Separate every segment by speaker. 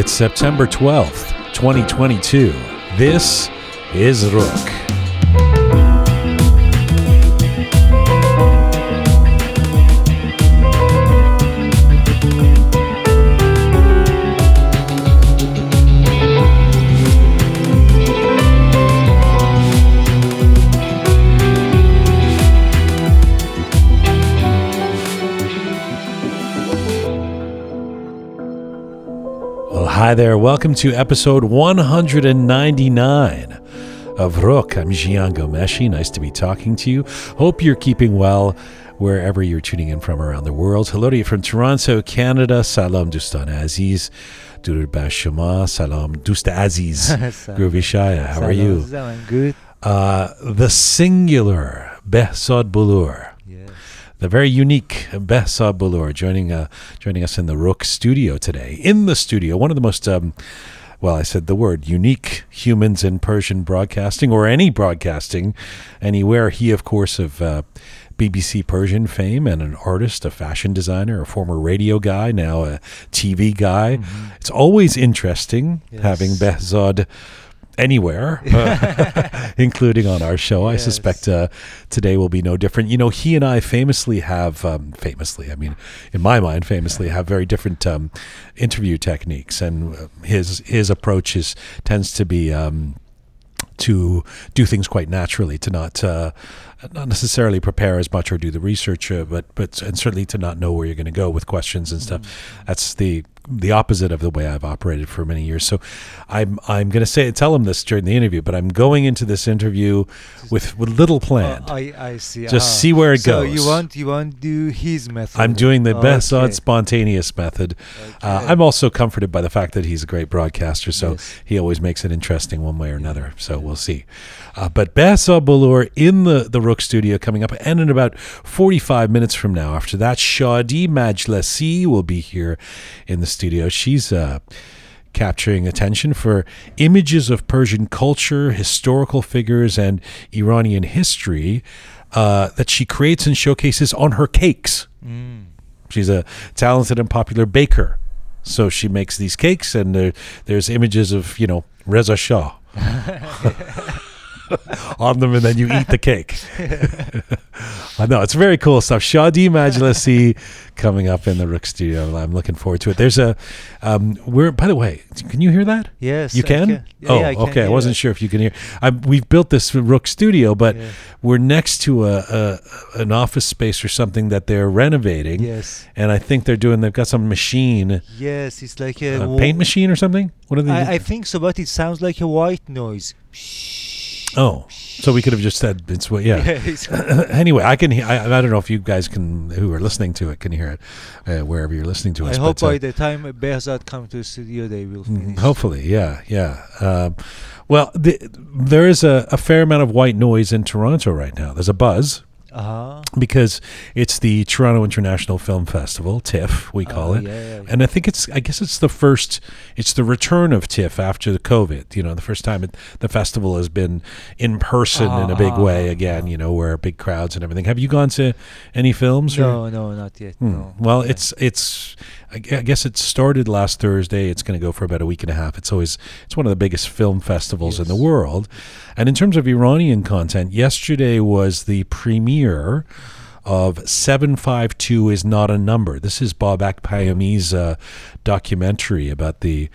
Speaker 1: It's September 12th, 2022. This is Roqe. Hi there. Welcome to episode 199 of Roqe. I'm Jian Ghomeshi. Nice to be talking to you. Hope you're keeping well wherever you're tuning in from around the world. Hello to you from Toronto, Canada. Salam Dustan Aziz. Durud Bashama. Salam Dusta Aziz. Groovy Shaya. How are you?
Speaker 2: Good.
Speaker 1: Uh, the singular Behzad Bulur. The very unique Behzad Bulur joining uh, joining us in the Roqe studio today. In the studio, one of the most um, well, I said the word unique humans in Persian broadcasting or any broadcasting anywhere. He, of course, of uh, BBC Persian fame and an artist, a fashion designer, a former radio guy, now a TV guy. It's always interesting
Speaker 2: Yes.
Speaker 1: having Behzad anywhere, uh, including on our show. I suspect uh, today will be no different. You know, he and I famously have, um, famously, I mean, in my mind, famously have very different um, interview techniques, and uh, his his approach is tends to be. Um, to do things quite naturally, to not uh, not necessarily prepare as much or do the research, uh, but but and certainly to not know where you're going to go with questions and stuff. That's the the opposite of the way I've operated for many years. So I'm I'm going to say tell him this during the interview, but I'm going into this interview with with little plan.
Speaker 2: Oh, I I see.
Speaker 1: Just
Speaker 2: Ah.
Speaker 1: see where it
Speaker 2: so
Speaker 1: goes.
Speaker 2: you won't you won't do his method?
Speaker 1: I'm doing the
Speaker 2: Oh,
Speaker 1: best
Speaker 2: okay.
Speaker 1: odd spontaneous method. Uh, I'm also comforted by the fact that he's a great broadcaster, so
Speaker 2: Yes.
Speaker 1: he always makes it interesting one way or another. So we'll see. Uh, but Bessa Bulur in the, the Roqe studio coming up, and in about 45 minutes from now. After that, Shadi Majlesi will be here in the studio. She's uh, capturing attention for images of Persian culture, historical figures, and Iranian history uh, that she creates and showcases on her cakes.
Speaker 2: Mm.
Speaker 1: She's a talented and popular baker. So she makes these cakes, and there, there's images of, you know, Reza Shah on them, and then you eat the cake. I know, it's very cool stuff. Shadi Majlesi coming up in the Roqe studio. I'm looking forward to it. There's a, um, we're, by the way, can you hear that?
Speaker 2: Yes.
Speaker 1: You
Speaker 2: I
Speaker 1: can?
Speaker 2: Yeah,
Speaker 1: oh,
Speaker 2: yeah, I can
Speaker 1: okay. I wasn't
Speaker 2: that.
Speaker 1: sure if you can hear. I, we've built this Roqe studio, but
Speaker 2: Yeah.
Speaker 1: we're next to a, a an office space or something that they're renovating
Speaker 2: Yes.
Speaker 1: and I think they're doing. They've got some machine,
Speaker 2: Yes. It's like a,
Speaker 1: a paint machine or something. What are they?
Speaker 2: I, I think so, but it sounds like a white noise.
Speaker 1: Oh, so we could have just said it's what. Yeah. anyway, I can. he- I, I don't know if you guys can, who are listening to it, can hear it uh, wherever you're listening to
Speaker 2: it.
Speaker 1: I
Speaker 2: hope
Speaker 1: but, uh,
Speaker 2: by the time Behzad come to the studio, they will
Speaker 1: Mm,
Speaker 2: finish.
Speaker 1: Hopefully, yeah, yeah. Um, well, the, there is a, a fair amount of white noise in Toronto right now. There's a buzz
Speaker 2: Uh-huh.
Speaker 1: because it's the Toronto International Film Festival, TIFF, we call
Speaker 2: Oh,
Speaker 1: it.
Speaker 2: yeah, yeah, yeah.
Speaker 1: And I think it's, I guess it's the first, it's the return of TIFF after the COVID. You know, the first time it, the festival has been in person in a big
Speaker 2: Ah,
Speaker 1: way again, you know, where big crowds and everything. Have you gone to any films? or-
Speaker 2: No, no, not yet.
Speaker 1: Hmm.
Speaker 2: No.
Speaker 1: Well, it's it's. I guess it started last Thursday. It's going to go for about a week and a half. It's always it's one of the biggest film festivals in the world. And in terms of Iranian content, yesterday was the premiere of 752 is not a number. This is Babak Payami's uh, documentary about the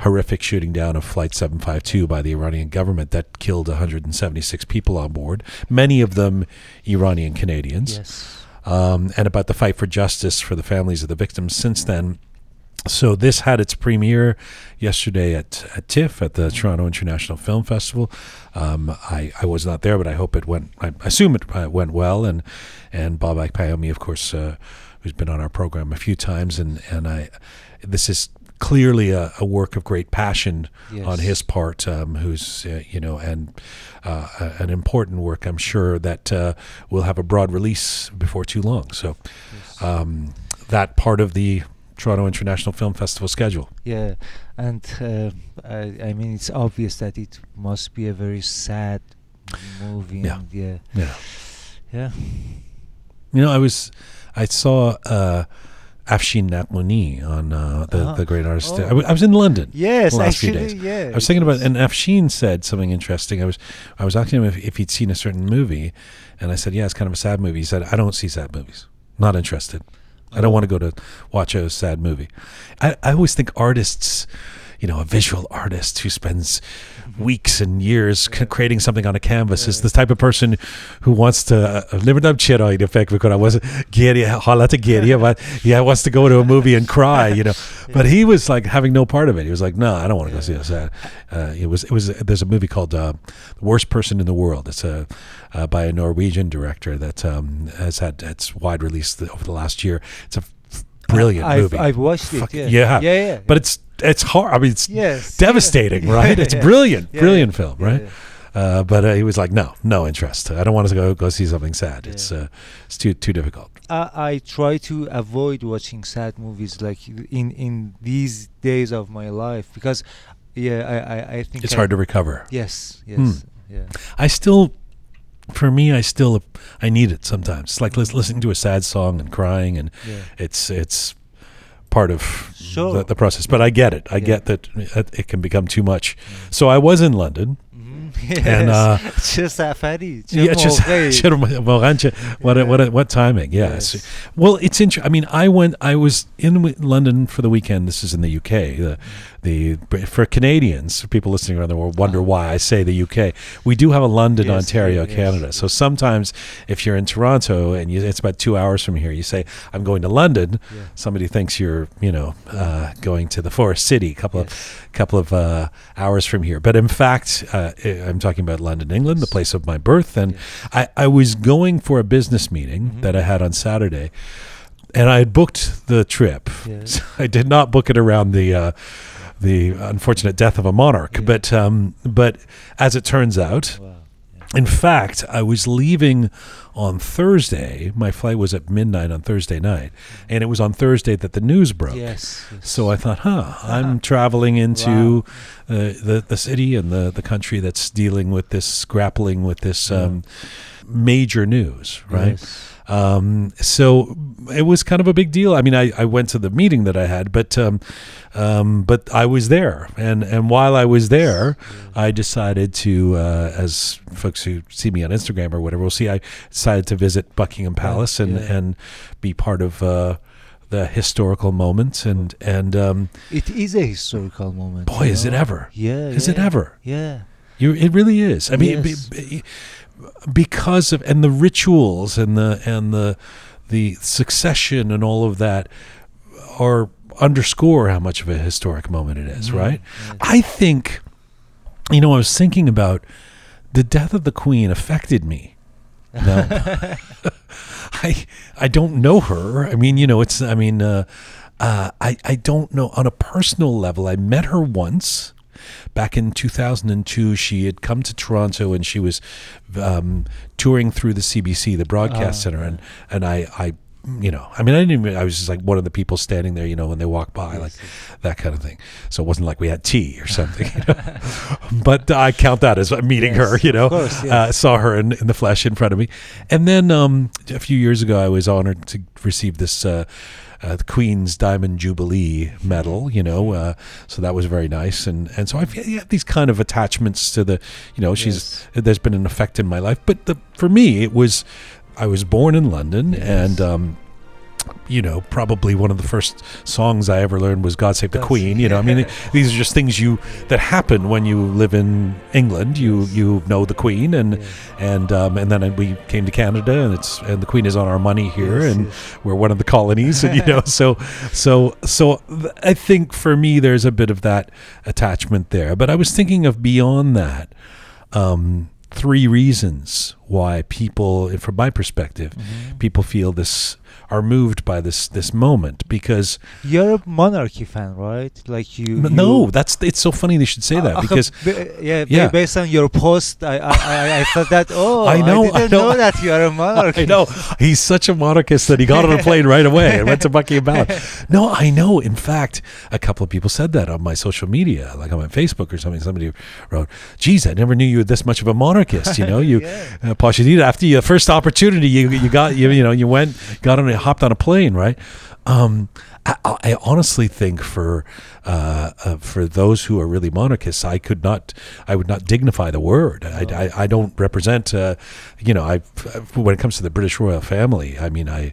Speaker 1: horrific shooting down of flight 752 by the Iranian government that killed 176 people on board, many of them Iranian Canadians
Speaker 2: Yes.
Speaker 1: Um, and about the fight for justice for the families of the victims since then. So this had its premiere yesterday at, at TIFF at the Toronto International Film Festival. Um, I, I was not there, but I hope it went. I assume it uh, went well. And and Babak Payami, of course, uh, who's been on our program a few times, and and I, this is clearly a, a work of great passion on his part. Um, who's uh, you know and uh, a- an important work, I'm sure that uh, will have a broad release before too long. So um, that part of the Toronto International Film Festival schedule.
Speaker 2: Yeah, and uh, I, I mean it's obvious that it must be a very sad movie.
Speaker 1: Yeah.
Speaker 2: Yeah,
Speaker 1: Yeah.
Speaker 2: yeah.
Speaker 1: You know, I was, I saw uh, Afshin Naghouni on uh, the
Speaker 2: Ah.
Speaker 1: the great artist.
Speaker 2: Oh.
Speaker 1: I, w- I was in London.
Speaker 2: Yes,
Speaker 1: the last few
Speaker 2: actually,
Speaker 1: days.
Speaker 2: yeah.
Speaker 1: I was thinking about, and Afshin said something interesting. I was, I was asking him if, if he'd seen a certain movie, and I said, "Yeah, it's kind of a sad movie." He said, "I don't see sad movies. Not interested. I don't want to go to watch a sad movie." I, I always think artists, you know, a visual artist who spends weeks and years creating something on a canvas is the type of person who wants to uh, live in chiro in effect because I wasn't giddy, holla to giddy, but yeah, wants to go to a movie and cry, you know. But he was like having no part of it. He was like, no, I don't want to go see a sad. Uh, it was, it was. There's a movie called uh, "The Worst Person in the World." It's a uh, by a Norwegian director that um, has had its wide release over the last year. It's a brilliant
Speaker 2: I've,
Speaker 1: movie.
Speaker 2: I've watched it.
Speaker 1: Fuck-
Speaker 2: Yeah.
Speaker 1: yeah.
Speaker 2: Yeah. Yeah.
Speaker 1: but it's it's hard. I mean, it's
Speaker 2: yes.
Speaker 1: devastating,
Speaker 2: yeah.
Speaker 1: right?
Speaker 2: Yeah,
Speaker 1: It's
Speaker 2: yeah.
Speaker 1: brilliant,
Speaker 2: Yeah,
Speaker 1: brilliant
Speaker 2: yeah.
Speaker 1: film, right?
Speaker 2: yeah.
Speaker 1: Uh, but uh, he was like, no, no interest. I don't want to go go see something sad. It's uh, it's too too difficult.
Speaker 2: I, I try to avoid watching sad movies like in in these days of my life because yeah I I, I think
Speaker 1: It's
Speaker 2: I-
Speaker 1: hard to recover.
Speaker 2: yes yes
Speaker 1: Hmm.
Speaker 2: yeah
Speaker 1: I still, for me, I still I need it sometimes. It's like listening to a sad song and crying, and
Speaker 2: yeah
Speaker 1: it's it's part of
Speaker 2: Sure.
Speaker 1: the, the process. But I get it. I
Speaker 2: Yeah.
Speaker 1: get that it, it can become too much. So I was in London. and uh,
Speaker 2: just that fatty.
Speaker 1: yeah, just what, a, what, a, what timing? Yeah.
Speaker 2: Yes.
Speaker 1: Well, it's interesting. I mean, I went. I was in London for the weekend. This is in the UK. The the for Canadians, for people listening around the world, wonder why I say the UK. We do have a London,
Speaker 2: yes,
Speaker 1: Ontario,
Speaker 2: yes,
Speaker 1: Canada. So sometimes, if you're in Toronto and you, it's about two hours from here, you say I'm going to London.
Speaker 2: Yeah.
Speaker 1: Somebody thinks you're, you know, uh, going to the Forest City, a couple of couple of uh, hours from here. But in fact. Uh, I'm talking about London, England, the place of my birth, and. I, I was going for a business meeting
Speaker 2: Mhm.
Speaker 1: that I had on Saturday, and I had booked the trip.
Speaker 2: Yes.
Speaker 1: I did not book it around the uh, the unfortunate death of a monarch,
Speaker 2: Yeah.
Speaker 1: but um, but as it turns out,
Speaker 2: Wow.
Speaker 1: in fact, I was leaving on Thursday. My flight was at midnight on Thursday night, and it was on Thursday that the news broke.
Speaker 2: Yes, yes.
Speaker 1: So I thought, huh, I'm traveling into uh, the the city and the the country that's dealing with this, grappling with this um, major news, right?
Speaker 2: Yes.
Speaker 1: Um, so it was kind of a big deal. I mean, I, I went to the meeting that I had, but um, um, but I was there, and and while I was there, I decided to, uh, as folks who see me on Instagram or whatever will see, I decided to visit Buckingham Palace and
Speaker 2: yeah.
Speaker 1: and be part of. Uh, the historical moment and and um,
Speaker 2: It is a historical moment.
Speaker 1: boy is it ever
Speaker 2: Yeah.
Speaker 1: is it ever
Speaker 2: Yeah.
Speaker 1: you it really is i mean
Speaker 2: Yes.
Speaker 1: be- because of and the rituals and the and the the succession and all of that are underscore how much of a historic moment it is
Speaker 2: Mhm.
Speaker 1: right
Speaker 2: Yes.
Speaker 1: i think you know i was thinking about the death of the queen affected me no i i don't know her i mean you know it's i mean uh uh, I, I don't know on a personal level. I met her once back in 2002. She had come to Toronto and she was um, touring through the CBC, the Broadcast
Speaker 2: Ah,
Speaker 1: Center, and and I, I, you know, I mean, I didn't even. I was just like one of the people standing there, you know, when they walk by, like that kind of thing. So it wasn't like we had tea or something. You know? but I count that as meeting
Speaker 2: Yes,
Speaker 1: her. You know,
Speaker 2: course, yes.
Speaker 1: uh, saw her in, in the flesh in front of me, and then um, a few years ago, I was honored to receive this. Uh, uh, the Queen's Diamond Jubilee Medal, you know, uh, so that was very nice, and and so I've had these kind of attachments to the, you know, she's there's been an effect in my life, but the, for me it was, I was born in London,
Speaker 2: Yes.
Speaker 1: and um, you know, probably one of the first songs I ever learned was "God Save the
Speaker 2: God
Speaker 1: Queen." You know, I mean, these are just things you that happen when you live in England. You you know the Queen, and and um, and then we came to Canada, and it's and the Queen is on our money here,
Speaker 2: Yes,
Speaker 1: and
Speaker 2: yes.
Speaker 1: we're one of the colonies, and you know, so so so I think for me there's a bit of that attachment there. But I was thinking of beyond that, um, three reasons why people, from my perspective,
Speaker 2: Mhm.
Speaker 1: people feel this are moved by this this moment because
Speaker 2: You're a monarchy fan, right? Like you.
Speaker 1: n- no, that's it's so funny they should say that
Speaker 2: Uh,
Speaker 1: because
Speaker 2: ba- yeah,
Speaker 1: yeah.
Speaker 2: based on your post, I I, I, I thought that oh,
Speaker 1: I know, I
Speaker 2: didn't
Speaker 1: know.
Speaker 2: know, that you are a monarchy.
Speaker 1: I know he's such a monarchist that he got on a plane right away and went to Buckingham Palace. No, I know. In fact, a couple of people said that on my social media, like on my Facebook or something. Somebody wrote, "Geez, I never knew you were this much of a monarchist." You know, you
Speaker 2: Yeah.
Speaker 1: uh, Pashadita, after your first opportunity, you you got you you know you went got on a, hopped on a plane, right? Um, I, I honestly think for uh, uh, for those who are really monarchists, I could not, I would not dignify the word. I, I, I don't represent, uh, you know, I when it comes to the British royal family, I mean, I.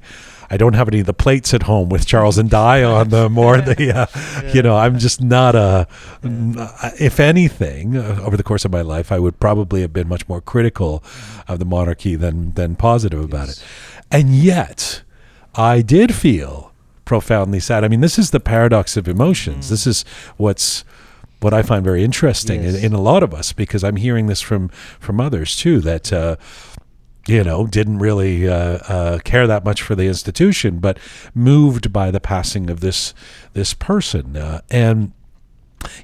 Speaker 1: I don't have any of the plates at home with Charles and Di on them, or the, uh, you know, I'm just not a. n- If anything, uh, over the course of my life, I would probably have been much more critical of the monarchy than than positive about it, and yet, I did feel profoundly sad. I mean, this is the paradox of emotions. This is what's what I find very interesting in, in a lot of us because I'm hearing this from from others too that. Uh, you know, didn't really uh, uh, care that much for the institution, but moved by the passing of this this person, uh, and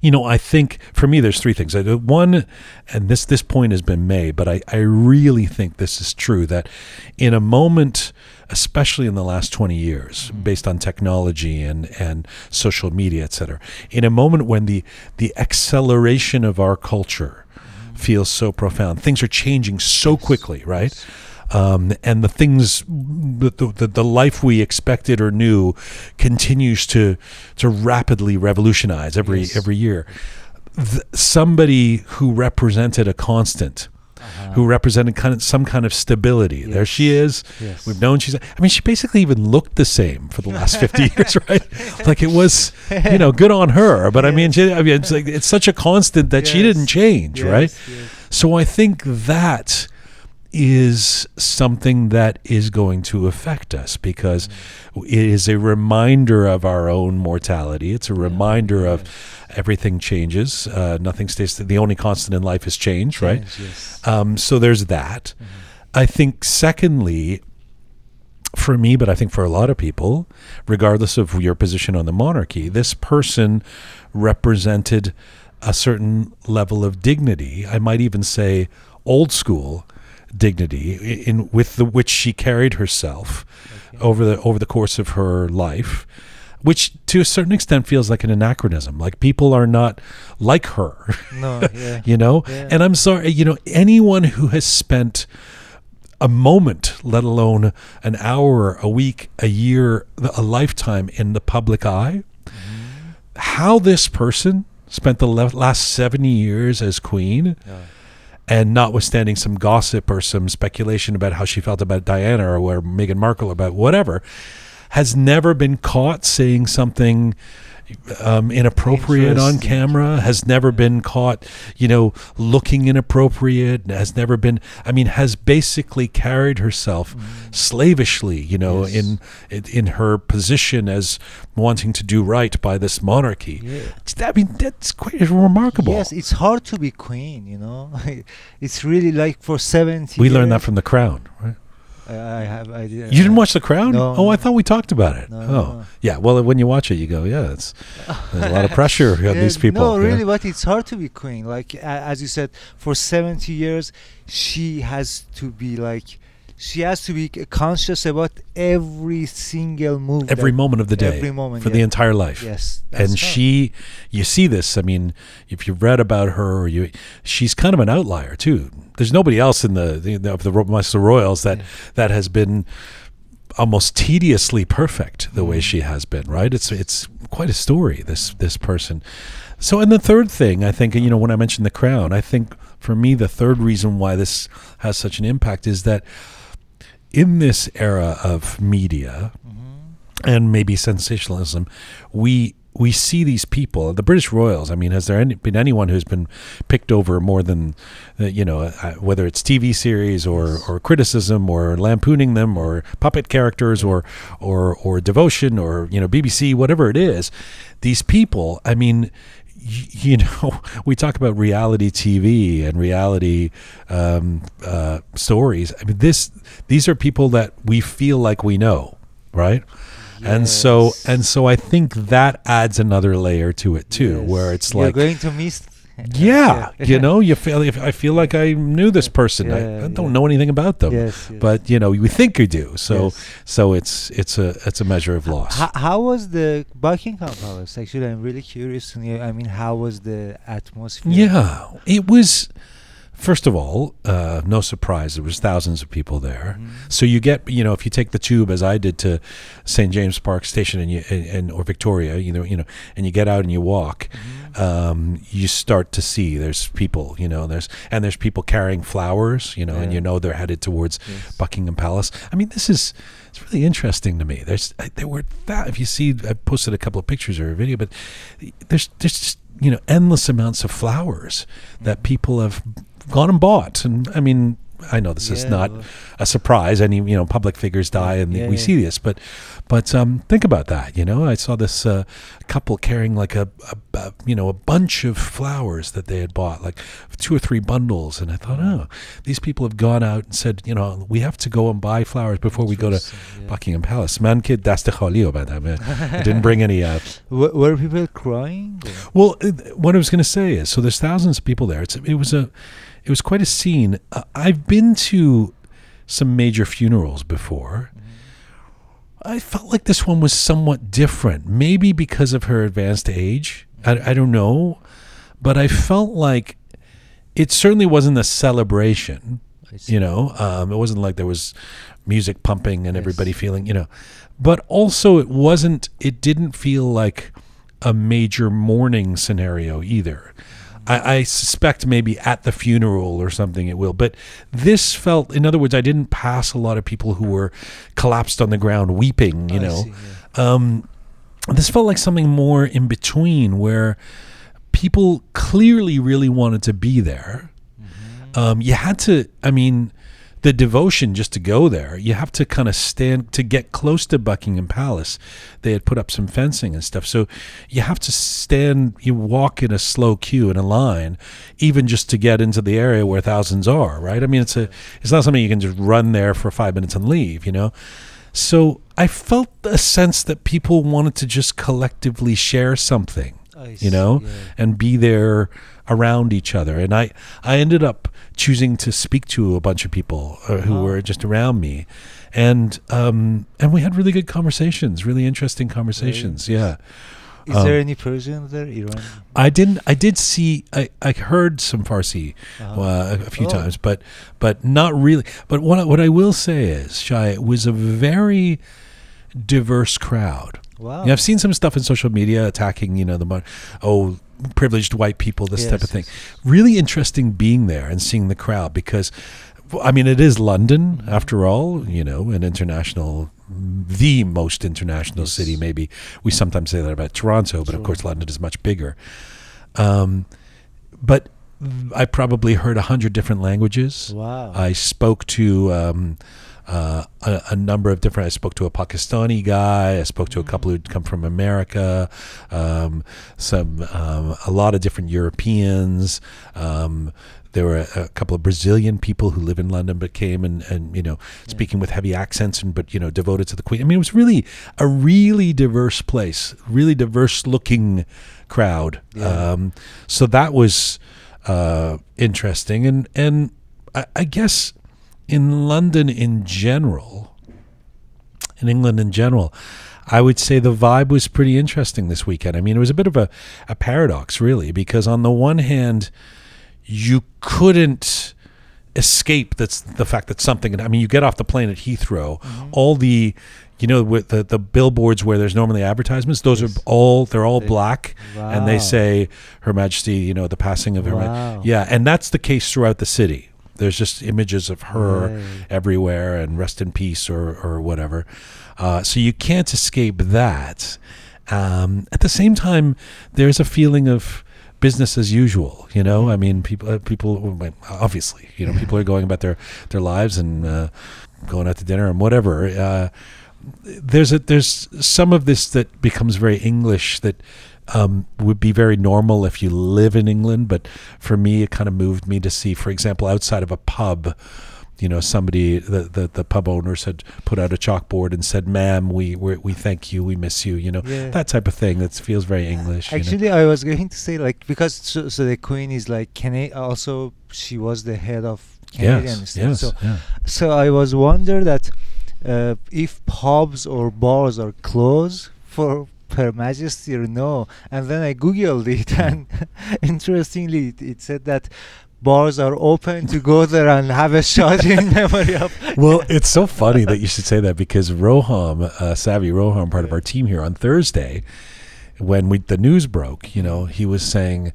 Speaker 1: you know, I think for me, there's three things. One, and this this point has been made, but I, I really think this is true that in a moment, especially in the last 20 years, based on technology and, and social media, et cetera, in a moment when the the acceleration of our culture feels so profound, things are changing so quickly, right? um, and the things the, the the life we expected or knew continues to to rapidly revolutionize every
Speaker 2: Yes.
Speaker 1: every year Th- somebody who represented a constant
Speaker 2: Uh-huh.
Speaker 1: who represented kind of some kind of stability there she is
Speaker 2: Yes.
Speaker 1: we've known she's i mean she basically even looked the same for the last 50 years right like it was you know good on her but i mean she, i mean it's like it's such a constant that she didn't change right
Speaker 2: Yes, yes.
Speaker 1: so I think that is something that is going to affect us because it is a reminder of our own mortality. It's a reminder of everything changes. Uh, nothing stays. The only constant in life is change, right?
Speaker 2: Yes.
Speaker 1: Um, so there's that. I think, secondly, for me, but I think for a lot of people, regardless of your position on the monarchy, this person represented a certain level of dignity. I might even say old school dignity in with the which she carried herself over the over the course of her life which to a certain extent feels like an anachronism like people are not like her
Speaker 2: No, yeah.
Speaker 1: you know
Speaker 2: Yeah.
Speaker 1: and i'm sorry you know anyone who has spent a moment let alone an hour a week a year a lifetime in the public eye mm-hmm. how this person spent the le- last 70 years as queen
Speaker 2: Yeah.
Speaker 1: And notwithstanding some gossip or some speculation about how she felt about Diana or, Meghan Markle about whatever, has never been caught saying something um, inappropriate on camera, has never been caught, you know, looking inappropriate, has never been, I mean, has basically carried herself slavishly, you know,
Speaker 2: Yes.
Speaker 1: in, in her position as wanting to do right by this monarchy.
Speaker 2: Yeah.
Speaker 1: I mean, that's quite remarkable.
Speaker 2: Yes, it's hard to be queen, you know. it's really like for 70
Speaker 1: we learned that from The Crown, right?
Speaker 2: I, I have I did,
Speaker 1: You didn't watch The Crown?
Speaker 2: No,
Speaker 1: oh, I thought we talked about it.
Speaker 2: No,
Speaker 1: oh,
Speaker 2: no.
Speaker 1: yeah. Well, when you watch it, you go, yeah, it's there's a lot of pressure on these people.
Speaker 2: No,
Speaker 1: yeah.
Speaker 2: really, but it's hard to be queen. Like as you said, for 70 years, she has to be like, she has to be conscious about every single move.
Speaker 1: Every
Speaker 2: that-
Speaker 1: moment of the day,
Speaker 2: Every moment
Speaker 1: for the entire life.
Speaker 2: Yes,
Speaker 1: and
Speaker 2: right.
Speaker 1: she, you see this. I mean, if you've read about her, or you, she's kind of an outlier too. There's nobody else in the, the of the amongst the royals that
Speaker 2: Yeah.
Speaker 1: that has been almost tediously perfect the way
Speaker 2: Mm.
Speaker 1: she has been. Right? It's it's quite a story. This this person. So, and the third thing, I think, you know, when I mentioned the crown, I think for me, the third reason why this has such an impact is that in this era of media
Speaker 2: Mhm.
Speaker 1: and maybe sensationalism, we we see these people, the British royals. I mean, has there any, been anyone who's been picked over more than, uh, you know, uh, whether it's TV series or, or criticism or lampooning them or puppet characters or or or devotion or you know BBC, whatever it is, these people. I mean. You know, we talk about reality TV and reality um, uh, stories. I mean, this these are people that we feel like we know, right? And so and so I think that adds another layer to it too,
Speaker 2: Yes.
Speaker 1: where it's like You're
Speaker 2: going to miss.
Speaker 1: yeah, you know, you feel I feel like I knew this person. I,
Speaker 2: Yeah,
Speaker 1: I don't
Speaker 2: yeah.
Speaker 1: know anything about them.
Speaker 2: Yes, yes.
Speaker 1: But you know, we think you do. So
Speaker 2: Yes.
Speaker 1: so it's it's a it's a measure of loss.
Speaker 2: How, how was the Buckingham Palace? Actually, I'm really curious to know. I mean, how was the atmosphere?
Speaker 1: Yeah, it was first of all, uh, no surprise, there was thousands of people there.
Speaker 2: Mhm.
Speaker 1: So you get, you know, if you take the tube as I did to St James Park Station and you and, and or Victoria, you know, you know, and you get out and you walk,
Speaker 2: Mhm.
Speaker 1: Um, you start to see there's people, you know, there's and there's people carrying flowers, you know, and you know they're headed towards
Speaker 2: Yes.
Speaker 1: Buckingham Palace. I mean, this is it's really interesting to me. There's there were that if you see I posted a couple of pictures or a video, but there's there's just you know endless amounts of flowers that people have gone and bought, and I mean. I know this
Speaker 2: yeah,
Speaker 1: is
Speaker 2: not
Speaker 1: a surprise. Any you know public figures die, and
Speaker 2: yeah,
Speaker 1: we
Speaker 2: yeah.
Speaker 1: see this. But but um, think about that. You know, I saw this uh, couple carrying like a, a, a, you know a bunch of flowers that they had bought, like two or three bundles, and I thought, oh, these people have gone out and said, you know, we have to go and buy flowers before we go to Buckingham Palace. Man, kid, that's the cholio, madam. I didn't bring any. Uh,
Speaker 2: were people crying? Or?
Speaker 1: Well, it, what I was going to say is, so there's thousands of people there. It's, it was a it was quite a scene. Uh, I've been to some major funerals before. I felt like this one was somewhat different, maybe because of her advanced age. I, I don't know, but I felt like it certainly wasn't a celebration. You know, um, it wasn't like there was music pumping and
Speaker 2: Yes.
Speaker 1: everybody feeling, you know, but also it wasn't. It didn't feel like a major mourning scenario either. I, I suspect maybe at the funeral or something it will, but this felt, in other words, I didn't pass a lot of people who were collapsed on the ground weeping. You
Speaker 2: I
Speaker 1: know,
Speaker 2: see, yeah.
Speaker 1: um, this felt like something more in between where people clearly really wanted to be there.
Speaker 2: Mhm.
Speaker 1: Um, you had to, I mean, the devotion just to go there, you have to kind of stand to get close to Buckingham Palace. They had put up some fencing and stuff. So you have to stand, you walk in a slow queue in a line, even just to get into the area where thousands are, right? I mean, it's a, it's not something you can just run there for five minutes and leave, you know? So I felt a sense that people wanted to just collectively share something
Speaker 2: I
Speaker 1: you know,
Speaker 2: see, yeah.
Speaker 1: and be there around each other. And I, I ended up choosing to speak to a bunch of people uh, who
Speaker 2: Wow.
Speaker 1: were just around me, and um, and we had really good conversations, really interesting conversations. Yeah,
Speaker 2: Is
Speaker 1: um,
Speaker 2: there any Persian there? Iran?
Speaker 1: I didn't. I did see. I, I heard some Farsi
Speaker 2: Uh-huh.
Speaker 1: uh, a, a few
Speaker 2: Oh.
Speaker 1: times, but but not really. But what I- what I will say is, Shai, it was a very diverse crowd.
Speaker 2: Wow.
Speaker 1: Yeah, I've seen some stuff in social media attacking, you know, the oh privileged white people, this type of thing.
Speaker 2: yes.
Speaker 1: Really interesting being there and seeing the crowd because, I mean, it is London
Speaker 2: Mhm.
Speaker 1: after all, you know, an international, the most international
Speaker 2: Yes.
Speaker 1: city. Maybe we sometimes say that about Toronto, but of course London is much bigger. Um, but I probably heard a hundred different languages.
Speaker 2: Wow.
Speaker 1: I spoke to um, uh, a, a number of different. I spoke to a Pakistani guy. I spoke to a couple who'd come from America. Um, some um, a lot of different Europeans. Um, there were a, a couple of Brazilian people who live in London, but came and, and you know
Speaker 2: Yeah.
Speaker 1: speaking with heavy accents and but you know devoted to the Queen. I mean, it was really a really diverse place, really diverse looking crowd.
Speaker 2: Yeah.
Speaker 1: Um, so that was uh, interesting, and and I, I guess in London in general, in England in general, I would say the vibe was pretty interesting this weekend. I mean, it was a bit of a, a paradox, really, because on the one hand, you couldn't escape that's the fact that something. I mean, you get off the plane at Heathrow,
Speaker 2: Mhm.
Speaker 1: all the, you know, with the the billboards where there's normally advertisements, those
Speaker 2: Yes.
Speaker 1: are all they're all
Speaker 2: They-
Speaker 1: black, and they say Her Majesty, you know, the passing of Her. Ma- yeah, and that's the case throughout the city. There's just images of her
Speaker 2: Right.
Speaker 1: everywhere and rest in peace or, or whatever. Uh, so you can't escape that. Um, at the same time, there's a feeling of business as usual. You know, I mean, people, uh, people, obviously, you know, people are going about their their lives and uh, going out to dinner and whatever. Uh, there's a there's some of this that becomes very English that um, would be very normal if you live in England, but for me, it kind of moved me to see, for example, outside of a pub, you know, somebody the the, the pub owners had put out a chalkboard and said, "Ma'am, we we we thank you, we miss you," you know,
Speaker 2: Yeah.
Speaker 1: that type of thing. That feels very English. you know?
Speaker 2: Actually, I was going to say like because so, so the queen is like Cana- also she was the head of Canadian
Speaker 1: yes, yes,
Speaker 2: So
Speaker 1: yeah.
Speaker 2: so I was wonder that uh, if pubs or bars are closed for Her Majesty or no, and then I googled it, and interestingly, it, it said that bars are open to go there and have a shot in memory of.
Speaker 1: well, it's so funny that you should say that because Roham, uh, Savvy Roham, part of our team here on Thursday, when we the news broke, you know, he was saying,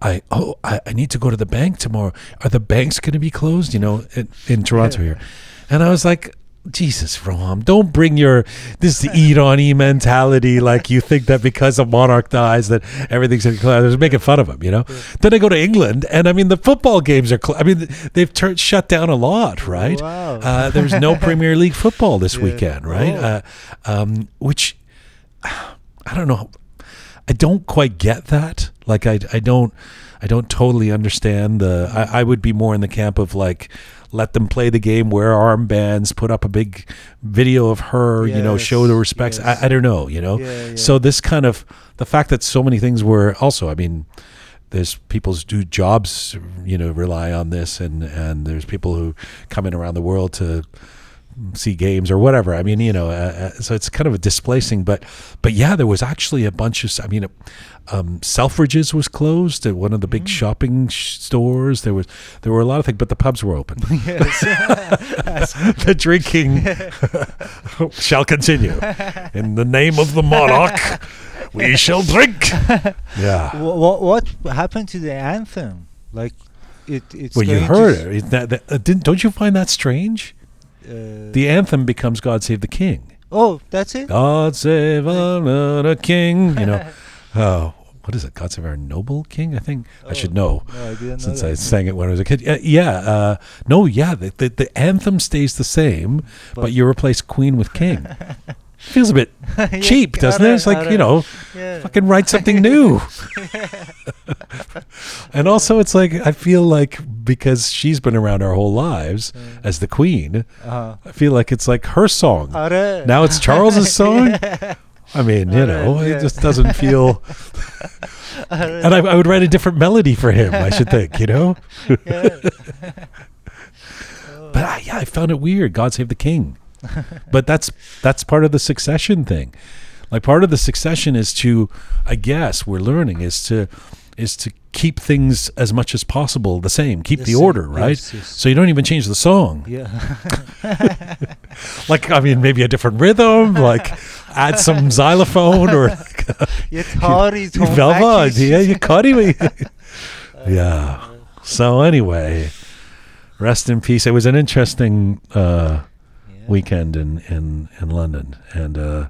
Speaker 1: "I oh I, I need to go to the bank tomorrow. Are the banks going to be closed? You know, in, in Toronto here?" And I was like. Jesus, Roham, don't bring your this Irani mentality like you think that because a monarch dies that everything's in close. They're making fun of him, you know. Then I go to England, and I mean the football games are. Cl- I mean they've turned shut down a lot, right?
Speaker 2: Wow.
Speaker 1: Uh, there's no Premier League football this
Speaker 2: Yeah.
Speaker 1: weekend, right?
Speaker 2: Oh.
Speaker 1: Uh, um, which I don't know. I don't quite get that. Like I, I don't, I don't totally understand the. I, I would be more in the camp of like, let them play the game, wear armbands, put up a big video of her, you know, show the respects.
Speaker 2: yes.
Speaker 1: I, I don't know, you know.
Speaker 2: Yeah, yeah.
Speaker 1: So this kind of the fact that so many things were also. I mean, there's people's do jobs, you know, rely on this, and and there's people who come in around the world to see games or whatever. I mean, you know, uh, uh, so it's kind of a displacing, but but yeah, there was actually a bunch of. I mean, um, Selfridges was closed at one of the big shopping sh- stores. There was there were a lot of things, but the pubs were open.
Speaker 2: yes.
Speaker 1: the drinking shall continue in the name of the monarch. We shall drink. Yeah.
Speaker 2: what, what happened to the anthem? Like, it it's.
Speaker 1: Well, you heard. It- That, that, uh, didn't, don't you find that strange?
Speaker 2: Uh,
Speaker 1: The anthem becomes "God Save the King."
Speaker 2: oh, that's it.
Speaker 1: God save our king. You know, oh, what is it? God save our noble king. I think I should know
Speaker 2: No, I
Speaker 1: since I sang it when I was a kid. Uh, yeah, uh, no, yeah. The, the the anthem stays the same, but,
Speaker 2: But-
Speaker 1: you replace queen with king. Feels a bit
Speaker 2: Yeah,
Speaker 1: cheap, doesn't it? It's like you know,
Speaker 2: Yeah.
Speaker 1: fucking write something new. and also, it's like I feel like because she's been around our whole lives as the queen,
Speaker 2: Uh-huh.
Speaker 1: I feel like it's like her song. Now it's Charles's song. I mean, you know, it just doesn't feel. and I, I would write a different melody for him. I should think, you know. But I, yeah, I found it weird. God save the king. but that's that's part of the succession thing. Like part of the succession is to, I guess we're learning is to is to keep things as much as possible the same. Keep
Speaker 2: the,
Speaker 1: the order, right?
Speaker 2: Yes, yes.
Speaker 1: So you don't even change the song.
Speaker 2: Yeah.
Speaker 1: like I mean, maybe a different rhythm, like add some xylophone or. Like a,
Speaker 2: velvet,
Speaker 1: yeah, you me. yeah. So anyway, rest in peace. It was an interesting. Uh,
Speaker 2: yeah.
Speaker 1: weekend in, in, in London, and uh,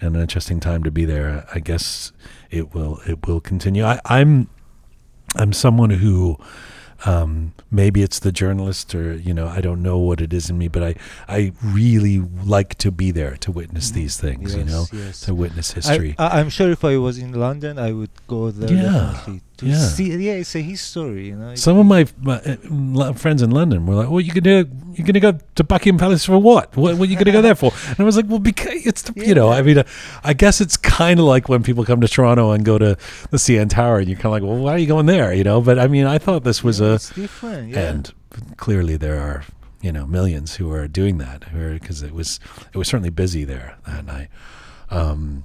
Speaker 1: and an interesting time to be there. I guess it will it will continue. I, I'm I'm someone who um, maybe it's the journalist or you know I don't know what it is in me, but I I really like to be there to witness these things. you know,
Speaker 2: yes.
Speaker 1: to witness history.
Speaker 2: I, I'm sure if I was in London, I would go there
Speaker 1: Yeah,
Speaker 2: definitely to
Speaker 1: yeah.
Speaker 2: see. Yeah, it's a history, you know.
Speaker 1: Some of my, my uh, friends in London were like, "Well, you gonna you're gonna go to Buckingham Palace for what? What, what are you gonna go there for?" And I was like, "Well, because it's the, you know, I mean, uh, I guess it's kind of like when people come to Toronto and go to the CN Tower, and you're kind of like, well, why are you going there? You know? But I mean, I thought this was
Speaker 2: yeah,
Speaker 1: a,
Speaker 2: it's different. Yeah.
Speaker 1: and clearly there are you know millions who are doing that because it was it was certainly busy there that night. Um,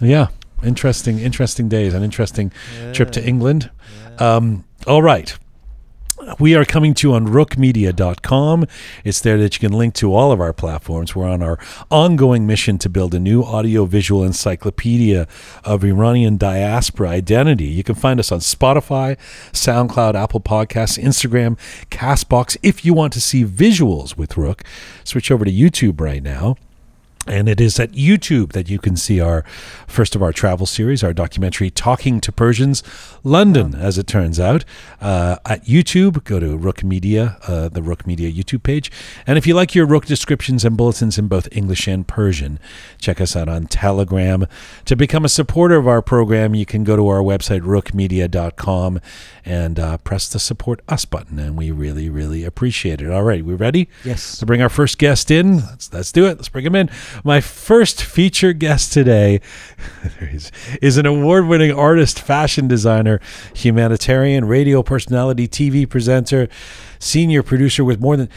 Speaker 1: yeah, interesting, interesting days, an interesting trip to England.
Speaker 2: yeah.
Speaker 1: Um, all right. We are coming to you on roqemedia.com. It's there that you can link to all of our platforms. We're on our ongoing mission to build a new audiovisual encyclopedia of Iranian diaspora identity. You can find us on Spotify, SoundCloud, Apple Podcasts, Instagram, Castbox. If you want to see visuals with Roqe, switch over to YouTube right now. And it is at YouTube that you can see our first of our travel series, our documentary Talking to Persians, London, as it turns out. Uh, at YouTube, go to Roqe Media, uh, the Roqe Media YouTube page. And if you like your Roqe descriptions and bulletins in both English and Persian, check us out on Telegram. To become a supporter of our program, you can go to our website, roqemedia.com, and uh, press the support us button. And we really, really appreciate it. All right, we ready?
Speaker 2: Yes.
Speaker 1: to bring our first guest in. Let's, let's do it. Let's bring him in. My first feature guest today is, is an award winning artist, fashion designer, humanitarian, radio personality, TV presenter, senior producer with more than.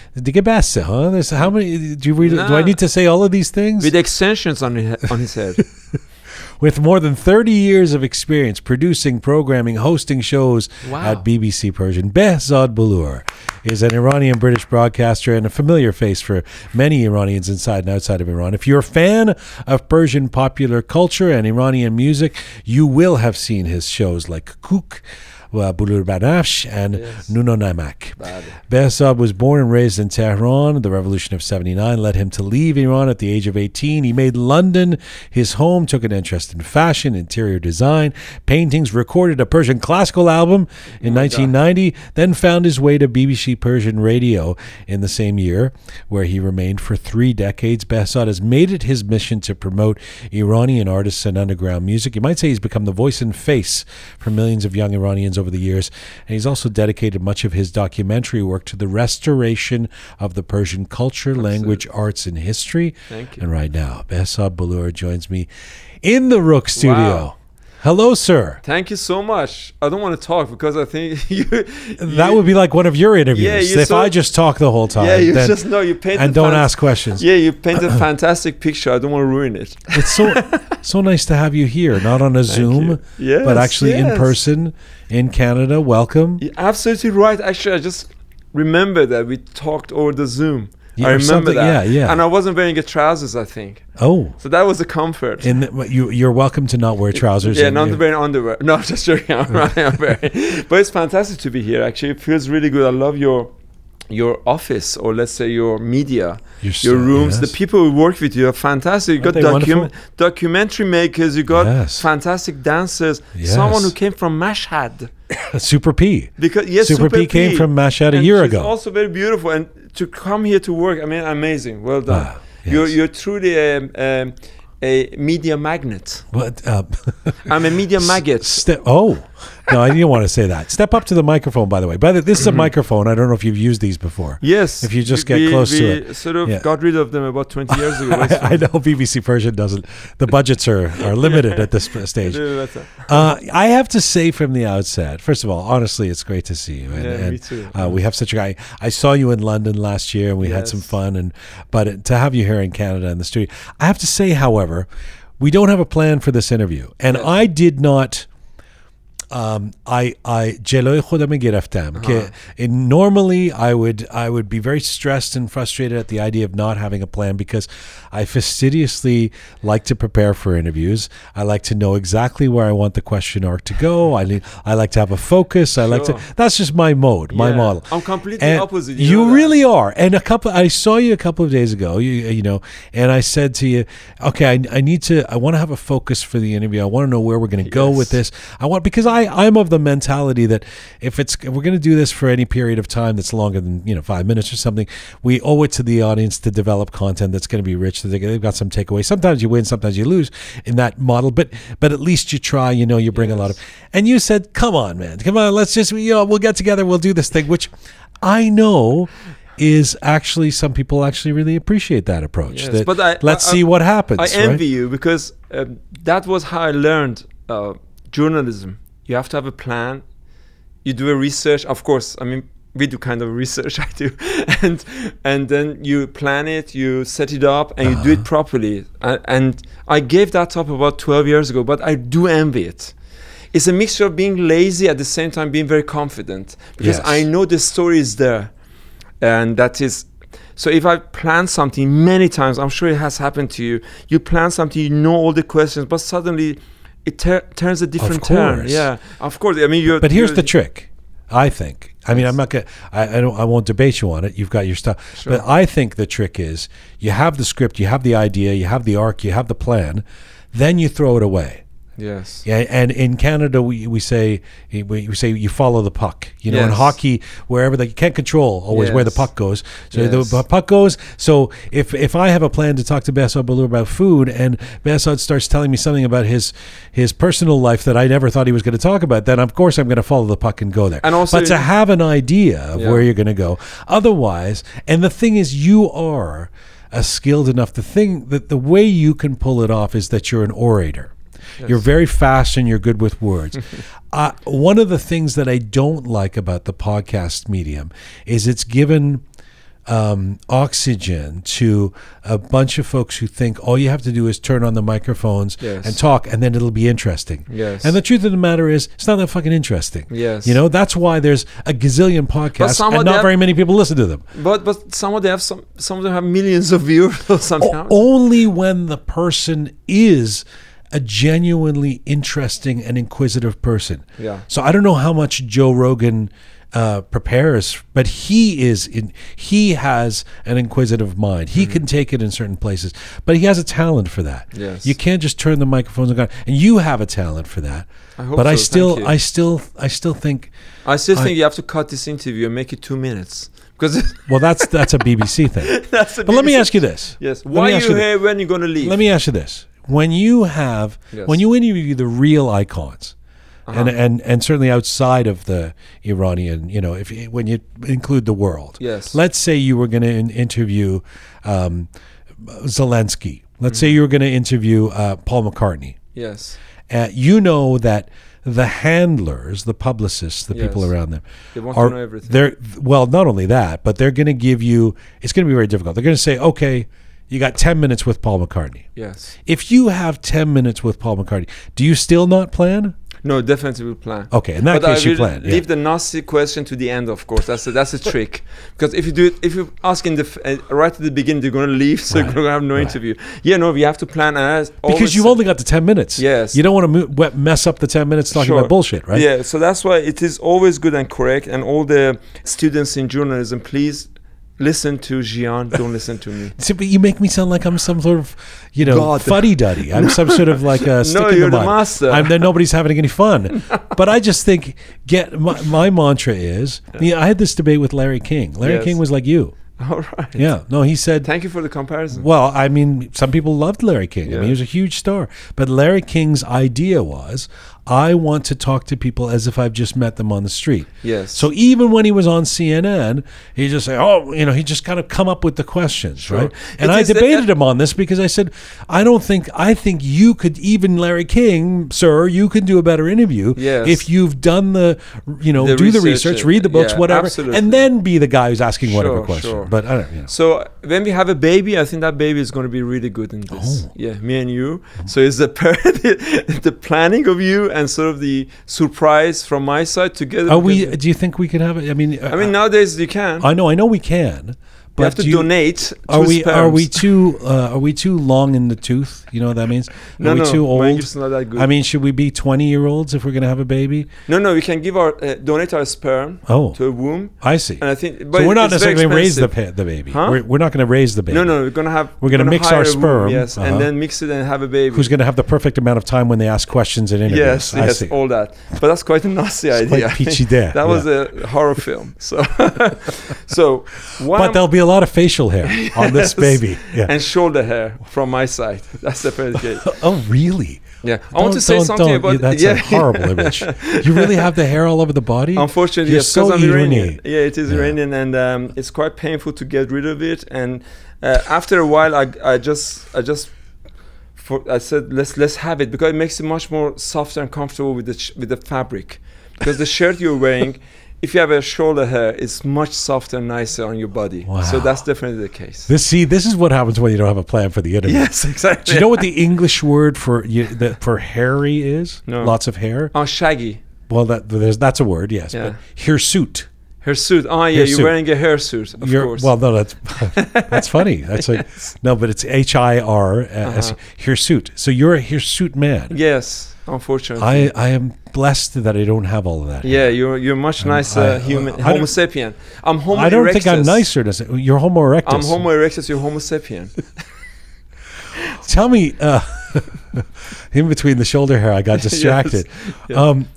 Speaker 1: Basse, huh? There's, how many? Do, you read, do I need to say all of these things?
Speaker 3: with extensions on his, on his head.
Speaker 1: with more than 30 years of experience producing, programming, hosting shows
Speaker 3: Wow.
Speaker 1: at BBC Persian. Behzad Bulur is an Iranian British broadcaster and a familiar face for many Iranians inside and outside of Iran. If you're a fan of Persian popular culture and Iranian music, you will have seen his shows like Kuk. Uh, Bulur Banafsh and
Speaker 3: Yes.
Speaker 1: Nuno Naimak.
Speaker 3: Bad.
Speaker 1: Behzad was born and raised in Tehran. The revolution of 79 led him to leave Iran at the age of 18. He made London his home, took an interest in fashion, interior design, paintings, recorded a Persian classical album in 1990, then found his way to BBC Persian Radio in the same year, where he remained for three decades. Behzad has made it his mission to promote Iranian artists and underground music. You might say he's become the voice and face for millions of young Iranians over the years. And he's also dedicated much of his documentary work to the restoration of the Persian culture, language, arts, and history.
Speaker 3: Thank you.
Speaker 1: And right now, Behzad Bulur joins me in the Roqe studio.
Speaker 3: Wow.
Speaker 1: Hello, sir.
Speaker 3: Thank you so much. I don't want to talk because I think you.
Speaker 1: That would be like one of your interviews.
Speaker 3: Yeah, you
Speaker 1: if
Speaker 3: so-
Speaker 1: I just talk the whole time,
Speaker 3: Yeah, you
Speaker 1: then-
Speaker 3: just know you paint
Speaker 1: and don't
Speaker 3: fan-
Speaker 1: ask questions.
Speaker 3: Yeah, you paint a fantastic picture. I don't want to ruin it.
Speaker 1: It's so so nice to have you here, not on a Zoom.
Speaker 3: Yes,
Speaker 1: but actually in person in Canada. Welcome.
Speaker 3: You're absolutely right. Actually, I just remember that we talked over the Zoom.
Speaker 1: Yeah,
Speaker 3: I remember that.
Speaker 1: yeah, yeah.
Speaker 3: And I wasn't wearing a trousers, I think.
Speaker 1: Oh,
Speaker 3: So that was a comfort.
Speaker 1: and you you're welcome to not wear trousers.
Speaker 3: yeah, not wearing underwear. No, just joking. I'm, I'm wearing. But it's fantastic to be here. Actually, it feels really good. I love your your office, or let's say your media,
Speaker 1: You're
Speaker 3: your rooms.
Speaker 1: yes.
Speaker 3: The people who work with you are fantastic. You
Speaker 1: Aren't
Speaker 3: got docu- documentary makers. You got
Speaker 1: Yes.
Speaker 3: fantastic dancers.
Speaker 1: Yes.
Speaker 3: Someone who came from Mashhad.
Speaker 1: Super P.
Speaker 3: Because yes,
Speaker 1: Super P came from Mashhad a year
Speaker 3: she's
Speaker 1: ago.
Speaker 3: Also very beautiful, and to come here to work, I mean, amazing. Well done.
Speaker 1: Ah,
Speaker 3: You're you're truly um, um, a media magnet.
Speaker 1: What? Uh,
Speaker 3: I'm a media maggot.
Speaker 1: Ste- oh, no, I didn't want to say that. Step up to the microphone, by the way. By the this is a microphone. I don't know if you've used these before.
Speaker 3: Yes.
Speaker 1: If you just
Speaker 3: we-
Speaker 1: get close
Speaker 3: we
Speaker 1: to it.
Speaker 3: We sort of
Speaker 1: Yeah.
Speaker 3: got rid of them about 20 years ago.
Speaker 1: I, I know BBC Persian doesn't. The budgets are, are limited at this stage. Uh, I have to say from the outset, first of all, honestly, it's great to see you. And,
Speaker 3: Yeah,
Speaker 1: and,
Speaker 3: me too.
Speaker 1: Uh, we have such a guy. I saw you in London last year, and we had some fun. And but it- to have you here in Canada in the studio, I have to say, however, we don't have a plan for this interview, and
Speaker 3: Yes.
Speaker 1: I did not. Um, I I جلوی خودم گرفتم که and normally I would I would be very stressed and frustrated at the idea of not having a plan because I fastidiously like to prepare for interviews. I like to know exactly where I want the question arc to go. I li- I like to have a focus. I like to
Speaker 3: Sure.
Speaker 1: that's just my mode, my
Speaker 3: Yeah.
Speaker 1: model.
Speaker 3: I'm completely
Speaker 1: And
Speaker 3: opposite.
Speaker 1: You,
Speaker 3: know that.
Speaker 1: really are. And a couple I saw you a couple of days ago, you you know, and I said to you, okay, I, I need to I want to have a focus for the interview. I want to know where we're going to go with
Speaker 3: Yes.
Speaker 1: this. I want because I I'm of the mentality that if it's if we're going to do this for any period of time that's longer than you know five minutes or something, we owe it to the audience to develop content that's going to be rich. That they- they've got some takeaways. Sometimes you win, sometimes you lose in that model, but but at least you try. You know, you bring a lot of. And you said, "Come on, man, come on, let's just you know we'll get together, we'll do this thing," which I know. Is actually some people actually really appreciate that approach.
Speaker 3: Yes,
Speaker 1: that
Speaker 3: but I-
Speaker 1: let's
Speaker 3: I-
Speaker 1: see what happens.
Speaker 3: I
Speaker 1: right?
Speaker 3: envy you because um, that was how I learned uh, journalism. You have to have a plan. You do a research. Of course, I mean we do kind of research. I do, and and then you plan it, you set it up, and you do
Speaker 1: Uh-huh.
Speaker 3: it properly. And, and I gave that up about twelve years ago, but I do envy it. It's a mixture of being lazy at the same time being very confident because
Speaker 1: Yes.
Speaker 3: I know the story is there, and that is so if I plan something many times, I'm sure it has happened to you. You plan something, you know all the questions, but suddenly it tur- turns a different turn. Yeah, of course. I mean, you.
Speaker 1: But here's the trick. I think. I mean, I'm not gonna. I, I don't. I won't debate you on it. You've got your stuff.
Speaker 3: Sure.
Speaker 1: But I think the trick is you have the script, you have the idea, you have the arc, you have the plan, then you throw it away.
Speaker 3: Yes.
Speaker 1: Yeah, and in Canada we, we say we, we say you follow the puck. You know, in hockey, wherever they you can't control always where the puck goes. So
Speaker 3: Yes.
Speaker 1: the puck goes. So if if I have a plan to talk to Besod Balur about food, and Besod starts telling me something about his his personal life that I never thought he was going to talk about, then of course I'm going to follow the puck and go there.
Speaker 3: And also-
Speaker 1: but to have an idea of
Speaker 3: Yeah.
Speaker 1: where you're going to go, otherwise, and the thing is, you are. Uh, skilled enough. The thing that the way you can pull it off is that you're an orator. You're very fast and you're good with words. uh, one of the things that I don't like about the podcast medium is it's given um, oxygen to a bunch of folks who think all you have to do is turn on the microphones
Speaker 3: Yes.
Speaker 1: and talk, and then it'll be interesting.
Speaker 3: Yes.
Speaker 1: And the truth of the matter is, it's not that fucking interesting.
Speaker 3: Yes.
Speaker 1: You know, that's why there's a gazillion podcasts and not
Speaker 3: have-
Speaker 1: very many people listen to them.
Speaker 3: But but some of them have some some of them have millions of viewers or something.
Speaker 1: O- only when the person is a genuinely interesting and inquisitive person.
Speaker 3: Yeah.
Speaker 1: So I don't know how much Joe Rogan uh, prepares, but he is in. He has an inquisitive mind. He can take it in certain places, but he has a talent for that.
Speaker 3: Yes.
Speaker 1: You can't just turn the microphones on, and you have a talent for that.
Speaker 3: I hope
Speaker 1: but I still. I still, I still think.
Speaker 3: I still
Speaker 1: I-
Speaker 3: think you have to cut this interview and make it two minutes because
Speaker 1: Well, that's that's a BBC thing.
Speaker 3: that's. A
Speaker 1: But let me ask you this.
Speaker 3: Yes. Why are you
Speaker 1: you
Speaker 3: here? When are you gonna leave?
Speaker 1: Let me ask you this: when you have,
Speaker 3: Yes.
Speaker 1: when you interview the real icons, and
Speaker 3: Uh-huh.
Speaker 1: and and certainly outside of the Iranian, you know, if when you include the world,
Speaker 3: Yes.
Speaker 1: Let's say you were going to in- interview um, Zelensky. Let's
Speaker 3: Mm-hmm.
Speaker 1: say you were going to interview uh, Paul McCartney.
Speaker 3: yes.
Speaker 1: Uh, you know that the handlers, the publicists, the people around them,
Speaker 3: They want to know everything.
Speaker 1: they're well. Not only that, but they're going to give you. It's going to be very difficult. They're going to say, "Okay, you got ten minutes with Paul McCartney."
Speaker 3: Yes.
Speaker 1: If you have 10 minutes with Paul McCartney, do you still not plan?
Speaker 3: No, definitely will plan.
Speaker 1: Okay, in that
Speaker 3: but
Speaker 1: case you plan. yeah.
Speaker 3: Leave the nasty question to the end, of course. That's a, that's a trick. Because if you do it, if you ask in the f- uh, right at the beginning, they're going to leave, so
Speaker 1: Right,
Speaker 3: you're going to have no
Speaker 1: right.
Speaker 3: interview. Yeah, no, we have to plan. And
Speaker 1: Because you've only got the 10 minutes.
Speaker 3: Yes.
Speaker 1: You don't want to mess up the 10 minutes talking
Speaker 3: Sure.
Speaker 1: about bullshit, right?
Speaker 3: Yeah, so that's why it is always good and correct. And all the students in journalism, please listen to Jian. Don't listen to me.
Speaker 1: See, but you make me sound like I'm some sort of, you know,
Speaker 3: God.
Speaker 1: fuddy duddy. I'm some sort of like a stick in
Speaker 3: you're
Speaker 1: the mud.
Speaker 3: master.
Speaker 1: I'm there. Nobody's having any fun. But I just think get my, my mantra is. Yeah, I had this debate with Larry King. Larry
Speaker 3: Yes.
Speaker 1: King was like you.
Speaker 3: All right.
Speaker 1: Yeah. No, he said
Speaker 3: Thank you for the comparison.
Speaker 1: Well, I mean, some people loved Larry King. I
Speaker 3: Yeah.
Speaker 1: mean, he was a huge star. But Larry King's idea was, I want to talk to people as if I've just met them on the street.
Speaker 3: Yes.
Speaker 1: So even when he was on CNN, he just say, "Oh, you know," he just kind of come up with the questions,
Speaker 3: Sure.
Speaker 1: right? And I debated him on this because I said, "I don't think I think you could even Larry King, sir, you could do a better interview
Speaker 3: Yes.
Speaker 1: if you've done the, you know,
Speaker 3: The
Speaker 1: do the
Speaker 3: research,
Speaker 1: research, read the books,
Speaker 3: yeah,
Speaker 1: whatever,
Speaker 3: absolutely.
Speaker 1: and then be the guy who's asking whatever
Speaker 3: Sure,
Speaker 1: question."
Speaker 3: sure.
Speaker 1: But I don't, you know.
Speaker 3: So when we have a baby, I think that baby is going to be really good in this.
Speaker 1: Oh.
Speaker 3: Yeah, me and you. So it's the the planning of you and sort of the surprise from my side together.
Speaker 1: Are we? Do you think we could have it? I mean,
Speaker 3: I mean, uh, nowadays you can.
Speaker 1: I know, I know we can, but
Speaker 3: you have to
Speaker 1: you-
Speaker 3: donate.
Speaker 1: Are we? Are we too? Uh, are we too long in the tooth? You know what that means?
Speaker 3: No,
Speaker 1: we
Speaker 3: no,
Speaker 1: too old?
Speaker 3: Is not that good.
Speaker 1: I mean, should we be twenty-year-olds if we're going to have a baby?
Speaker 3: no, no, we can give our uh, donate our sperm
Speaker 1: Oh,
Speaker 3: to a womb,
Speaker 1: I see.
Speaker 3: and I think. But
Speaker 1: So we're not necessarily going to raise the pa- the baby.
Speaker 3: Huh?
Speaker 1: We're, we're not going to raise the baby.
Speaker 3: No, no, we're gonna have.
Speaker 1: We're gonna mix our
Speaker 3: a womb,
Speaker 1: sperm,
Speaker 3: yes,
Speaker 1: uh-huh.
Speaker 3: and then mix it and have a baby.
Speaker 1: Who's going to have the perfect amount of time when they ask questions in interviews?
Speaker 3: Yes,
Speaker 1: I
Speaker 3: yes,
Speaker 1: see.
Speaker 3: all that. But that's quite a nasty
Speaker 1: It's quite
Speaker 3: idea.
Speaker 1: Peachy there,
Speaker 3: That was
Speaker 1: yeah.
Speaker 3: a horror film. So, so
Speaker 1: But there'll be a lot of facial hair on this
Speaker 3: Yes.
Speaker 1: baby. Yeah.
Speaker 3: and shoulder hair from my side. That's the first case.
Speaker 1: oh, really?
Speaker 3: Yeah, I want to
Speaker 1: Don't-
Speaker 3: say
Speaker 1: don't-
Speaker 3: something
Speaker 1: don't.
Speaker 3: about
Speaker 1: That's
Speaker 3: yeah.
Speaker 1: a horrible image. You really have the hair all over the body?
Speaker 3: Unfortunately,
Speaker 1: You're
Speaker 3: yes, because
Speaker 1: so
Speaker 3: I'm Iranian.
Speaker 1: Iranian.
Speaker 3: Yeah, it is
Speaker 1: Yeah.
Speaker 3: Iranian, and um, it's quite painful to get rid of it. And uh, after a while, I, I just, I just, for, I said let's let's have it because it makes it much more softer and comfortable with the sh- with the fabric. Because the shirt you're wearing, if you have a shoulder hair, it's much softer and nicer on your body.
Speaker 1: Wow.
Speaker 3: So that's definitely the case.
Speaker 1: This see, this is what happens when you don't have a plan for the interview.
Speaker 3: yes, exactly.
Speaker 1: Do you know what the English word for you, the, for hairy is?
Speaker 3: No.
Speaker 1: Lots of hair.
Speaker 3: Oh, shaggy.
Speaker 1: Well, that there's that's a word, yes.
Speaker 3: Yeah.
Speaker 1: But hirsute.
Speaker 3: Hirsute. Oh, yeah, you're wearing a hirsute, of
Speaker 1: You're-
Speaker 3: course.
Speaker 1: Well, no, that's that's funny. That's like no, but it's H I R S
Speaker 3: Uh-huh.
Speaker 1: hirsute. So you're a hirsute man.
Speaker 3: yes, unfortunately.
Speaker 1: I I am blessed that I don't have all of that.
Speaker 3: Yeah, you're you're much nicer
Speaker 1: I-
Speaker 3: human,
Speaker 1: I
Speaker 3: Homo sapien. I'm Homo
Speaker 1: I don't
Speaker 3: erectus.
Speaker 1: think I'm nicer. You're Homo erectus.
Speaker 3: I'm Homo erectus. You're Homo sapien.
Speaker 1: Tell me, uh, in between the shoulder hair, I got distracted.
Speaker 3: Yeah.
Speaker 1: Um,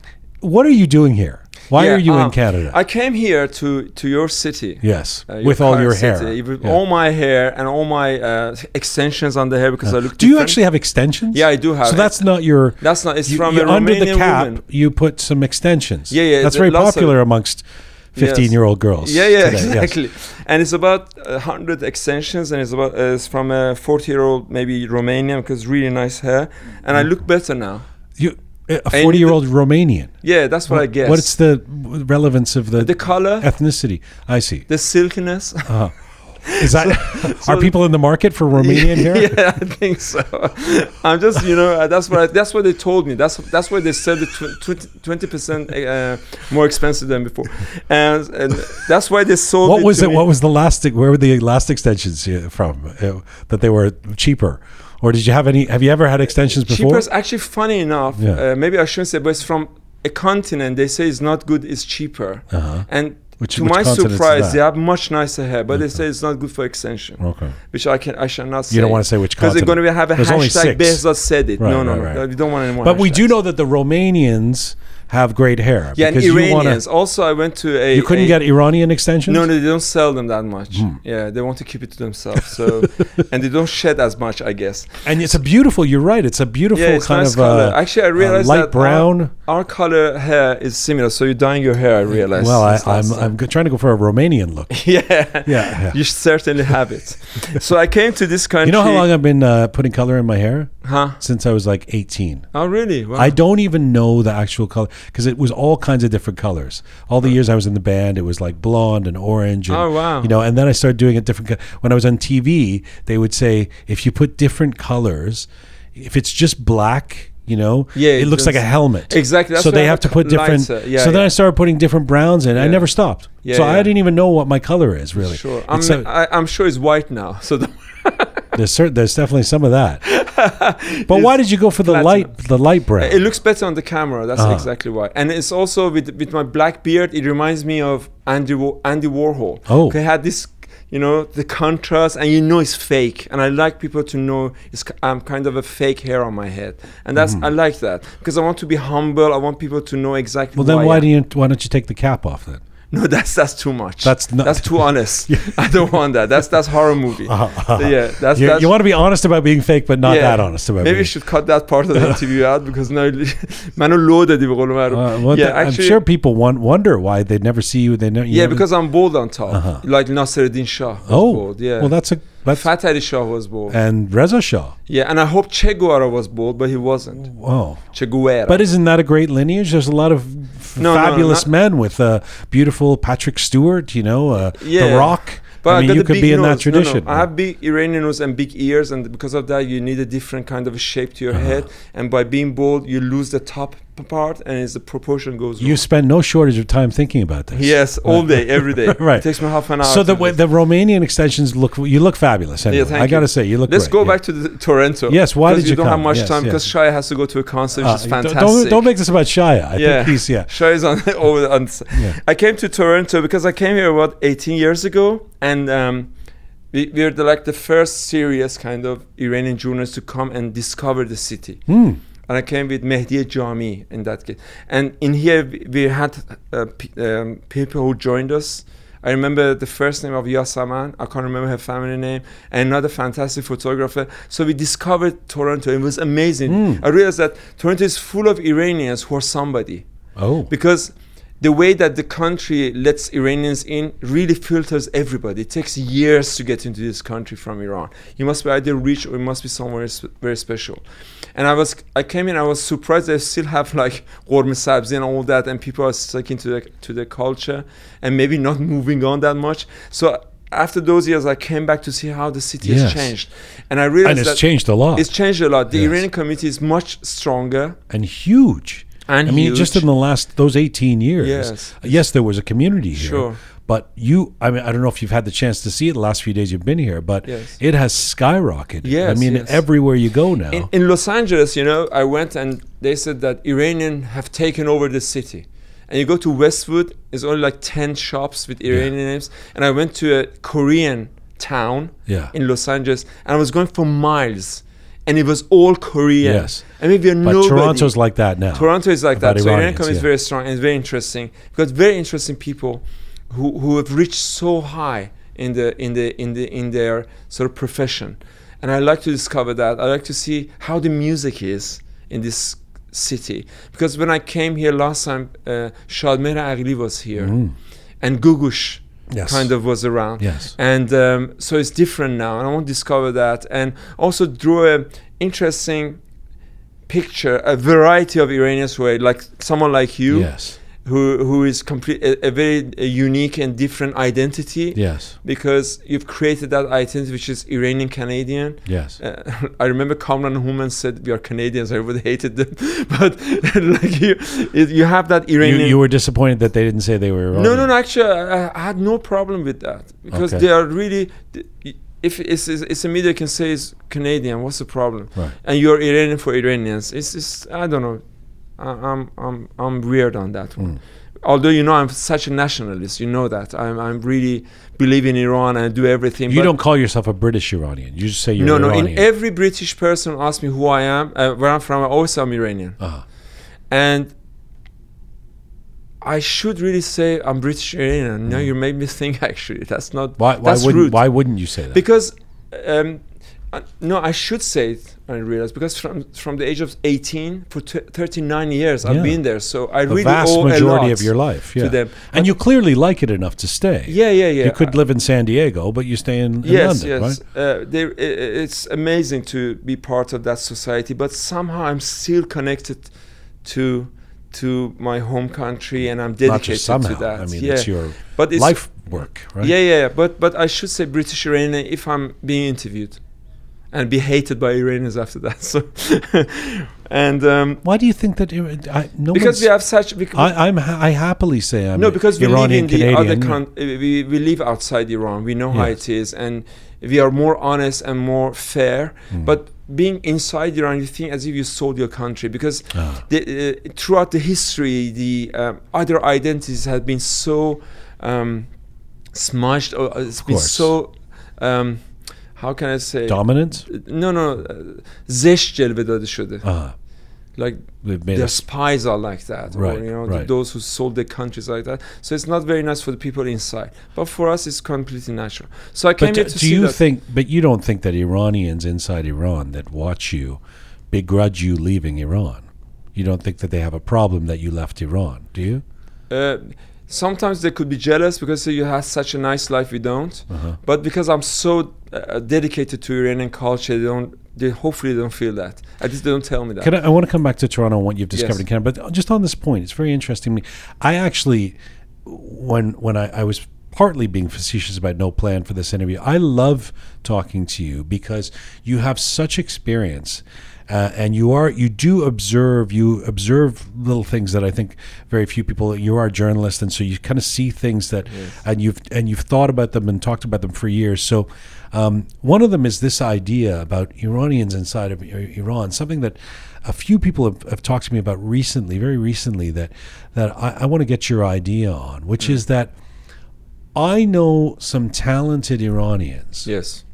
Speaker 1: what are you doing here? Why
Speaker 3: Yeah,
Speaker 1: are you in
Speaker 3: um,
Speaker 1: Canada?
Speaker 3: I came here to to your city.
Speaker 1: yes,
Speaker 3: uh,
Speaker 1: with all your hair.
Speaker 3: city,
Speaker 1: Yeah.
Speaker 3: all my hair and all my uh, extensions on the hair because I look.
Speaker 1: Do you actually have extensions?
Speaker 3: Yeah, I do have
Speaker 1: So that's not your.
Speaker 3: That's not. It's
Speaker 1: you,
Speaker 3: from
Speaker 1: you-
Speaker 3: a
Speaker 1: under the cap,
Speaker 3: woman.
Speaker 1: you put some extensions.
Speaker 3: Yeah, yeah,
Speaker 1: That's very
Speaker 3: lots of-
Speaker 1: popular amongst fifteen-year-old girls.
Speaker 3: Yeah, yeah,
Speaker 1: today, yes.
Speaker 3: exactly. And it's about a hundred extensions, and it's about uh, it's from a forty-year-old, maybe Romanian, because really nice hair, and
Speaker 1: Mm.
Speaker 3: I look better now.
Speaker 1: You, a
Speaker 3: I-
Speaker 1: forty-year-old Romanian.
Speaker 3: Yeah, that's what, I guess.
Speaker 1: What's the relevance of the,
Speaker 3: the color,
Speaker 1: ethnicity? I see.
Speaker 3: the silkiness?
Speaker 1: Uh-huh. Is that
Speaker 3: so-
Speaker 1: are people in the market for Romanian hair?
Speaker 3: yeah, I think so. I'm just, you know, uh, that's what I, that's what they told me. That's that's why they said it twenty percent uh, more expensive than before, and, and that's why they sold.
Speaker 1: What
Speaker 3: it
Speaker 1: was it?
Speaker 3: me.
Speaker 1: What was the last? Where were the last extensions uh, from? Uh, that they were cheaper, or did you have any? Have you ever had extensions before?
Speaker 3: cheaper? is Actually, funny enough,
Speaker 1: Yeah.
Speaker 3: uh, maybe I shouldn't say, but it's from a continent. They say it's not good. It's cheaper,
Speaker 1: Uh-huh.
Speaker 3: and.
Speaker 1: Which-
Speaker 3: to
Speaker 1: which
Speaker 3: my surprise, they have much nicer hair, but they say it's not good for extension,
Speaker 1: Okay.
Speaker 3: which I can I shall not say.
Speaker 1: You don't want to say which
Speaker 3: because they're going to have a
Speaker 1: There's
Speaker 3: hashtag. Behzad said it.
Speaker 1: Right,
Speaker 3: no, no,
Speaker 1: right,
Speaker 3: no.
Speaker 1: right.
Speaker 3: We don't want any more.
Speaker 1: But we do know that the Romanians have great hair.
Speaker 3: Yeah, and
Speaker 1: because you wanna-
Speaker 3: Iranians. also, I went to a.
Speaker 1: You couldn't
Speaker 3: a-
Speaker 1: get Iranian extensions.
Speaker 3: No, no, they don't sell them that much.
Speaker 1: Hmm.
Speaker 3: Yeah, they want to keep it to themselves. So, and they don't shed as much, I guess.
Speaker 1: And it's a beautiful. You're right. It's a beautiful
Speaker 3: Yeah, it's
Speaker 1: kind
Speaker 3: nice
Speaker 1: of
Speaker 3: color.
Speaker 1: uh,
Speaker 3: Actually, I realized
Speaker 1: light
Speaker 3: that
Speaker 1: brown.
Speaker 3: Our, our color hair is similar. So you're dyeing your hair. I realized.
Speaker 1: well, I,
Speaker 3: last
Speaker 1: I'm. I'm trying to go for a Romanian look.
Speaker 3: yeah.
Speaker 1: Yeah, yeah.
Speaker 3: You certainly have it. so I came to this country.
Speaker 1: You know how long I've been uh, putting color in my hair?
Speaker 3: Huh?
Speaker 1: Since I was like 18.
Speaker 3: Oh, really? Wow.
Speaker 1: I don't even know the actual color because it was all kinds of different colors. All the years I was in the band, it was like blonde and orange. And,
Speaker 3: Oh, wow.
Speaker 1: You know, and then I started doing it different. co- When I was on TV, they would say if you put different colors, if it's just black. You know,
Speaker 3: Yeah,
Speaker 1: it looks like a helmet.
Speaker 3: Exactly, that's
Speaker 1: so they have to put different.
Speaker 3: lighter. Yeah,
Speaker 1: so then. I started putting different browns in. I never stopped.
Speaker 3: Yeah,
Speaker 1: so I didn't even know what my color is really.
Speaker 3: Sure. I'm,
Speaker 1: a-
Speaker 3: I, I'm sure it's white now. So the,
Speaker 1: there's certain, there's definitely some of that. but why did you go for the
Speaker 3: platinum.
Speaker 1: light the light brown?
Speaker 3: It looks better on the camera. That's
Speaker 1: Uh-huh.
Speaker 3: exactly why. And it's also with with my black beard. It reminds me of Andy Andy Warhol.
Speaker 1: Oh.
Speaker 3: he had this, you know, the contrast, and you know it's fake. And I like people to know it's I'm kind of a fake hair on my head, and that's
Speaker 1: Mm-hmm.
Speaker 3: I like that because I want to be humble. I want people to know exactly.
Speaker 1: well, then why
Speaker 3: am.
Speaker 1: do you why don't you take the cap off then?
Speaker 3: No, that's that's too much.
Speaker 1: That's not-
Speaker 3: that's too honest. I don't want that. That's that's horror movie. So, yeah, that's
Speaker 1: you,
Speaker 3: that's.
Speaker 1: you want to be honest about being fake, but not
Speaker 3: yeah.
Speaker 1: that honest about
Speaker 3: Maybe
Speaker 1: being.
Speaker 3: you should cut that part of the interview out because now منو لو دادی به قول معروف.
Speaker 1: Uh, well,
Speaker 3: yeah,
Speaker 1: th- I'm
Speaker 3: actually,
Speaker 1: sure people want, wonder why they never see you. They know. You
Speaker 3: yeah,
Speaker 1: never-
Speaker 3: because I'm bald on top,
Speaker 1: Uh-huh.
Speaker 3: like Nasruddin Shah was
Speaker 1: oh,
Speaker 3: bald. Yeah,
Speaker 1: well, that's a that's
Speaker 3: Fat Ali Shah was bald.
Speaker 1: and Reza Shah.
Speaker 3: yeah, and I hope Che Guevara was bald, but he wasn't.
Speaker 1: Oh,
Speaker 3: Che Guevara.
Speaker 1: but isn't that a great lineage? There's a lot of f-
Speaker 3: no, no,
Speaker 1: fabulous
Speaker 3: not-
Speaker 1: men with uh, beautiful Patrick Stewart. You know, uh, The Rock.
Speaker 3: But
Speaker 1: I mean, you could be in that
Speaker 3: nose. No, no,
Speaker 1: tradition.
Speaker 3: I have big Iranian nose and big ears, and because of that, you need a different kind of shape to your
Speaker 1: Uh-huh.
Speaker 3: head. And by being bald, you lose the top part, and it's the proportion goes.
Speaker 1: you
Speaker 3: wrong.
Speaker 1: spend no shortage of time thinking about this.
Speaker 3: Yes, all day, every day.
Speaker 1: Right.
Speaker 3: It takes me half an hour.
Speaker 1: So the way the Romanian extensions look, you look fabulous. Anyway.
Speaker 3: thank
Speaker 1: I gotta
Speaker 3: you.
Speaker 1: say, you look.
Speaker 3: Let's
Speaker 1: great,
Speaker 3: go
Speaker 1: yeah.
Speaker 3: back to the Toronto.
Speaker 1: Yes, why did you you
Speaker 3: don't
Speaker 1: come?
Speaker 3: have much
Speaker 1: Yes,
Speaker 3: time
Speaker 1: yes.
Speaker 3: because Shaya has to go to a concert, which
Speaker 1: Uh,
Speaker 3: is
Speaker 1: don't-
Speaker 3: fantastic.
Speaker 1: Don't, don't make this about Shia. I
Speaker 3: yeah,
Speaker 1: think he's yeah.
Speaker 3: Shaya is on over on.
Speaker 1: Yeah.
Speaker 3: I came to Toronto because I came here about 18 years ago, and um, we, we were the, like the first serious kind of Iranian journalists to come and discover the city.
Speaker 1: Hmm.
Speaker 3: And I came with Mehdi Jami in that case. And in here, we, we had uh, um, people who joined us. I remember the first name of Yasaman. I can't remember her family name. And another fantastic photographer. So we discovered Toronto. It was amazing.
Speaker 1: Mm.
Speaker 3: I realized that Toronto is full of Iranians who are somebody
Speaker 1: Oh,
Speaker 3: because the way that the country lets Iranians in really filters everybody. It takes years to get into this country from Iran. You must be either rich or you must be somewhere sp- very special. And I was, I came in, I was surprised they still have like Ghormeh Sabzi and all that, and people are sticking to the to the culture and maybe not moving on that much. So after those years, I came back to see how the city
Speaker 1: Yes.
Speaker 3: has changed, and I realized
Speaker 1: and it's
Speaker 3: that
Speaker 1: changed a lot
Speaker 3: it's changed a lot. The
Speaker 1: Yes.
Speaker 3: Iranian community is much stronger
Speaker 1: and huge.
Speaker 3: And
Speaker 1: I mean, just in the last those eighteen years.
Speaker 3: Yes.
Speaker 1: Yes, there was a community here.
Speaker 3: Sure.
Speaker 1: But you, I mean, I don't know if you've had the chance to see it the last few days you've been here, but
Speaker 3: Yes.
Speaker 1: it has skyrocketed.
Speaker 3: Yes, I
Speaker 1: mean,
Speaker 3: yes.
Speaker 1: everywhere you go now.
Speaker 3: In, in Los Angeles, you know, I went and they said that Iranian have taken over the city. And you go to Westwood, there's only like 10 shops with Iranian names. And I went to a Korean town
Speaker 1: Yeah.
Speaker 3: in Los Angeles and I was going for miles. And it was all Korean.
Speaker 1: Yes.
Speaker 3: I mean, we're
Speaker 1: but
Speaker 3: nobody.
Speaker 1: Toronto's like that now.
Speaker 3: Toronto is like that. So Iranian
Speaker 1: Iranians,
Speaker 3: community is very strong and it's very interesting because very interesting people who, who have reached so high in the in the in the in their sort of profession. And I like to discover that. I like to see how the music is in this city. Because when I came here last time, uh, Shadmehr Aghili was here and Googoosh
Speaker 1: Mm. Yes.
Speaker 3: kind of was around.
Speaker 1: Yes.
Speaker 3: And um, so it's different now, and I want to discover that, and also draw a interesting picture, a variety of Iranians who are like someone like you,
Speaker 1: Yes.
Speaker 3: Who who is complete a, a very a unique and different identity
Speaker 1: Yes.
Speaker 3: because you've created that identity which is Iranian Canadian.
Speaker 1: Yes.
Speaker 3: Uh, I remember Kamran Hooman said we are Canadians. Everybody hated them, but like you, it- you have that Iranian.
Speaker 1: you were disappointed that they didn't say they were Iranian.
Speaker 3: no, no, no. Actually, I, I had no problem with that because
Speaker 1: Okay.
Speaker 3: they are really. If it's, it's, it's a media can say it's Canadian, what's the problem?
Speaker 1: Right.
Speaker 3: And you're Iranian for Iranians. It's just I don't know. I, I'm I'm I'm weird on that one.
Speaker 1: Mm.
Speaker 3: Although you know I'm such a nationalist, you know that I'm I'm really believe in Iran and do everything.
Speaker 1: You don't call yourself a British Iranian. You just say you're
Speaker 3: no, no.
Speaker 1: Iranian.
Speaker 3: In every British person asks me who I am, uh, where I'm from, I always say I'm Iranian.
Speaker 1: uh
Speaker 3: And I should really say I'm British Iranian. Now you made me think. Actually, that's not.
Speaker 1: Mm. Why, why
Speaker 3: that's
Speaker 1: wouldn't
Speaker 3: rude.
Speaker 1: Why wouldn't you say that?
Speaker 3: Because, um, uh, no, I should say it. I realize because from from the age of 18 for t- 39 years
Speaker 1: Yeah.
Speaker 3: I've been there, so I
Speaker 1: the
Speaker 3: really
Speaker 1: vast
Speaker 3: owe
Speaker 1: majority
Speaker 3: a lot
Speaker 1: of your life, yeah.
Speaker 3: to them.
Speaker 1: and you clearly like it enough to stay.
Speaker 3: Yeah, yeah, yeah.
Speaker 1: You could live in San Diego, but you stay in, in
Speaker 3: yes,
Speaker 1: London,
Speaker 3: yes.
Speaker 1: right?
Speaker 3: Uh, there, i- i- it's amazing to be part of that society, but somehow I'm still connected to to my home country, and I'm dedicated
Speaker 1: Not just somehow.
Speaker 3: to that.
Speaker 1: I mean,
Speaker 3: yeah.
Speaker 1: it's your
Speaker 3: but it's,
Speaker 1: life work, right?
Speaker 3: Yeah, yeah, yeah. But but I should say British Iranian if I'm being interviewed, and be hated by Iranians after that. So, and um,
Speaker 1: Why do you think that? I, no
Speaker 3: because we have such.
Speaker 1: I, I'm ha- I happily say I'm
Speaker 3: no, because we
Speaker 1: Iranian
Speaker 3: live in the other
Speaker 1: Canadian.
Speaker 3: country. We, we live outside Iran. We know how it is, and we are more honest and more fair.
Speaker 1: Mm.
Speaker 3: But being inside Iran, you think as if you sold your country because
Speaker 1: Ah.
Speaker 3: the, uh, throughout the history, the um, other identities have been so um, smudged. Or uh, it's been
Speaker 1: course.
Speaker 3: so. Um, how can I say
Speaker 1: dominance?
Speaker 3: No, no, uh, zesh jelve dade.
Speaker 1: Ah.
Speaker 3: Like their spies are like that,
Speaker 1: right,
Speaker 3: or you know,
Speaker 1: right.
Speaker 3: those who sold their countries like that. So it's not very nice for the people inside, but for us, it's completely natural. So I came
Speaker 1: but do, do you think? But you don't think that Iranians inside Iran that watch you begrudge you leaving Iran? You don't think that they have a problem that you left Iran, do you?
Speaker 3: Uh, sometimes they could be jealous because you have such a nice life, we don't.
Speaker 1: Uh-huh.
Speaker 3: But because I'm so uh, dedicated to Iranian culture, they don't. They hopefully don't feel that. At least they don't tell me that.
Speaker 1: Can I, I want to come back to Toronto and what you've discovered
Speaker 3: Yes.
Speaker 1: in Canada, but just on this point, it's very interesting to me. I actually, when when I, I was partly being facetious about no plan for this interview, I love talking to you because you have such experience. Uh, and you are you do observe you observe little things that I think very few people you are a journalist and so you kind of see things that and you've and you've thought about them and talked about them for years. So um, one of them is this idea about Iranians inside of Iran something that a few people have, have talked to me about recently very recently that that I, I want to get your idea on which is that I know some talented Iranians
Speaker 3: yes.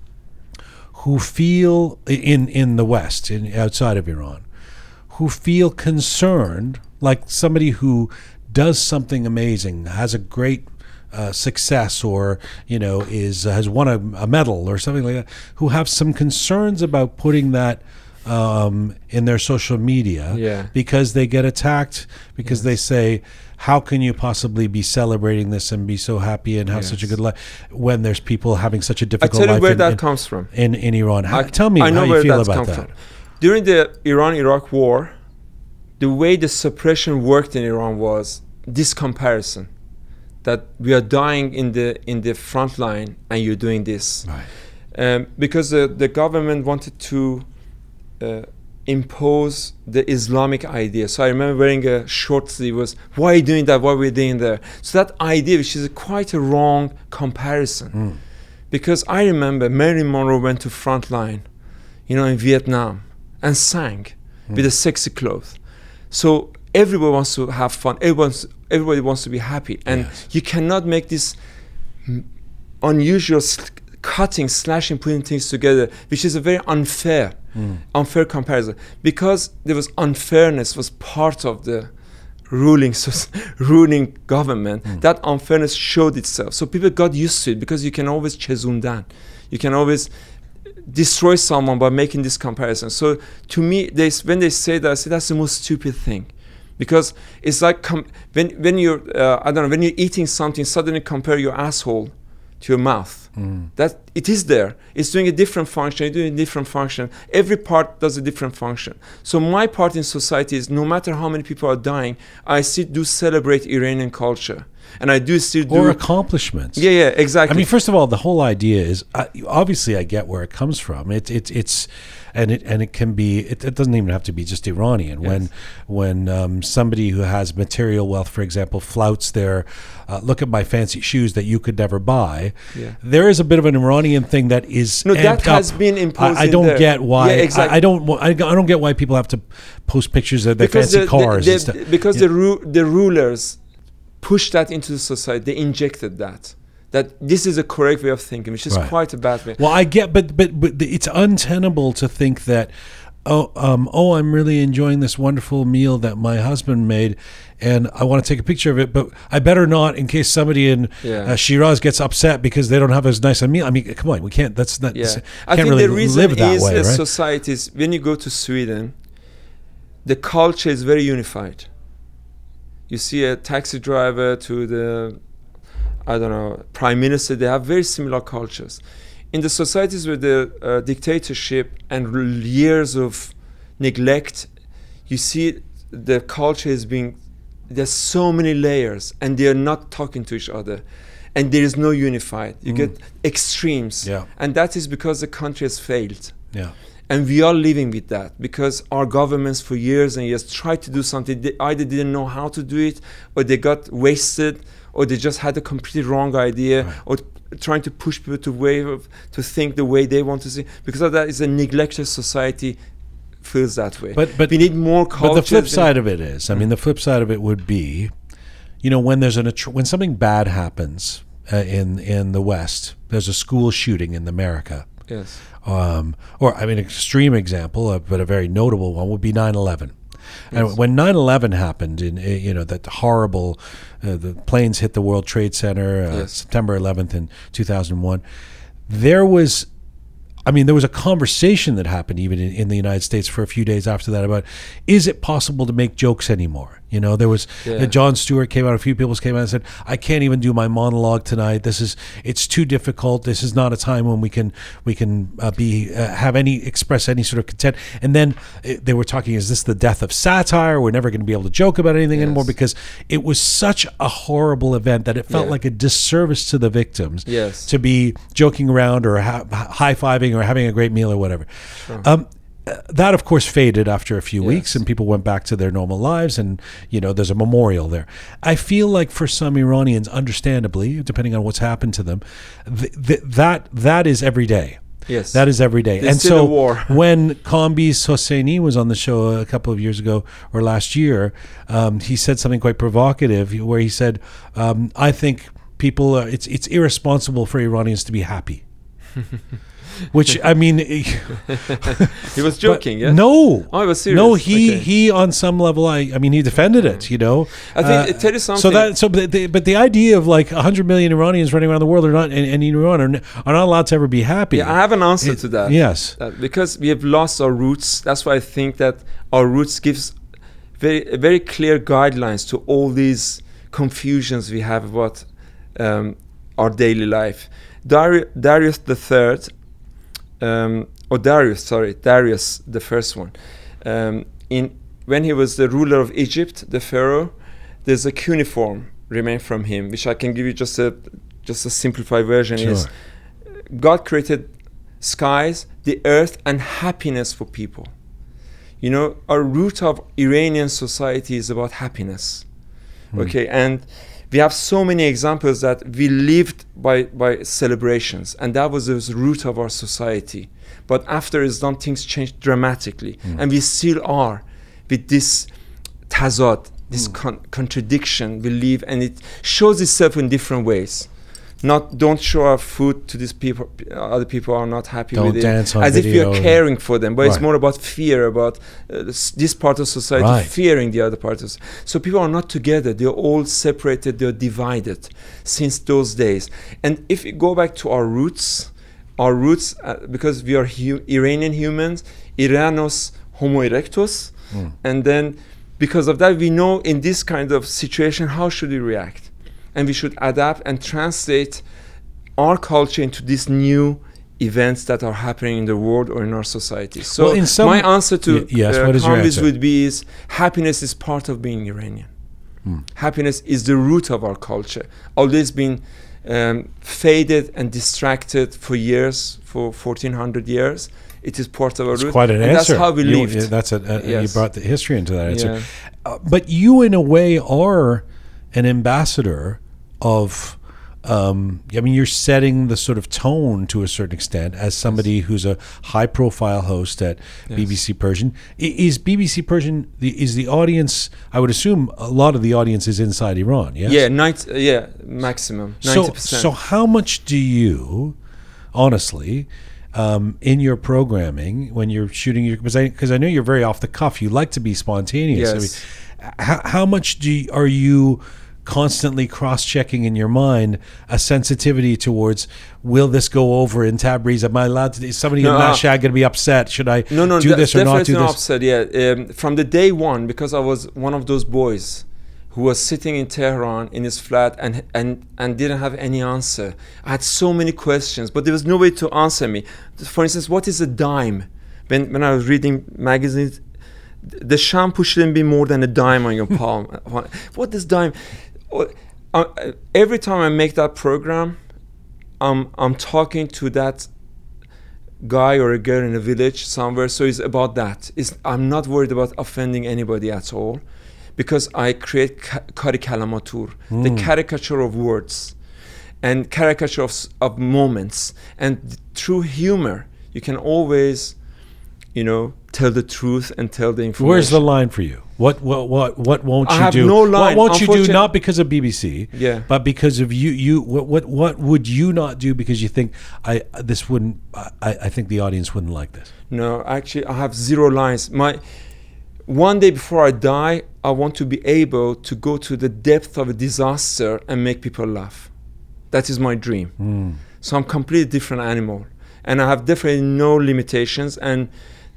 Speaker 1: Who feel in in the West, in outside of Iran, who feel concerned, like somebody who does something amazing, has a great uh, success, or you know is has won a, a medal or something like that, who have some concerns about putting that. Um, in their social media,
Speaker 3: Yeah.
Speaker 1: because they get attacked because they say, "How can you possibly be celebrating this and be so happy and have such a good life when there's people having such a difficult I
Speaker 3: tell you
Speaker 1: life?"
Speaker 3: where
Speaker 1: in-
Speaker 3: that
Speaker 1: in-
Speaker 3: comes from.
Speaker 1: in in Iran. How,
Speaker 3: I-
Speaker 1: tell me
Speaker 3: I know
Speaker 1: how you feel about that.
Speaker 3: from. During the Iran-Iraq war, the way the suppression worked in Iran was this comparison that we are dying in the in the front line and you're doing this
Speaker 1: Right.
Speaker 3: um, because the, the government wanted to uh, impose the Islamic idea. So I remember wearing a short sleeve was why are you doing that? What are we doing there? So that idea, which is a quite a wrong comparison,
Speaker 1: Hmm.
Speaker 3: because I remember Marilyn Monroe went to front line, you know, in Vietnam, and sang with a sexy clothes. So everybody wants to have fun. Everyone's, everybody wants to be happy, and
Speaker 1: Yes.
Speaker 3: you cannot make this unusual sl- cutting, slashing, putting things together, which is a very unfair, unfair comparison. Because there was unfairness was part of the ruling ruling government. That unfairness showed itself. So people got used to it because you can always chezundan. You can always destroy someone by making this comparison. So to me, they, when they say that, I say that's the most stupid thing, because it's like com- when when you're uh, I don't know when you're eating something, suddenly compare your asshole to your mouth. Mm. That it is there. It's doing a different function. It's doing a different function. Every part does a different function. So my part in society is no matter how many people are dying, I still do celebrate Iranian culture, and I do still do.
Speaker 1: or accomplishments.
Speaker 3: yeah, yeah, exactly.
Speaker 1: I mean, first of all, the whole idea is uh, obviously I get where it comes from. It, it, it's and it and it can be. It, it doesn't even have to be just Iranian. When
Speaker 3: Yes.
Speaker 1: when um, somebody who has material wealth, for example, flouts their uh, look at my fancy shoes that you could never buy.
Speaker 3: Yeah.
Speaker 1: There is a bit of an Iranian thing that is
Speaker 3: No, that has
Speaker 1: up.
Speaker 3: been imposed
Speaker 1: I, I don't
Speaker 3: there.
Speaker 1: get why.
Speaker 3: Yeah,
Speaker 1: I-
Speaker 3: exactly.
Speaker 1: I, don't. I, I don't get why people have to post pictures of their fancy
Speaker 3: the,
Speaker 1: cars.
Speaker 3: the-
Speaker 1: and stuff.
Speaker 3: because
Speaker 1: Yeah.
Speaker 3: the ru- the rulers pushed that into the society. They injected that. That this is a correct way of thinking, which is
Speaker 1: Right.
Speaker 3: quite a bad way.
Speaker 1: Well, I get, but but but it's untenable to think that. Oh, um, oh! I'm really enjoying this wonderful meal that my husband made, and I want to take a picture of it. But I better not, in case somebody in
Speaker 3: Yeah.
Speaker 1: uh, Shiraz gets upset because they don't have as nice a meal. I mean, come on, we can't. That's not.
Speaker 3: Yeah,
Speaker 1: can't
Speaker 3: I think
Speaker 1: really
Speaker 3: the reason
Speaker 1: live that
Speaker 3: is
Speaker 1: way, right?
Speaker 3: societies. When you go to Sweden, the culture is very unified. You see a taxi driver to the, I don't know, prime minister. They have very similar cultures. In the societies with the uh, dictatorship and years of neglect, you see the culture is being. There's so many layers, and they are not talking to each other, and there is no unified. You get extremes,
Speaker 1: Mm. Yeah.
Speaker 3: and that is because the country has failed.
Speaker 1: yeah,
Speaker 3: And we are living with that because our governments for years and years tried to do something. They either didn't know how to do it, or they got wasted, or they just had a completely wrong idea,
Speaker 1: Right.
Speaker 3: or trying to push people to way of, to think the way they want to see. Because of that, is a neglected society feels that way.
Speaker 1: But- but-
Speaker 3: we need more culture.
Speaker 1: but the flip side of it is, I mean, the flip side of it would be, you know, when there's an when something bad happens uh, in in the West, there's a school shooting in America.
Speaker 3: yes,
Speaker 1: um, or I mean, an extreme example, uh, but a very notable one would be 9/11. And when 9/11 happened, in uh, you know that horrible, uh, the planes hit the World Trade Center, uh,
Speaker 3: Yes.
Speaker 1: September 11th in 2001. There was, I mean, there was a conversation that happened even in, in the United States for a few days after that about, is it possible to make jokes anymore? You know, there was
Speaker 3: Yeah.
Speaker 1: uh, Jon Stewart came out, a few people came out and said, I can't even do my monologue tonight. This is it's too difficult. This is not a time when we can we can uh, be uh, have any express any sort of content. And then uh, they were talking, is this the death of satire? We're never going to be able to joke about anything anymore because it was such a horrible event that it felt
Speaker 3: Yeah.
Speaker 1: like a disservice to the victims
Speaker 3: Yes.
Speaker 1: to be joking around or ha- high fiving or having a great meal or whatever. Um, uh, that of course faded after a few
Speaker 3: Yes.
Speaker 1: weeks and people went back to their normal lives and you know there's a memorial there i feel like for some iranians understandably depending on what's happened to them th- th- that that is every day
Speaker 3: Yes.
Speaker 1: that is every day
Speaker 3: There's
Speaker 1: and so when Kambiz Hosseini was on the show a couple of years ago or last year um, he said something quite provocative where he said um, i think people are, it's it's irresponsible for iranians to be happy which i mean
Speaker 3: he was joking. Yeah.
Speaker 1: No.
Speaker 3: Oh, it was serious.
Speaker 1: No, he
Speaker 3: Okay.
Speaker 1: he on some level, I I mean, he defended it. You know.
Speaker 3: I think it tell you
Speaker 1: So that so but the, but the idea of like hundred million Iranians running around the world are not and, and Iran are, are not allowed to ever be happy.
Speaker 3: Yeah, I have an answer
Speaker 1: It-
Speaker 3: to that.
Speaker 1: Yes.
Speaker 3: Uh, because we have lost our roots. That's why I think that our roots gives very very clear guidelines to all these confusions we have about um, our daily life. Dari- Darius the third, um, or Darius, sorry, Darius the first one. Um, in when he was the ruler of Egypt, the pharaoh, there's a cuneiform remain from him, which I can give you just a just a simplified version. Is God created skies, the earth, and happiness for people. You know, our root of Iranian society is about happiness. Okay, and we have so many examples that we lived by by celebrations, and that was the root of our society. But after done, things changed dramatically, hmm. and we still are with this tazad, this hmm. con- contradiction we live, and it shows itself in different ways. Not don't show our food to these people. Other people are not happy
Speaker 1: Don't
Speaker 3: with it,
Speaker 1: dance on
Speaker 3: as if you're caring for them. But it's more about fear, about uh, this, part of society
Speaker 1: Right.
Speaker 3: fearing the other part of. Society. So people are not together. They're all separated. They're divided since those days. And if we go back to our roots, our roots, uh, because we are hu- Iranian humans, Iranos Homo erectus,
Speaker 1: Mm.
Speaker 3: and then because of that, we know in this kind of situation how should we react, and we should adapt and translate our culture into these new events that are happening in the world or in our society. So
Speaker 1: Well, in some-
Speaker 3: my answer to
Speaker 1: yes,
Speaker 3: uh,
Speaker 1: what is your
Speaker 3: Kambiz
Speaker 1: answer?
Speaker 3: would be is happiness is part of being Iranian.
Speaker 1: Hmm.
Speaker 3: Happiness is the root of our culture. Always been um, faded and distracted for years, for 1400 years. It is part of our
Speaker 1: It's
Speaker 3: root.
Speaker 1: quite an
Speaker 3: and
Speaker 1: answer.
Speaker 3: That's how we
Speaker 1: You-
Speaker 3: lived.
Speaker 1: that's a, a- you brought the history into that answer.
Speaker 3: Yeah.
Speaker 1: Uh, but you, in a way, are an ambassador of. Um, I mean, you're setting the sort of tone to a certain extent as somebody who's a high-profile host at
Speaker 3: Yes.
Speaker 1: BBC Persian. Is BBC Persian the, is the audience? I would assume a lot of the audience is inside Iran. Yes.
Speaker 3: Yeah, 90, yeah, maximum,
Speaker 1: So,
Speaker 3: 90%.
Speaker 1: so how much do you, honestly, um, in your programming when you're shooting your because I because I know you're very off the cuff. You like to be spontaneous. I
Speaker 3: Yes.
Speaker 1: mean, how, how much do you, are you constantly cross-checking in your mind a sensitivity towards will this go over in Tabriz? Am I allowed to? Is somebody
Speaker 3: No,
Speaker 1: in
Speaker 3: uh,
Speaker 1: Mashhad going to be upset? Should I
Speaker 3: no, no,
Speaker 1: do this or not do this?
Speaker 3: upset. Yeah, um, from the day one, because I was one of those boys who was sitting in Tehran in his flat and and and didn't have any answer. I had so many questions, but there was no way to answer me. For instance, what is a dime? When when I was reading magazines, the shampoo shouldn't be more than a dime on your palm. what is dime? Uh, uh, every time I make that program, I'm I'm talking to that guy or a girl in a village somewhere. So it's about that. It's, I'm not worried about offending anybody at all, because I create kari kalamatur, the caricature of words, and caricature of, of moments, and through humor you can always, you know, tell the truth and tell the information.
Speaker 1: Where's the line for you? What what what what won't
Speaker 3: I
Speaker 1: you
Speaker 3: have
Speaker 1: do?
Speaker 3: no line,
Speaker 1: What won't you do? Not because of BBC,
Speaker 3: Yeah.
Speaker 1: but because of you. You what what what would you not do because you think I this wouldn't? I I think the audience wouldn't like this.
Speaker 3: No, actually, I have zero lines. My one day before I die, I want to be able to go to the depth of a disaster and make people laugh. That is my dream. Hmm. So I'm completely different animal, and I have definitely no limitations. And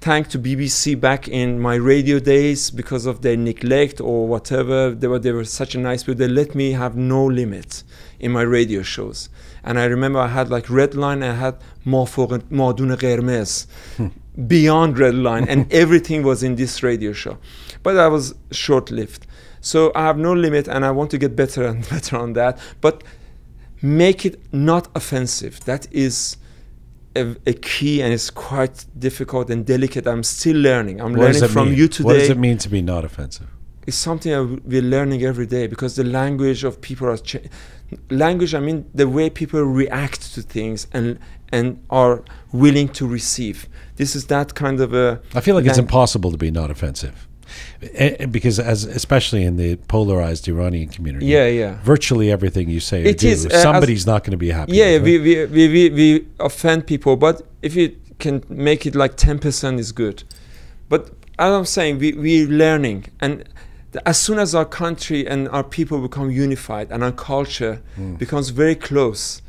Speaker 3: Thank to BBC back in my radio days because of their neglect or whatever. They were, they were such a nice people. They let me have no limit in my radio shows. And I remember I had like Red Line, I had Mardun Qermes, hmm. beyond Red Line, and everything was in this radio show. But I was short lived. So I have no limit and I want to get better and better on that. But make it not offensive. That is a, a key, and it's quite difficult and delicate. I'm still learning. I'm
Speaker 1: What
Speaker 3: learning from
Speaker 1: mean?
Speaker 3: you today.
Speaker 1: What does it mean to be not offensive?
Speaker 3: It's something I w- we're learning every day because the language of people are cha- language. I mean, the way people react to things and and are willing to receive. This is that kind of a.
Speaker 1: I feel like it's impossible to be not offensive, Eh, eh, because as especially in the polarized Iranian community,
Speaker 3: Yeah, yeah.
Speaker 1: virtually everything you say or
Speaker 3: It
Speaker 1: do,
Speaker 3: is, uh, as-
Speaker 1: somebody's not going to be happy.
Speaker 3: Yeah,
Speaker 1: with,
Speaker 3: we,
Speaker 1: right?
Speaker 3: we, we, we, we offend people, but if you can make it like 10% is good. But as I'm saying, we, we're learning. And as soon as our country and our people become unified and our culture
Speaker 1: Hmm.
Speaker 3: becomes very close,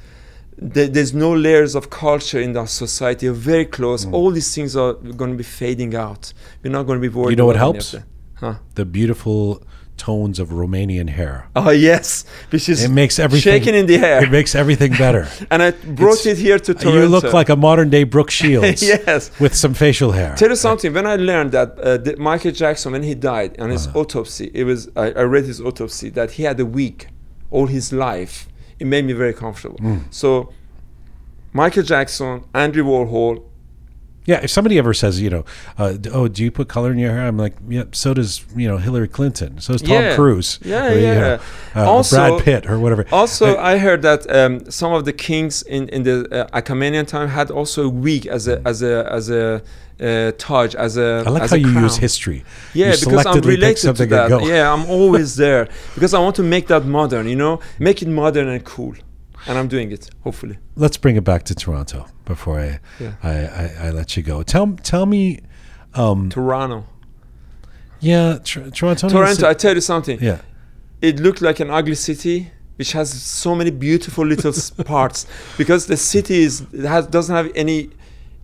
Speaker 3: th- there's no layers of culture in our society, are very close.
Speaker 1: Hmm.
Speaker 3: All these things are going to be fading out. We're not going to be worried
Speaker 1: You know what helps?
Speaker 3: Huh?
Speaker 1: the beautiful tones of Romanian hair.
Speaker 3: Oh, yes. Which is
Speaker 1: It makes everything
Speaker 3: shaking in the air.
Speaker 1: It makes everything better.
Speaker 3: and I brought
Speaker 1: It's-
Speaker 3: it here to Toronto.
Speaker 1: you look like a modern day Brooke Shields
Speaker 3: yes.
Speaker 1: with some facial hair.
Speaker 3: Tell you something. When I learned that uh, the Michael Jackson, when he died on his
Speaker 1: Uh-huh.
Speaker 3: autopsy, it was I, I read his autopsy that he had a week all his life. It made me very comfortable.
Speaker 1: Mm.
Speaker 3: So, Michael Jackson, Andrew Warhol,
Speaker 1: Yeah, if somebody ever says, you know, uh, oh, do you put color in your hair? I'm like, yeah. So does you know Hillary Clinton. So does Tom
Speaker 3: Yeah.
Speaker 1: Cruise.
Speaker 3: Yeah,
Speaker 1: or, you
Speaker 3: yeah.
Speaker 1: know, uh,
Speaker 3: Also-
Speaker 1: Brad Pitt or whatever.
Speaker 3: Also,
Speaker 1: Uh,
Speaker 3: I heard that um, some of the kings in in the uh, Achaemenian time had also a wig as a as a as a uh, taj as a.
Speaker 1: I like
Speaker 3: as
Speaker 1: how
Speaker 3: a
Speaker 1: you
Speaker 3: crown.
Speaker 1: use history.
Speaker 3: Yeah,
Speaker 1: you
Speaker 3: because I'm related to that. Yeah, I'm always there because I want to make that modern. You know, make it modern and cool, and I'm doing it. Hopefully.
Speaker 1: Let's bring it back to Toronto before I
Speaker 3: Yeah.
Speaker 1: I, I, I let you go. Tell tell me, um,
Speaker 3: Toronto.
Speaker 1: yeah, tr- Toronto.
Speaker 3: Toronto. I tell you something.
Speaker 1: yeah,
Speaker 3: It looked like an ugly city, which has so many beautiful little parts because the city is it has doesn't have any.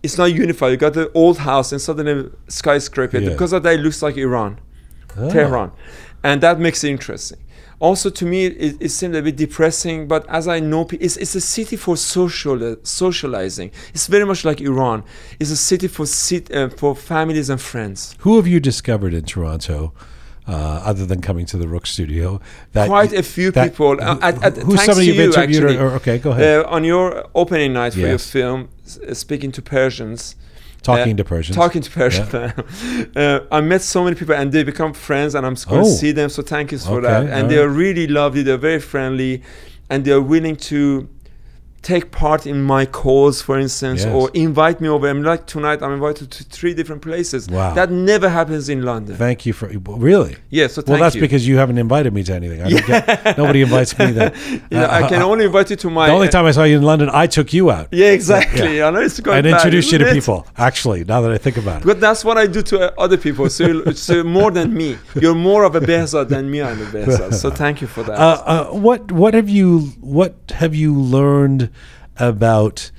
Speaker 3: It's not unified. You got the old house and suddenly skyscraper.
Speaker 1: Yeah.
Speaker 3: Because of that, it looks like Iran.
Speaker 1: Oh.
Speaker 3: Tehran, and that makes it interesting. also to me it, it seemed a bit depressing but as i know it's, it's a city for social socializing it's very much like iran it's a city for sit, uh, for families and friends
Speaker 1: Who have you discovered in Toronto, uh, other than coming to the Roqe Studio? That
Speaker 3: quite a few
Speaker 1: that-
Speaker 3: people uh,
Speaker 1: who-
Speaker 3: at, at,
Speaker 1: who's somebody you've
Speaker 3: you
Speaker 1: interviewed?
Speaker 3: actually
Speaker 1: Or, okay, go ahead.
Speaker 3: uh, on your opening night for your film uh, speaking to persians
Speaker 1: talking
Speaker 3: uh,
Speaker 1: to Persians.
Speaker 3: Talking to Persians. uh, I met so many people and they become friends, and I'm going
Speaker 1: Oh.
Speaker 3: to see them. So thank you for
Speaker 1: Okay,
Speaker 3: that. And
Speaker 1: all
Speaker 3: they are really lovely. They're very friendly, and they are willing to take part in my calls, for instance,
Speaker 1: Yes.
Speaker 3: or invite me over. I'm like tonight. I'm invited to three different places.
Speaker 1: Wow.
Speaker 3: That never happens in London.
Speaker 1: Thank you for really.
Speaker 3: yeah. So thank
Speaker 1: Well, that's
Speaker 3: you.
Speaker 1: because you haven't invited me to anything. I don't get, nobody invites me. That
Speaker 3: you know, I can only invite you to my.
Speaker 1: the only time I saw you in London, I took you out.
Speaker 3: Yeah, exactly. I know it's going
Speaker 1: and introduced you to
Speaker 3: it?
Speaker 1: people. Actually, now that I think about it,
Speaker 3: But that's what I do to uh, other people. So, so more than me. You're more of a Behzad than me. I'm a Behzad. So thank you for that.
Speaker 1: uh, uh, what what have you what have you learned about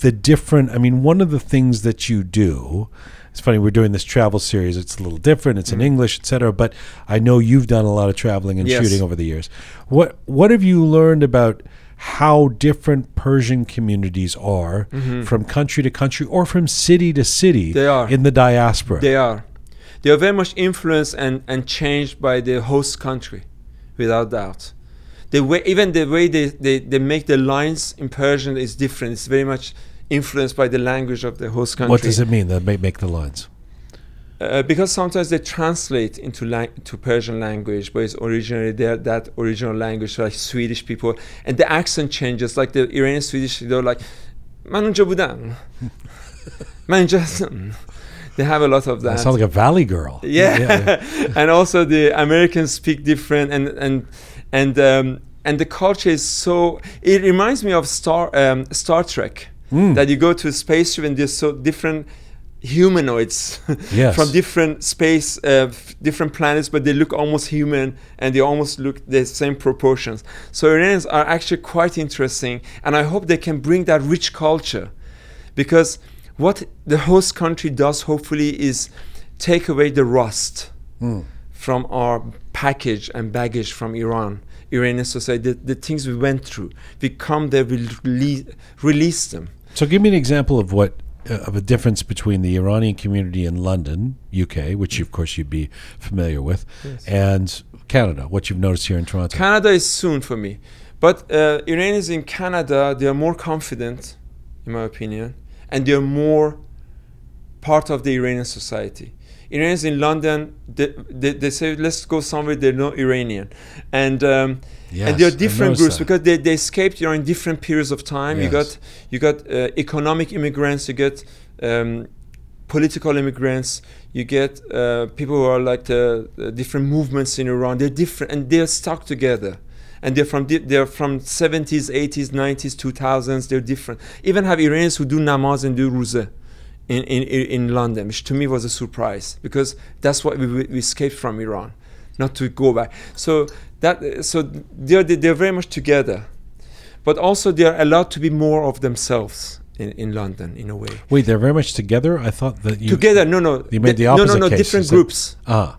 Speaker 1: the different? I mean, one of the things that you do. It's funny we're doing this travel series. It's a little different. It's in English, etc. But I know you've done a lot of traveling and
Speaker 3: Mm-hmm. Yes.
Speaker 1: shooting over the years. What what have you learned about how different Persian communities are from country to country or from city to city
Speaker 3: Mm-hmm. They are.
Speaker 1: in the diaspora?
Speaker 3: They are. They are very much influenced and, and changed by the host country, without doubt the way even the way they, they, they make the lines in Persian is different. It's very much influenced by the language of the host country.
Speaker 1: What does it mean that they make the lines?
Speaker 3: Uh, because sometimes they translate into lang- to Persian language, but it's originally there that original language, like Swedish people, and the accent changes. Like the Iranian Swedish, they're like, "Man unja budan, man They have a lot of
Speaker 1: that.
Speaker 3: I
Speaker 1: Sounds like a valley girl.
Speaker 3: Yeah, yeah. and also the Americans speak different, and and and um, and the culture is so. It reminds me of Star um, Star Trek.
Speaker 1: Mm.
Speaker 3: That you go to a spaceship and there's so different humanoids
Speaker 1: Yes.
Speaker 3: from different space, uh, different planets, but they look almost human and they almost look the same proportions. So Iranians are actually quite interesting, and I hope they can bring that rich culture, because what the host country does hopefully is take away the rust
Speaker 1: Mm.
Speaker 3: from our package and baggage from Iran, Iranian society, the, the things we went through. We come there, we release, release them.
Speaker 1: So give me an example of what uh, of a difference between the Iranian community in London, UK, which of course you'd be familiar with, and Canada. What you've noticed here in Toronto.
Speaker 3: Canada is soon for me. But uh, Iranians in Canada, they are more confident, in my opinion, and they are more part of the Iranian society. Iranians in London, they, they, they say, let's go somewhere they're not Iranian. And um, and there are different groups
Speaker 1: that.
Speaker 3: because they, they escaped Iran in different periods of time. You got you got uh, economic immigrants, you get um, political immigrants, you get uh, people who are like the, the different movements in Iran. They're different and they're stuck together. And they're from they're from 70s, 80s, 90s, 2000s. They're different. Even have Iranians who do namaz and do ruza in, in, in London, which to me was a surprise because that's what we, we escaped from Iran, not to go back. So that so they're they're very much together, but also they are allowed to be more of themselves in, in London in a way.
Speaker 1: Wait, they're very much together. I thought that you
Speaker 3: together, no, no,
Speaker 1: you made the
Speaker 3: no, no, no,
Speaker 1: case,
Speaker 3: different groups.
Speaker 1: Ah,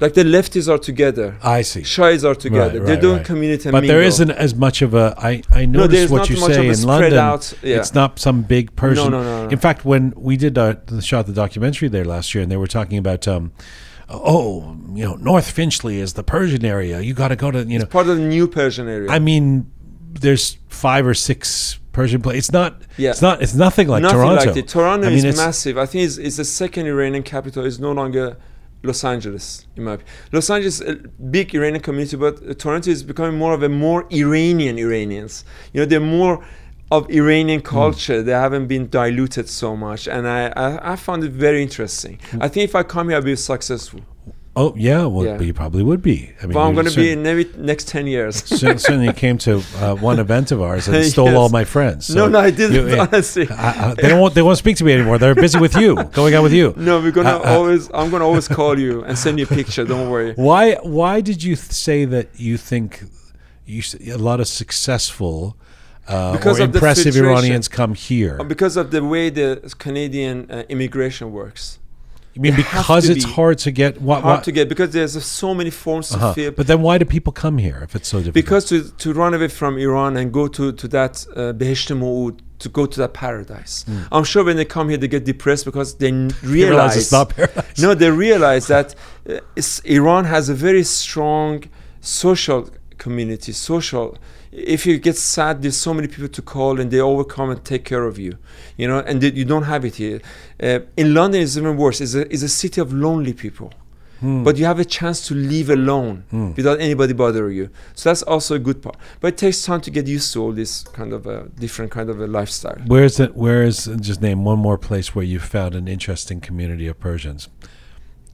Speaker 3: Like the lefties are together,
Speaker 1: I see.
Speaker 3: Shais are together.
Speaker 1: Right,
Speaker 3: they don't
Speaker 1: right.
Speaker 3: communicate. and
Speaker 1: But there
Speaker 3: mingle.
Speaker 1: isn't as much of a. I I noticed
Speaker 3: there's
Speaker 1: what you say in London.
Speaker 3: out. Yeah.
Speaker 1: It's not some big Persian.
Speaker 3: no, no, no.
Speaker 1: In fact, when we did uh, the shot the documentary there last year, and they were talking about. Um, Oh, you know, North Finchley is the Persian area. You got to go to, you know.
Speaker 3: part of the new Persian area.
Speaker 1: I mean, there's five or six Persian places. It's not.
Speaker 3: Yeah.
Speaker 1: It's not. It's nothing like
Speaker 3: Nothing
Speaker 1: Toronto.
Speaker 3: like. Toronto
Speaker 1: I mean,
Speaker 3: is
Speaker 1: it's,
Speaker 3: massive. I think it's, it's the second Iranian capital. It's no longer Los Angeles, in my opinion. Los Angeles a big Iranian community, but Toronto is becoming more of a more Iranian Iranians. You know, they're more of Iranian hmm. culture. They haven't been diluted so much, and I, I, I found it very interesting. Hmm. I think if I come here, I'll be successful.
Speaker 1: Oh yeah. Well,
Speaker 3: Yeah.
Speaker 1: you probably would be. I mean,
Speaker 3: But I'm going to be in maybe next 10 years.
Speaker 1: cer- certainly came to uh, one event of ours and stole
Speaker 3: Yes.
Speaker 1: all my friends.
Speaker 3: no,
Speaker 1: So
Speaker 3: no, I didn't,
Speaker 1: you-
Speaker 3: honestly.
Speaker 1: I, I, they don't want. They won't speak to me anymore. They're busy with you, going out with you.
Speaker 3: No, we're gonna
Speaker 1: Uh, uh,
Speaker 3: always. I'm gonna always call you and send you a picture. Don't worry.
Speaker 1: Why? Why did you th- say that you think you a lot of successful uh,
Speaker 3: Because
Speaker 1: or
Speaker 3: of
Speaker 1: impressive. Iranians come here?
Speaker 3: Because of the way the Canadian uh, immigration works.
Speaker 1: You mean
Speaker 3: have
Speaker 1: because it's
Speaker 3: be
Speaker 1: hard to get what?
Speaker 3: hard to get because there's so many forms to
Speaker 1: uh
Speaker 3: fill.
Speaker 1: But then why do people come here if it's so difficult?
Speaker 3: because to, to run away from Iran and go to, to that uh, to go to that paradise. I'm sure when they come here, they get depressed because they.
Speaker 1: Realize
Speaker 3: realize,
Speaker 1: it's not paradise.
Speaker 3: no, they realize that uh, Iran has a very strong social community, social. If you get sad, there's so many people to call, and they all will come and take care of you, you know. And you don't have it here. Uh, in London, it's even worse. It's a, it's a city of lonely people,
Speaker 1: Hmm.
Speaker 3: but you have a chance to live alone
Speaker 1: Hmm.
Speaker 3: without anybody bothering you. So that's also a good part. But it takes time to get used to all this kind of a different kind of a lifestyle.
Speaker 1: Where's it? Where is? Just name one more place where you found an interesting community of Persians.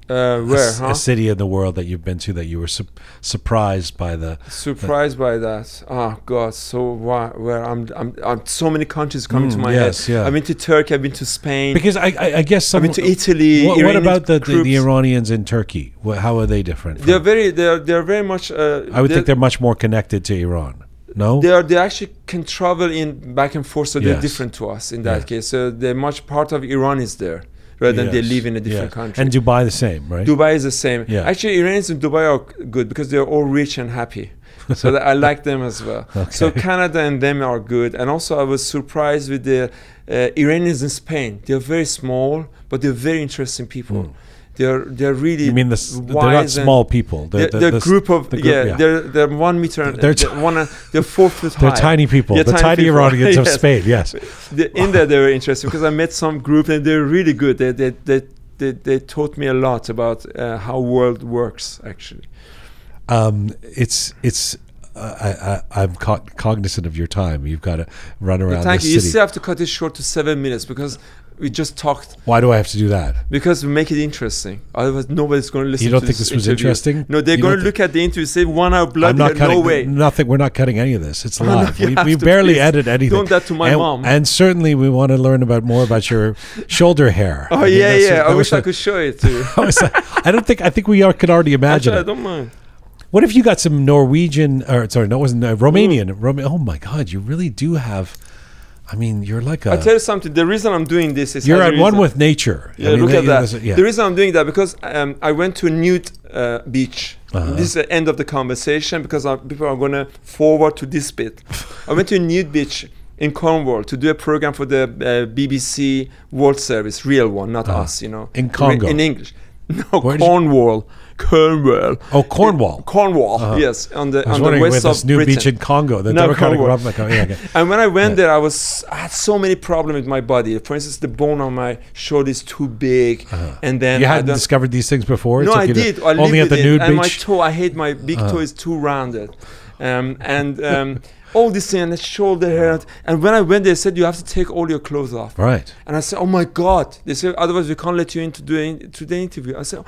Speaker 3: Uh,
Speaker 1: A
Speaker 3: where,
Speaker 1: s-
Speaker 3: huh?
Speaker 1: A city in the world that you've been to that you were su- surprised by the.
Speaker 3: Surprised by that. Oh God! So why, where I'm, I'm, I'm, so many countries coming to
Speaker 1: Mm,
Speaker 3: my
Speaker 1: yes,
Speaker 3: head.
Speaker 1: yeah.
Speaker 3: I've been to Turkey. I've been to Spain.
Speaker 1: Because I, I, I guess
Speaker 3: I've been to Italy.
Speaker 1: What, what about the, the, the. Iranians in Turkey? What, how are they different?
Speaker 3: They're very. They're they're very much. Uh,
Speaker 1: I would
Speaker 3: they're-
Speaker 1: think they're much more connected to Iran. No.
Speaker 3: They are. They actually can travel in back and forth, so they're different to us in that
Speaker 1: Yes.
Speaker 3: case. So they're much part of Iran is there, rather than they live in a different
Speaker 1: yes.
Speaker 3: country.
Speaker 1: And Dubai the same, right?
Speaker 3: Dubai is the same.
Speaker 1: Yeah.
Speaker 3: Actually, Iranians in Dubai are good because they're all rich and happy. so that I like them as well. So Canada and them are good. And also, I was surprised with the uh, Iranians in Spain. They're very small, but they're very interesting people. They're they're really.
Speaker 1: You mean the, they're not small people.
Speaker 3: They're,
Speaker 1: the-
Speaker 3: they're
Speaker 1: the
Speaker 3: group of
Speaker 1: the group-
Speaker 3: yeah,
Speaker 1: yeah.
Speaker 3: They're they're one meter. And,
Speaker 1: They're
Speaker 3: they're, one. They're four foot high.
Speaker 1: They're tiny people.
Speaker 3: Yeah,
Speaker 1: the
Speaker 3: tiny
Speaker 1: tiny. Iranians of Spain. Yes.
Speaker 3: The, in there, they were interesting because I met some group and they're really good. They they they they, they taught me a lot about uh, how world works actually.
Speaker 1: Um, it's it's. Uh, I, I, I'm co- cognizant of your time. You've got to run around
Speaker 3: thank
Speaker 1: this
Speaker 3: you. You
Speaker 1: city.
Speaker 3: still have to cut it short to seven minutes because we just talked.
Speaker 1: Why do I have to do that?
Speaker 3: Because we make it interesting. Otherwise, nobody's going to listen.
Speaker 1: You don't think this was
Speaker 3: interview.
Speaker 1: interesting?
Speaker 3: No, they're
Speaker 1: You
Speaker 3: going to look at the interview, say one hour blood.
Speaker 1: I'm not cutting
Speaker 3: no way.
Speaker 1: nothing. We're not cutting any of this. It's live. we we barely
Speaker 3: please.
Speaker 1: edit anything.
Speaker 3: Don't that to my
Speaker 1: and,
Speaker 3: mom.
Speaker 1: And certainly, we want to learn about more about your shoulder hair.
Speaker 3: Oh
Speaker 1: I mean,
Speaker 3: yeah, yeah.
Speaker 1: that
Speaker 3: I wish I could show it to you.
Speaker 1: I like- I don't think. I think we are, could already imagine
Speaker 3: Actually, I don't mind.
Speaker 1: What if you got some Norwegian or sorry, no, it wasn't uh,
Speaker 3: Mm.
Speaker 1: Romanian. Roma- oh my God, you really do have. I mean, you're like a.
Speaker 3: I tell you something. The reason I'm doing this is
Speaker 1: you're at
Speaker 3: a
Speaker 1: one with nature. I mean,
Speaker 3: look at that.
Speaker 1: that's- Yeah.
Speaker 3: The reason I'm doing that because um, I went to a Nude uh, Beach.
Speaker 1: Uh-huh.
Speaker 3: This is the end of the conversation because uh, people are going to forward to this bit. I went to a Nude Beach in Cornwall to do a program for the uh, BBC World Service, real one, not
Speaker 1: Uh-huh.
Speaker 3: us, you know.
Speaker 1: In Congo?
Speaker 3: In English. No,
Speaker 1: Where
Speaker 3: Cornwall. Cornwall.
Speaker 1: Oh, Cornwall.
Speaker 3: Cornwall,
Speaker 1: Uh-huh.
Speaker 3: yes, on the
Speaker 1: I was
Speaker 3: on the west
Speaker 1: this
Speaker 3: of
Speaker 1: new
Speaker 3: Britain.
Speaker 1: beach in Congo. The
Speaker 3: No,
Speaker 1: Democratic
Speaker 3: Congo.
Speaker 1: Republic. Yeah, okay.
Speaker 3: And when I went
Speaker 1: Yeah.
Speaker 3: there, I was I had so many problems with my body. For instance, the bone on my shoulder is too big, and then
Speaker 1: you hadn't discovered these things before.
Speaker 3: No, I
Speaker 1: to-
Speaker 3: did. I
Speaker 1: only at the
Speaker 3: it.
Speaker 1: nude
Speaker 3: and my
Speaker 1: beach.
Speaker 3: toe, I hate my big toe is too rounded, um, and um, all this thing and the shoulder hair. And when I went, there, they said you have to take all your clothes off.
Speaker 1: Right.
Speaker 3: And I said, "Oh my God!" They said, "Otherwise, we can't let you into the to the interview." I said,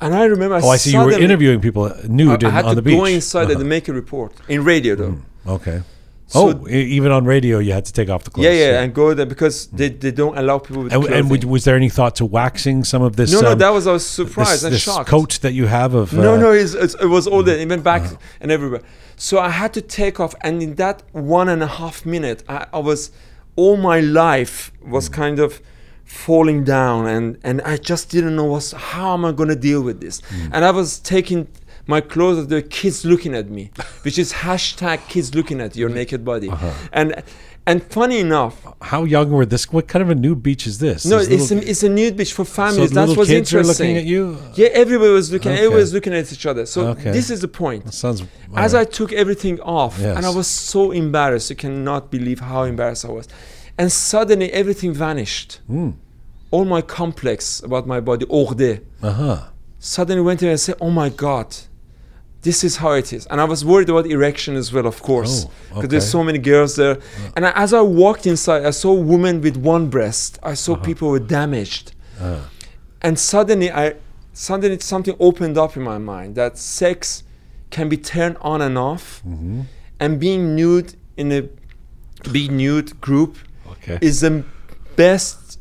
Speaker 3: and I remember.
Speaker 1: Oh, I see. You were interviewing people nude
Speaker 3: I, I had
Speaker 1: on
Speaker 3: to
Speaker 1: the beach.
Speaker 3: go inside
Speaker 1: Uh-huh.
Speaker 3: and make a report in radio though.
Speaker 1: Okay.
Speaker 3: So-
Speaker 1: oh, even on radio, you had to take off the clothes.
Speaker 3: Yeah, yeah, and go there because they, they don't allow people with
Speaker 1: And, and would, was there any thought to waxing some of this?
Speaker 3: no, no,
Speaker 1: um,
Speaker 3: that was I was
Speaker 1: this,
Speaker 3: surprised and
Speaker 1: this
Speaker 3: shocked.
Speaker 1: coat that you have of.
Speaker 3: No,
Speaker 1: uh,
Speaker 3: no, it's, it's, it was all there. It went back and everywhere. So I had to take off, and in that one and a half minute, I, I was all my life was kind of falling down, and and I just didn't know what's how am I going to deal with this. Mm. And I was taking my clothes. There were kids looking at me, which is hashtag kids looking at your mm. naked body, uh-huh. and. And funny enough,
Speaker 1: How young were this? What kind of a nude beach is this?
Speaker 3: no, it's
Speaker 1: little-
Speaker 3: a, it's a nude beach for families.
Speaker 1: little
Speaker 3: That's what's
Speaker 1: kids are
Speaker 3: interesting.
Speaker 1: looking at you.
Speaker 3: Yeah, everybody was looking.
Speaker 1: Okay.
Speaker 3: Everybody was looking at each other. So
Speaker 1: Okay.
Speaker 3: this is the point.
Speaker 1: Sounds.
Speaker 3: As
Speaker 1: alright.
Speaker 3: I took everything off, and I was so embarrassed, you cannot believe how embarrassed I was. And suddenly everything vanished.
Speaker 1: Mm.
Speaker 3: All my complex about my body, order,
Speaker 1: Uh huh.
Speaker 3: suddenly went in and said, "Oh my God, this is how it is." And I was worried about erection as well, of course,
Speaker 1: Oh,
Speaker 3: because there's so many girls there. And I, as I walked inside, I saw women with one breast. I saw
Speaker 1: Uh-huh.
Speaker 3: people were damaged
Speaker 1: Uh,
Speaker 3: and suddenly i suddenly something opened up in my mind that sex can be turned on and off
Speaker 1: mhm.
Speaker 3: and being nude in a big nude group
Speaker 1: Okay.
Speaker 3: is the best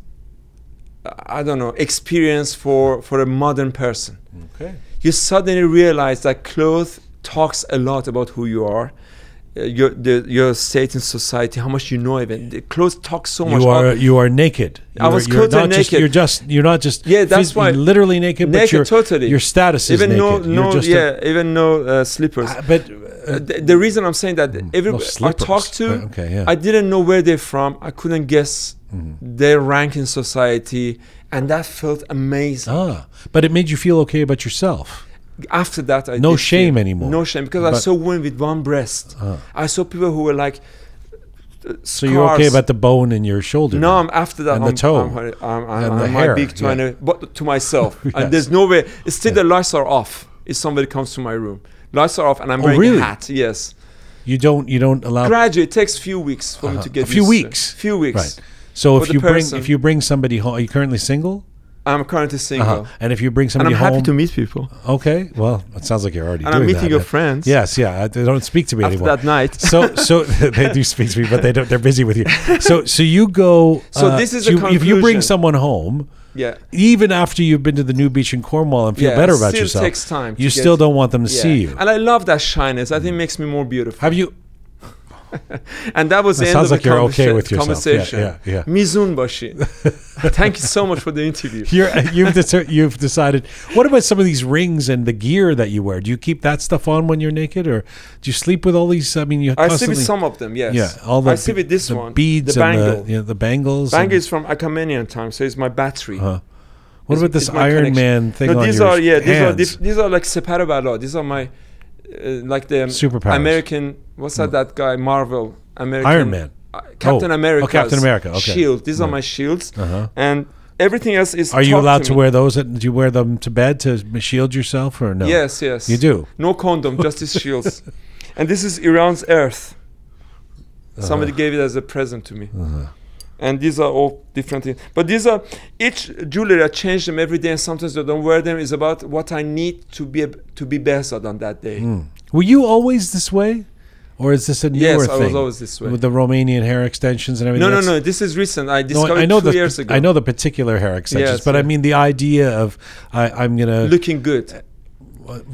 Speaker 3: i don't know experience for for a modern person
Speaker 1: okay.
Speaker 3: you suddenly realize that clothes talks a lot about who you are uh, your the, your state in society, how much you know. Even the clothes talk so much.
Speaker 1: you are
Speaker 3: How-
Speaker 1: you are naked.
Speaker 3: I
Speaker 1: You're-
Speaker 3: was
Speaker 1: you're
Speaker 3: totally
Speaker 1: just,
Speaker 3: naked.
Speaker 1: You're just you're not just
Speaker 3: Yeah, that's why-
Speaker 1: literally naked, but
Speaker 3: naked,
Speaker 1: your
Speaker 3: totally.
Speaker 1: your status is
Speaker 3: even no
Speaker 1: naked. You're
Speaker 3: no
Speaker 1: just a-
Speaker 3: yeah even no uh, slippers.
Speaker 1: Uh, but
Speaker 3: Uh, the, the reason I'm saying that every
Speaker 1: no
Speaker 3: I talked to,
Speaker 1: Uh, okay, yeah.
Speaker 3: I didn't know where they're from. I couldn't guess
Speaker 1: Mm-hmm.
Speaker 3: their rank in society, and that felt amazing.
Speaker 1: ah, but it made you feel okay about yourself.
Speaker 3: After that, I
Speaker 1: No shame
Speaker 3: feel-
Speaker 1: anymore.
Speaker 3: No shame because I saw women with one breast.
Speaker 1: Ah.
Speaker 3: I saw people who were like. uh,
Speaker 1: So you're okay about the bone in your shoulder?
Speaker 3: No. I'm after that.
Speaker 1: And the
Speaker 3: I'm,
Speaker 1: toe.
Speaker 3: I'm, I'm, I'm,
Speaker 1: And the hair,
Speaker 3: big toe,
Speaker 1: yeah.
Speaker 3: uh, but to myself.
Speaker 1: Yes.
Speaker 3: And there's no way. Still the lights are off. If somebody comes to my room, lights are off, and I'm
Speaker 1: Oh,
Speaker 3: wearing
Speaker 1: really?
Speaker 3: a hat. Yes.
Speaker 1: You don't you don't allow
Speaker 3: Gradually, it takes few weeks for me
Speaker 1: Uh-huh.
Speaker 3: to get
Speaker 1: A few
Speaker 3: used to
Speaker 1: weeks.
Speaker 3: Few weeks.
Speaker 1: right. So if
Speaker 3: the
Speaker 1: you bring
Speaker 3: person.
Speaker 1: if you bring somebody home, are you currently single?
Speaker 3: I'm currently single,
Speaker 1: Uh-huh. And if you bring
Speaker 3: and
Speaker 1: somebody
Speaker 3: I'm
Speaker 1: home,
Speaker 3: happy to meet people.
Speaker 1: okay. Well, it sounds like you're already
Speaker 3: And
Speaker 1: doing
Speaker 3: I'm meeting
Speaker 1: that.
Speaker 3: your friends.
Speaker 1: Yes, yeah. They don't speak to me
Speaker 3: After
Speaker 1: anymore.
Speaker 3: that night.
Speaker 1: so so they do speak to me, but they don't. They're busy with you. So so you go.
Speaker 3: So
Speaker 1: uh,
Speaker 3: this is the
Speaker 1: you, if you bring someone home,
Speaker 3: yeah.
Speaker 1: even after you've been to the new beach in Cornwall and feel
Speaker 3: Yeah,
Speaker 1: better about
Speaker 3: still
Speaker 1: yourself,
Speaker 3: takes time
Speaker 1: you still don't want them to
Speaker 3: yeah.
Speaker 1: see you.
Speaker 3: And I love that shyness. I think it makes me more beautiful.
Speaker 1: Have you?
Speaker 3: And that was
Speaker 1: That
Speaker 3: the end
Speaker 1: sounds
Speaker 3: of
Speaker 1: like
Speaker 3: the
Speaker 1: you're okay with yourself.
Speaker 3: Conversation.
Speaker 1: yeah, yeah.
Speaker 3: Mizun bashi. Thank you so much for the interview.
Speaker 1: You're, you've deter- you've decided. What about some of these rings and the gear that you wear? Do you keep that stuff on when you're naked, or do you sleep with all these? I mean, you
Speaker 3: I sleep with some of them, yes.
Speaker 1: yeah, all the
Speaker 3: I sleep with this
Speaker 1: the
Speaker 3: one,
Speaker 1: beads
Speaker 3: the
Speaker 1: and
Speaker 3: bangle.
Speaker 1: the, you the bangles.
Speaker 3: Bangle is from Achaemenian time, so it's my battery.
Speaker 1: Uh-huh. What
Speaker 3: It's-
Speaker 1: about this Iron. Man thing
Speaker 3: No,
Speaker 1: on
Speaker 3: these are yeah, these are
Speaker 1: hands?
Speaker 3: dif- these are like separabala. These are my uh, like the
Speaker 1: Superpowers.
Speaker 3: American. What's that? That guy Marvel American
Speaker 1: Iron Man.
Speaker 3: uh, Captain
Speaker 1: Oh. Oh,
Speaker 3: America.
Speaker 1: Captain America, okay.
Speaker 3: Shield. These are my shields,
Speaker 1: Uh-huh.
Speaker 3: and everything else is.
Speaker 1: Are you allowed to
Speaker 3: me.
Speaker 1: wear those? At, do you wear them to bed to shield yourself, or no?
Speaker 3: Yes, yes.
Speaker 1: You do.
Speaker 3: No condom, just these shields. And this is Iran's Earth. Somebody
Speaker 1: Uh-huh.
Speaker 3: gave it as a present to me. And these are all different things. But these are each jewelry I change them every day, and sometimes I don't wear them. Is about what I need to be to be Behzad on that day.
Speaker 1: Hmm. Were you always this way, or is this a newer thing?
Speaker 3: Yes, I was always this way.
Speaker 1: with the Romanian hair extensions and everything.
Speaker 3: No, no, no. This is recent. I
Speaker 1: No,
Speaker 3: discovered
Speaker 1: I know
Speaker 3: two
Speaker 1: the
Speaker 3: years ago.
Speaker 1: I know the particular hair extensions,
Speaker 3: Yes,
Speaker 1: but I mean the idea of I, I'm gonna
Speaker 3: looking good.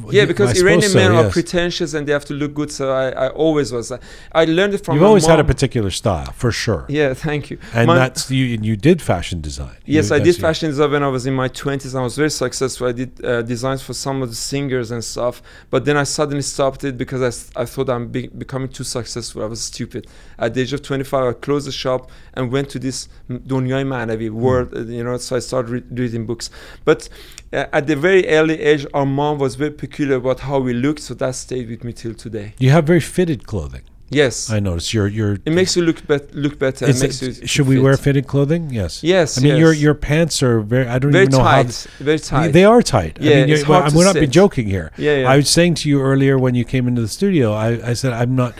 Speaker 3: Yeah, because Iranian
Speaker 1: so,
Speaker 3: men are pretentious and they have to look good. So I, I always was. I learned it from.
Speaker 1: You've always had a particular style, for sure.
Speaker 3: Yeah, thank you.
Speaker 1: And
Speaker 3: My-
Speaker 1: that's you. You did fashion design.
Speaker 3: Yes,
Speaker 1: You-
Speaker 3: I did fashion design when I was in my 20s. I was very successful. I did uh, designs for some of the singers and stuff. But then I suddenly stopped it because I thought I'm be- becoming too successful. I was stupid. At the age of 25, I closed the shop and went to this dunyai manavi world, uh, you know, so I started re- reading books. But uh, at the very early age, our mom was very peculiar about how we looked, so that stayed with me till today.
Speaker 1: You have very fitted clothing.
Speaker 3: Yes.
Speaker 1: I noticed. You're you're.
Speaker 3: it makes you look, bet- look better. It makes
Speaker 1: it-
Speaker 3: you
Speaker 1: should we
Speaker 3: fit.
Speaker 1: wear fitted clothing? Yes.
Speaker 3: Yes.
Speaker 1: I mean, your
Speaker 3: yes.
Speaker 1: your pants are very. I don't
Speaker 3: very
Speaker 1: even know how.
Speaker 3: tight. Very tight.
Speaker 1: They are tight.
Speaker 3: Yeah,
Speaker 1: I mean, well,
Speaker 3: hard
Speaker 1: I'm-
Speaker 3: to
Speaker 1: we're not be joking here.
Speaker 3: Yeah, yeah.
Speaker 1: I was saying to you earlier when you came into the studio, I, I said I'm not.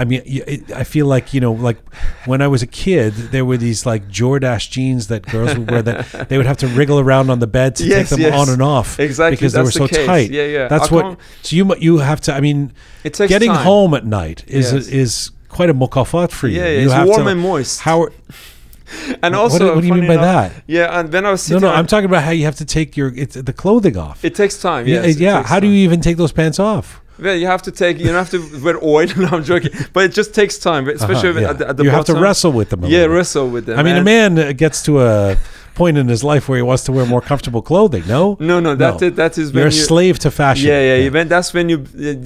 Speaker 1: I mean, it, I feel like you know, like when I was a kid, there were these like Jordache jeans that girls would wear that they would have to wriggle around on the bed to
Speaker 3: Yes,
Speaker 1: take them
Speaker 3: yes.
Speaker 1: on and off,
Speaker 3: Exactly,
Speaker 1: because they were so
Speaker 3: case.
Speaker 1: tight.
Speaker 3: Yeah, yeah.
Speaker 1: That's
Speaker 3: I
Speaker 1: what.
Speaker 3: can't-
Speaker 1: So you you have to. I mean,
Speaker 3: It takes
Speaker 1: getting
Speaker 3: time.
Speaker 1: home at night is
Speaker 3: Yes.
Speaker 1: is quite a mukafat for you.
Speaker 3: Yeah, yeah,
Speaker 1: you
Speaker 3: it's warm
Speaker 1: to,
Speaker 3: and moist.
Speaker 1: How?
Speaker 3: And also,
Speaker 1: what do you mean by
Speaker 3: enough-
Speaker 1: that?
Speaker 3: Yeah, and when I was
Speaker 1: No,
Speaker 3: sitting,
Speaker 1: no. I'm talking about how you have to take your it's, the clothing off.
Speaker 3: It takes time.
Speaker 1: yeah,
Speaker 3: Yes,
Speaker 1: yeah.
Speaker 3: takes
Speaker 1: How do you even take those pants off?
Speaker 3: Yeah, you have to take. You don't have to wear oil. no, I'm joking. But it just takes time, especially
Speaker 1: uh-huh, yeah.
Speaker 3: at, the, at the
Speaker 1: You bottom. have to wrestle with them.
Speaker 3: Yeah, wrestle with them.
Speaker 1: I mean, a man gets to a point in his life where he wants to wear more comfortable clothing. No,
Speaker 3: no, no. That's
Speaker 1: no.
Speaker 3: It, that is when
Speaker 1: you're,
Speaker 3: you, a
Speaker 1: slave to fashion.
Speaker 3: Yeah, yeah. yeah. When, that's when you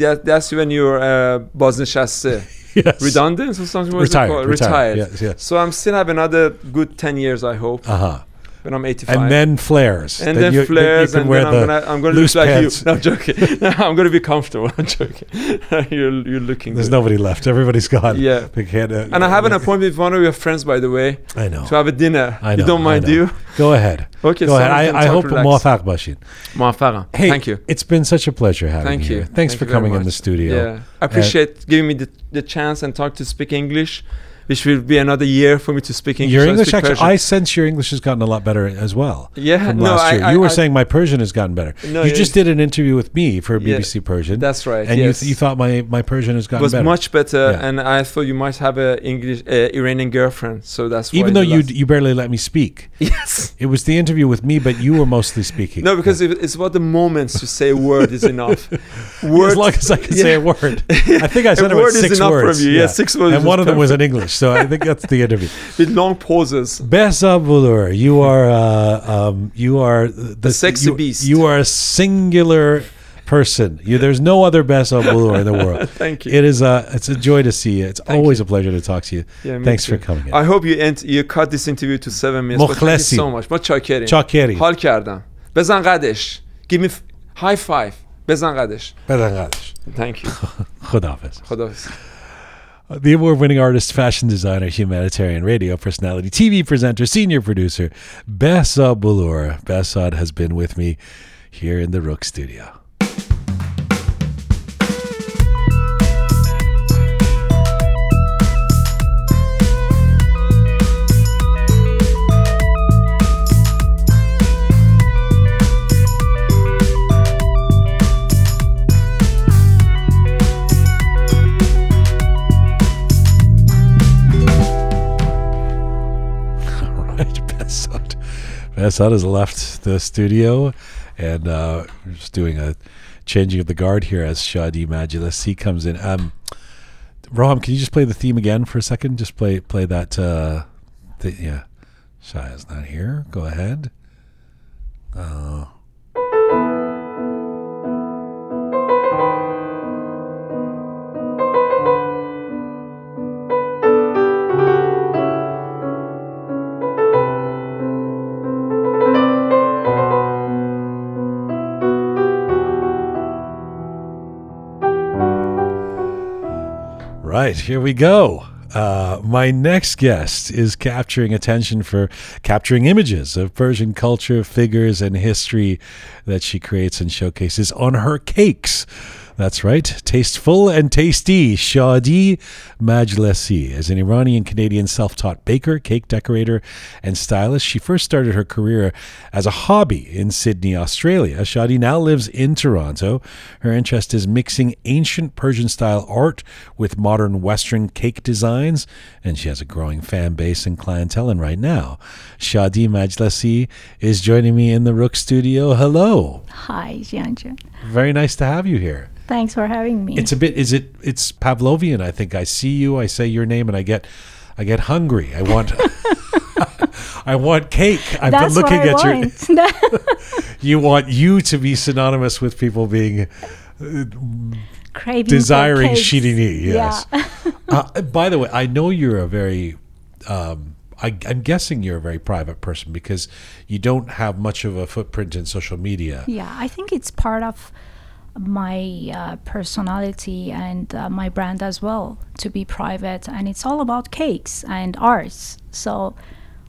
Speaker 3: that, that's when you're uh, Bosnian
Speaker 1: Yes.
Speaker 3: Redundant or something?
Speaker 1: Retired, retired.
Speaker 3: Retired.
Speaker 1: Yes, yes.
Speaker 3: So I'm still have another good ten years, I hope.
Speaker 1: Uh huh
Speaker 3: when I'm 85.
Speaker 1: And then flares.
Speaker 3: And
Speaker 1: then, you,
Speaker 3: flares,
Speaker 1: then
Speaker 3: and then I'm
Speaker 1: the
Speaker 3: gonna look like
Speaker 1: pants.
Speaker 3: you. No, I'm joking. No, I'm gonna be comfortable. I'm joking. you're you're looking.
Speaker 1: There's
Speaker 3: good.
Speaker 1: nobody left. Everybody's gone.
Speaker 3: Yeah.
Speaker 1: Head, uh,
Speaker 3: and I have an appointment with one of your friends, by the way.
Speaker 1: I know.
Speaker 3: To have a dinner.
Speaker 1: I know.
Speaker 3: You don't mind, do you?
Speaker 1: Go ahead.
Speaker 3: Okay.
Speaker 1: Go
Speaker 3: so
Speaker 1: ahead. I, I hope muafak bashin.
Speaker 3: Muafak.
Speaker 1: Hey,
Speaker 3: thank you.
Speaker 1: It's been such a pleasure having
Speaker 3: thank
Speaker 1: you. Here. Thanks
Speaker 3: thank
Speaker 1: for
Speaker 3: you
Speaker 1: coming in the studio.
Speaker 3: Yeah. I uh, appreciate giving me the chance and talk to speak English which will be another year for me to speak English.
Speaker 1: Your English, actually,
Speaker 3: Persian.
Speaker 1: I sense your English has gotten a lot better as well.
Speaker 3: Yeah,
Speaker 1: from
Speaker 3: no,
Speaker 1: last
Speaker 3: I-
Speaker 1: year.
Speaker 3: I-
Speaker 1: you were
Speaker 3: I-
Speaker 1: saying my Persian has gotten better.
Speaker 3: No,
Speaker 1: you just did an interview with me for
Speaker 3: Yeah,
Speaker 1: BBC Persian.
Speaker 3: That's right.
Speaker 1: and
Speaker 3: yes.
Speaker 1: you, you thought my, my Persian has gotten
Speaker 3: was
Speaker 1: better.
Speaker 3: much better,
Speaker 1: Yeah.
Speaker 3: and I thought you might have a English uh, Iranian girlfriend, so that's why
Speaker 1: Even though you you barely let me speak.
Speaker 3: yes.
Speaker 1: It was the interview with me, but you were mostly speaking.
Speaker 3: No, because it's about the moments to say a word is enough.
Speaker 1: Yeah,
Speaker 3: Words,
Speaker 1: as long as I can say a word. I think I said about
Speaker 3: word is
Speaker 1: six
Speaker 3: enough
Speaker 1: words.
Speaker 3: from you. Yeah, six words.
Speaker 1: and one of them was in. English, so I think that's the interview.
Speaker 3: With long pauses.
Speaker 1: Behzad Bulur, you are uh, um, you are the, the
Speaker 3: sexy
Speaker 1: you,
Speaker 3: beast.
Speaker 1: You are a singular person. You, there's no other Behzad Bulur in the world.
Speaker 3: Thank you.
Speaker 1: It is a it's a joy to see you. It's
Speaker 3: thank
Speaker 1: always you. a pleasure to talk to you.
Speaker 3: Yeah,
Speaker 1: Thanks
Speaker 3: too.
Speaker 1: for coming. In.
Speaker 3: I hope you end, you cut this interview to seven minutes. But thank you so much. Much chakiri.
Speaker 1: Chakiri.
Speaker 3: Hal kardam. بزن قدش. Give me high five. بزن قدش.
Speaker 1: بزن قدش.
Speaker 3: Thank you.
Speaker 1: خداحافظ.
Speaker 3: خداحافظ.
Speaker 1: The award winning artist, fashion designer, humanitarian radio personality, TV presenter, senior producer, Behzad Bulur. Behzad has been with me here in the Roqe studio. Behzad has left the studio, and uh, we're just doing a changing of the guard here as Shadi he comes in. Um, Roham, can you just play the theme again for a second? Just play play that. Uh, the, yeah, Shaya's not here. Go ahead. Uh, Right, here we go. Uh, my next guest is capturing attention for capturing images of Persian culture, figures, and history that she creates and showcases on her cakes. That's right, tasteful and tasty. Shadi Majlesi is an Iranian Canadian self taught baker, cake decorator, and stylist. She first started her career as a hobby in Sydney, Australia. Shadi now lives in Toronto. Her interest is mixing ancient Persian style art with modern Western cake designs, and she has a growing fan base and clientele. And right now, Shadi Majlesi is joining me in the Roqe studio. Hello.
Speaker 4: Hi, Jianjun.
Speaker 1: Very nice to have you here.
Speaker 4: Thanks for having me.
Speaker 1: It's a bit. Is it? It's Pavlovian. I think. I see you. I say your name, and I get, I get hungry. I want, I want cake. I've
Speaker 4: That's
Speaker 1: been looking at you.
Speaker 4: want.
Speaker 1: You want you to be synonymous with people being
Speaker 4: Craving
Speaker 1: desiring shirini. Yes.
Speaker 4: Yeah.
Speaker 1: uh, by the way, I know you're a very. Um, I, I'm guessing you're a very private person because you don't have much of a footprint in social media.
Speaker 4: yeah, I think it's part of my uh, personality and uh, my brand as well to be private. And it's all about cakes and arts. So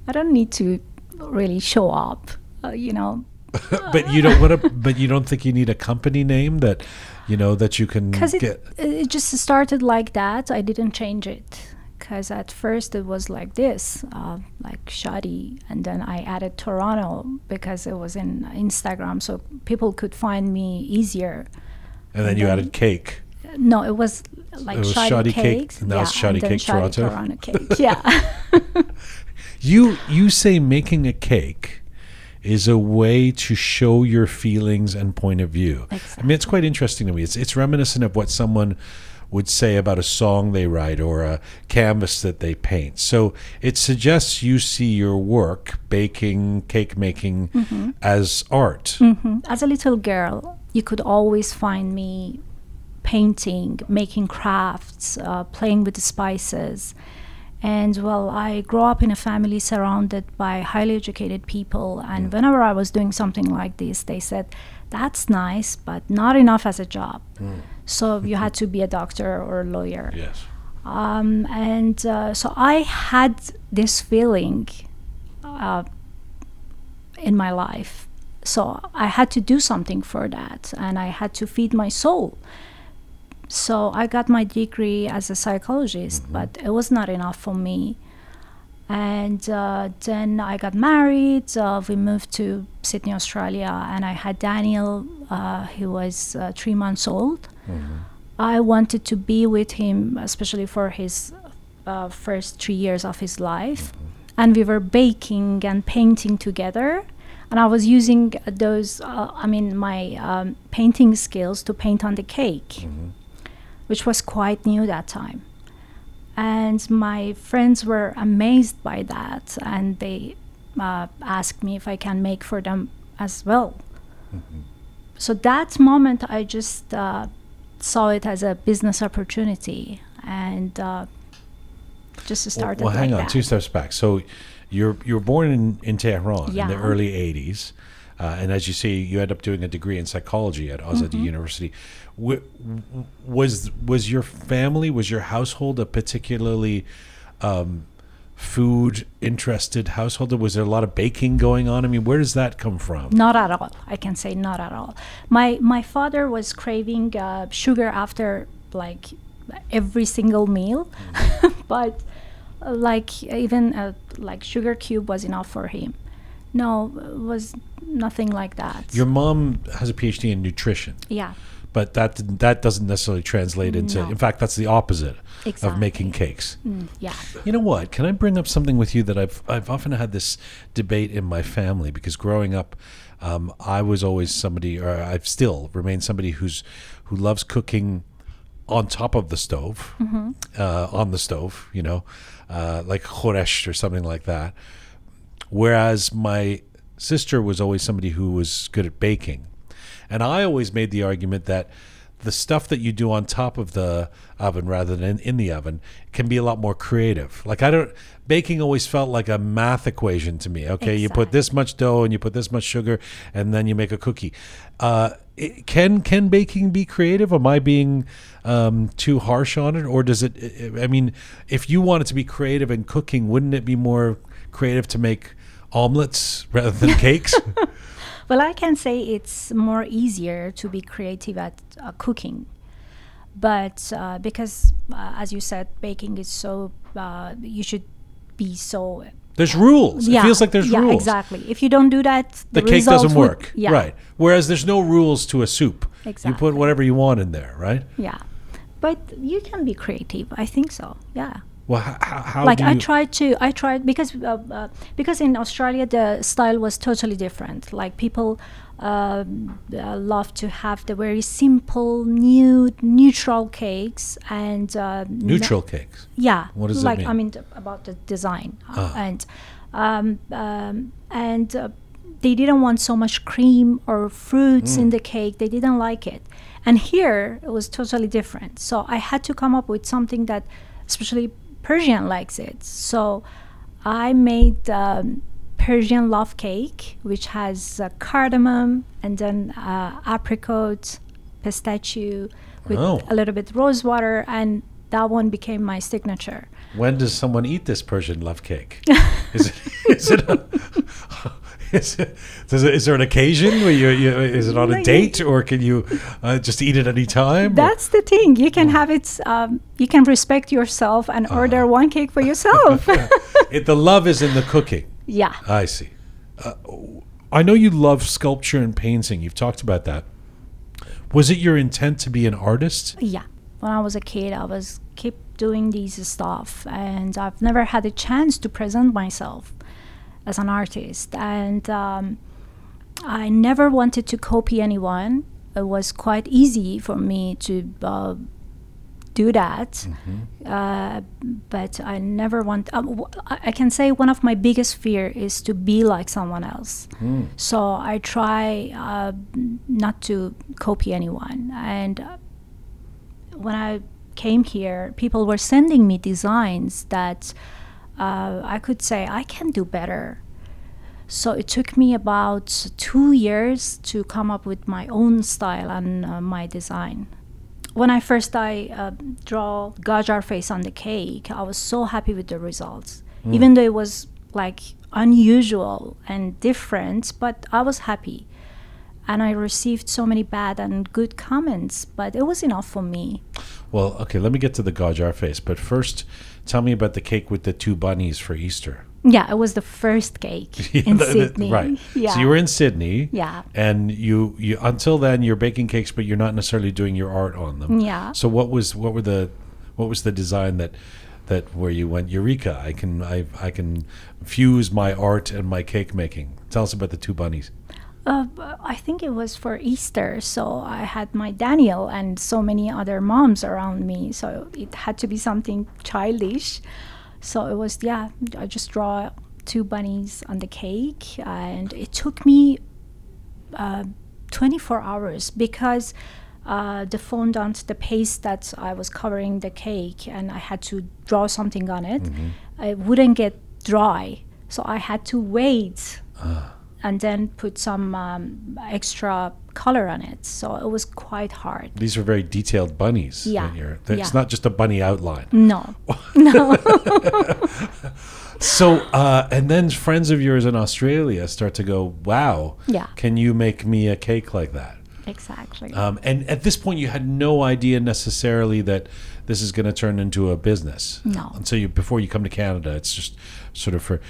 Speaker 4: I don't need to really show up, uh, you know,
Speaker 1: but you don't want to. But you don't think you need a company name that, you know, that you can
Speaker 4: because it,
Speaker 1: get.
Speaker 4: it just started like that i didn't change it because at first it was like this uh, like shoddy and then i added toronto because it was in instagram so people could find me easier
Speaker 1: And then you
Speaker 4: then-
Speaker 1: added cake.
Speaker 4: no it was like
Speaker 1: It was
Speaker 4: shoddy,
Speaker 1: Shoddy Cake,
Speaker 4: cakes
Speaker 1: and now it's Shoddy
Speaker 4: and
Speaker 1: Cake
Speaker 4: Shoddy
Speaker 1: Toronto.
Speaker 4: cake yeah
Speaker 1: You you say making a cake is a way to show your feelings and point of view. I mean, it's quite interesting to me. It's it's reminiscent of what someone would say about a song they write or a canvas that they paint. So it suggests you see your work, baking, cake making, mm-hmm. as art. Mm-hmm.
Speaker 4: as a little girl, you could always find me painting, making crafts, uh, playing with the spices. And well, I grew up in a family surrounded by highly educated people. And mm. whenever I was doing something like this, they said, that's nice, but not enough as a job. Mm. So you had to be a doctor or a lawyer.
Speaker 1: Yes.
Speaker 4: Um, and uh, so I had this feeling uh, in my life. So I had to do something for that, and I had to feed my soul. so I got my degree as a psychologist, but it was not enough for me. And uh, then I got married. Uh, we moved to Sydney, Australia, and I had Daniel. Uh, he was uh, three months old. I wanted to be with him, especially for his uh, first three years of his life. And we were baking and painting together. And I was using those, uh, I mean, my um, painting skills to paint on the cake, which was quite new that time. And my friends were amazed by that. And they uh, asked me if I can make for them as well. So that moment, I just uh, saw it as a business opportunity and uh, just
Speaker 1: Well,
Speaker 4: started
Speaker 1: well, hang
Speaker 4: like
Speaker 1: on,
Speaker 4: that.
Speaker 1: two steps back. So you're you were born in, in Tehran in the early 80s. Uh, and as you see, you end up doing a degree in psychology at Azadi
Speaker 4: Mm-hmm.
Speaker 1: University. Was was your family, was your household a particularly um, food interested household? Was there a lot of baking going on? I mean, where does that come from?
Speaker 4: Not at all. I can say not at all. My my father was craving uh, sugar after like every single meal, but uh, like even uh, like sugar cube was enough for him. No, it was nothing like that.
Speaker 1: Your mom has a PhD in nutrition,
Speaker 4: yeah,
Speaker 1: but that that doesn't necessarily translate into.
Speaker 4: No.
Speaker 1: In fact, that's the opposite of making cakes.
Speaker 4: mm, yeah.
Speaker 1: You know what? Can I bring up something with you that I've I've often had this debate in my family because growing up, um, I was always somebody, or I've still remained somebody who's who loves cooking on top of the stove, uh, on the stove. You know, uh, like khoresh or something like that. Whereas my sister was always somebody who was good at baking. And I always made the argument that the stuff that you do on top of the oven rather than in, in the oven can be a lot more creative. Like I don't baking always felt like a math equation to me. Okay, you put this much dough and you put this much sugar and then you make a cookie. Uh, it, can can baking be creative? Am I being um, too harsh on it, or does it? I mean, if you wanted to be creative in cooking, wouldn't it be more creative to make omelets rather than cakes?
Speaker 4: Well, I can say it's more easier to be creative at uh, cooking, but uh, because, uh, as you said, baking is so uh, you should be so.
Speaker 1: There's rules.
Speaker 4: Yeah,
Speaker 1: it feels like there's
Speaker 4: yeah,
Speaker 1: rules.
Speaker 4: exactly. If you don't do that,
Speaker 1: The,
Speaker 4: the,
Speaker 1: cake doesn't
Speaker 4: would-
Speaker 1: work.
Speaker 4: yeah,
Speaker 1: Right. Whereas there's no rules to a soup.
Speaker 4: Exactly.
Speaker 1: You put whatever you want in there, right?
Speaker 4: Yeah, but you can be creative. I think so. Yeah.
Speaker 1: Well, how, how
Speaker 4: like I tried to, I tried because uh, uh, because in Australia the style was totally different. Like people uh, uh, love to have the very simple, nude, neutral cakes and uh,
Speaker 1: neutral cakes.
Speaker 4: yeah,
Speaker 1: What does that
Speaker 4: like
Speaker 1: mean?
Speaker 4: I mean th- about the design
Speaker 1: Ah.
Speaker 4: and um, um, and uh, they didn't want so much cream or fruits
Speaker 1: Mm.
Speaker 4: in the cake. They didn't like it. And here it was totally different. So I had to come up with something that, especially Persian likes it. So I made um, Persian love cake, which has uh, cardamom and then uh, apricot, pistachio with
Speaker 1: Oh.
Speaker 4: a little bit rose water, and that one became my signature.
Speaker 1: When does someone eat this Persian love cake? is it is it, a, is, it is there an occasion where you, you is it on a date or can you uh, just eat it any time?
Speaker 4: That's the thing. You can have it. Um, you can respect yourself and order one cake for yourself.
Speaker 1: it, the love is in the cooking.
Speaker 4: yeah.
Speaker 1: I see. Uh, I know you love sculpture and painting. You've talked about that. Was it your intent to be an artist?
Speaker 4: Yeah. When I was a kid, I was keep doing these stuff, and I've never had a chance to present myself as an artist. And um, I never wanted to copy anyone. It was quite easy for me to uh, do that, uh, but I never want. Um, w- I I can say one of my biggest fear is to be like someone else. So I try uh, not to copy anyone. And uh, when I came here, people were sending me designs that uh, I could say I can do better. So it took me about two years to come up with my own style and uh, my design. When I first I uh, draw Qajar face on the cake, I was so happy with the results, even though it was like unusual and different. But I was happy, and I received so many bad and good comments, but it was enough for me.
Speaker 1: Well, okay, let me get to the Qajar face, but first, tell me about the cake with the two bunnies for Easter.
Speaker 4: Yeah, it was the first cake in
Speaker 1: The- the-
Speaker 4: Sydney.
Speaker 1: right?
Speaker 4: Yeah.
Speaker 1: So you were in Sydney.
Speaker 4: Yeah.
Speaker 1: And you, you until then you're baking cakes, but you're not necessarily doing your art on them.
Speaker 4: Yeah.
Speaker 1: So what was what were the what was the design that that where you went Eureka? I can I I can fuse my art and my cake making. Tell us about the two bunnies.
Speaker 4: Uh, I think it was for Easter, so I had my Daniel and so many other moms around me, so it had to be something childish. So it was, yeah, I just draw two bunnies on the cake, and it took me uh, 24 hours because uh, the fondant, the paste that I was covering the cake, and I had to draw something on it, it wouldn't get dry. So I had to wait and then put some um, extra color on it. So it was quite hard.
Speaker 1: These are very detailed bunnies.
Speaker 4: Yeah,
Speaker 1: It's
Speaker 4: yeah.
Speaker 1: not just a bunny outline.
Speaker 4: No.
Speaker 1: no, So, uh, and then friends of yours in Australia start to go, "Wow,
Speaker 4: Yeah.
Speaker 1: can you make me a cake like that?"
Speaker 4: exactly.
Speaker 1: Um, and at this point, you had no idea necessarily that this is going to turn into a business.
Speaker 4: No.
Speaker 1: Until you before you come to Canada, it's just sort of for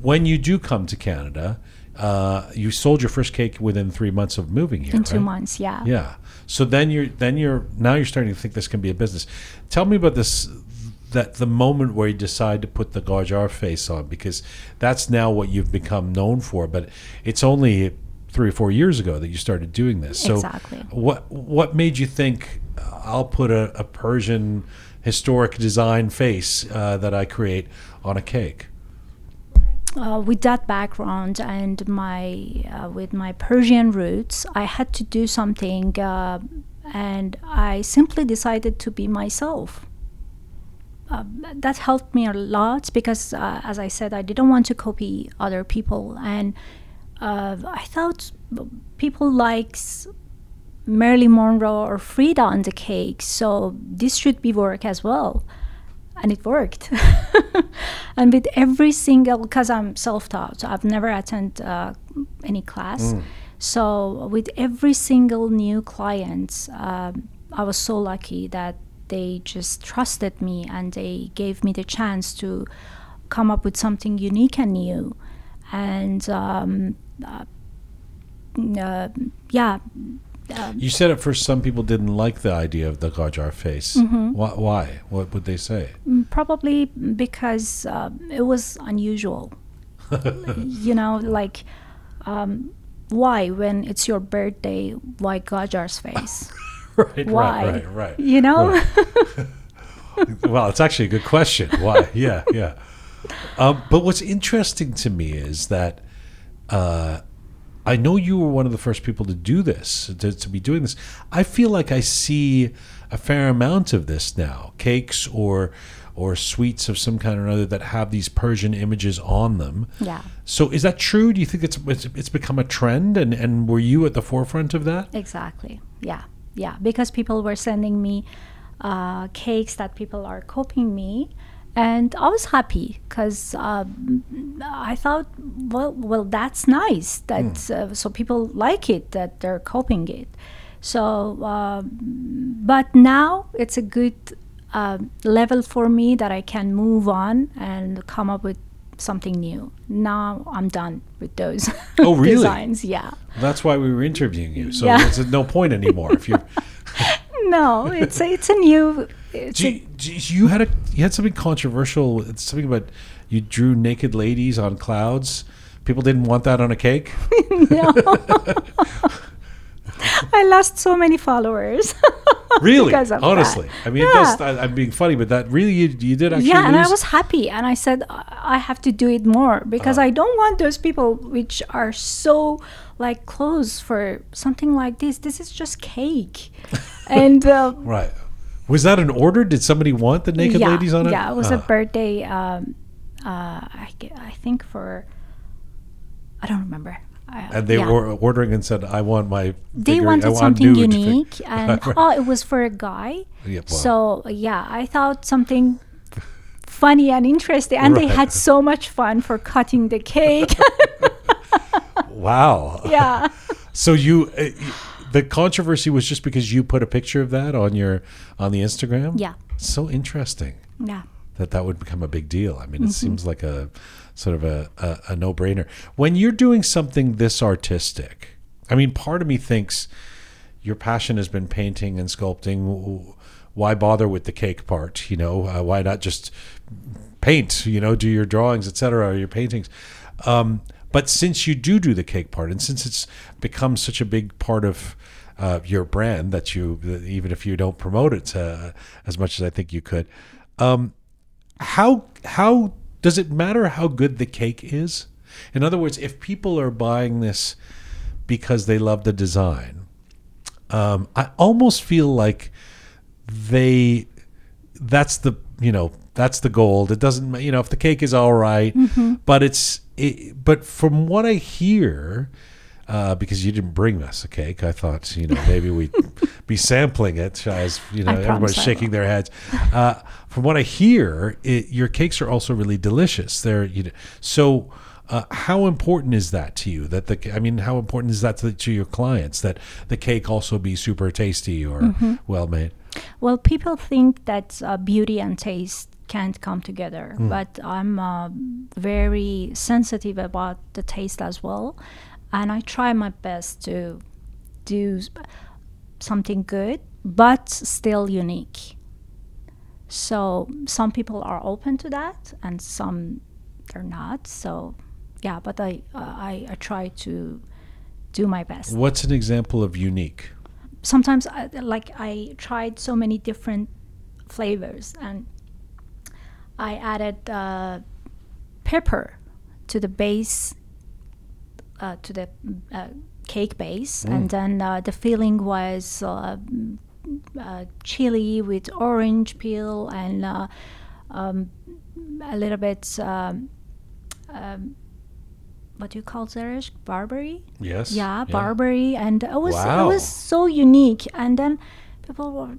Speaker 1: when you do come to Canada, uh, you sold your first cake within three months of moving here.
Speaker 4: in two
Speaker 1: right?
Speaker 4: months, yeah.
Speaker 1: Yeah. So then you're then you're now you're starting to think this can be a business. Tell me about this that the moment where you decide to put the Qajar face on because that's now what you've become known for. But it's only three or four years ago that you started doing this. So
Speaker 4: Exactly.
Speaker 1: what what made you think uh, I'll put a, a Persian historic design face uh, that I create on a cake?
Speaker 4: Uh, with that background and my uh, with my Persian roots, I had to do something, uh, and I simply decided to be myself. Uh, that helped me a lot because, uh, as I said, I didn't want to copy other people, and uh, I thought people likes Marilyn Monroe or Frida on the cake, so this should be work as well and it worked. and with every single, because I'm self-taught, so I've never attended uh, any class. So with every single new client, um, I was so lucky that they just trusted me and they gave me the chance to come up with something unique and new. And um, uh, uh, yeah,
Speaker 1: You said at first some people didn't like the idea of the Qajar face.
Speaker 4: Mm-hmm.
Speaker 1: Why, why? What would they say?
Speaker 4: Mm, Probably because uh, it was unusual. you know, like, um, why, when it's your birthday, why Qajar's face?
Speaker 1: right,
Speaker 4: Why?
Speaker 1: right, right, right.
Speaker 4: You know?
Speaker 1: well, it's actually a good question. Why? Yeah, yeah. Um, but what's interesting to me is that uh, I know you were one of the first people to do this, to, to be doing this. I feel like I see a fair amount of this now, cakes or or sweets of some kind or another that have these Persian images on them.
Speaker 4: yeah,
Speaker 1: So is that true? Do you think it's it's, it's become a trend, and and were you at the forefront of that?
Speaker 4: exactly. Yeah, yeah. Because people were sending me uh, cakes that people are copying me. And I was happy because I thought, well, well, that's nice. That uh, so people like it that they're copying it. So, uh, but now it's a good uh, level for me that I can move on and come up with something new. Now I'm done with those
Speaker 1: Oh, really?
Speaker 4: designs. Yeah.
Speaker 1: That's why we were interviewing you. So
Speaker 4: Yeah.
Speaker 1: there's no point anymore if you.
Speaker 4: No, it's a, it's a new. It's
Speaker 1: Do
Speaker 4: a,
Speaker 1: you, do you you had a you had something controversial. It's something about you drew naked ladies on clouds. People didn't want that on a cake. No.
Speaker 4: I lost so many followers.
Speaker 1: Really,
Speaker 4: of that.
Speaker 1: honestly. I mean, does, I, I'm being funny, but that really you, you did actually.
Speaker 4: yeah, and I was happy, and I said I have to do it more because
Speaker 1: Uh-huh.
Speaker 4: I don't want those people which are so like close for something like this. This is just cake, and uh,
Speaker 1: right. Was that an order? Did somebody want the naked
Speaker 4: yeah,
Speaker 1: ladies on it?
Speaker 4: yeah, it was a
Speaker 1: Ah.
Speaker 4: birthday. Um, uh, I, I think for I don't remember.
Speaker 1: And they
Speaker 4: yeah.
Speaker 1: were ordering and said, "I want my."
Speaker 4: they
Speaker 1: figure-
Speaker 4: wanted
Speaker 1: want
Speaker 4: something
Speaker 1: nude fig-"
Speaker 4: unique and oh it was for a guy
Speaker 1: Yeah, wow.
Speaker 4: so yeah i thought something funny and interesting and they had so much fun for cutting the cake
Speaker 1: Wow.
Speaker 4: yeah
Speaker 1: So you, uh, the controversy was just because you put a picture of that on your on the Instagram.
Speaker 4: Yeah.
Speaker 1: So interesting
Speaker 4: Yeah.
Speaker 1: that that would become a big deal. I mean, it seems like a sort of a, a, a no brainer. When you're doing something this artistic, I mean, part of me thinks your passion has been painting and sculpting. Why bother with the cake part? You know, uh, why not just paint? You know, do your drawings, etc., your paintings. Um, but since you do do the cake part, and since it's become such a big part of uh, your brand that you, even if you don't promote it uh, as much as I think you could, um, how how does it matter how good the cake is? In other words, if people are buying this because they love the design, um, I almost feel like they that's the you know that's the gold. It doesn't you know if the cake is all right, but it's it, but from what I hear. Uh, because you didn't bring us a cake, I thought you know maybe we'd be sampling it as you know everybody's shaking their heads. Uh, from what I hear, it, your cakes are also really delicious. They're you know, so. Uh, how important is that to you? That the I mean, how important is that to, to your clients? That the cake also be super tasty or well made.
Speaker 4: Well, people think that uh, beauty and taste can't come together, but I'm uh, very sensitive about the taste as well, and I try my best to do something good but still unique. So some people are open to that, and some they're not. So yeah, but I uh, I, I try to do my best
Speaker 1: What's an example of unique?
Speaker 4: sometimes I, like I tried so many different flavors and I added uh, pepper to the base uh, to the uh, cake base and then uh, the filling was uh, mm, uh, chili with orange peel and uh, um, a little bit um, um, what do you call Zerish? Barberry?
Speaker 1: Yes.
Speaker 4: yeah, Barbary, and it was it was so unique. And then people were,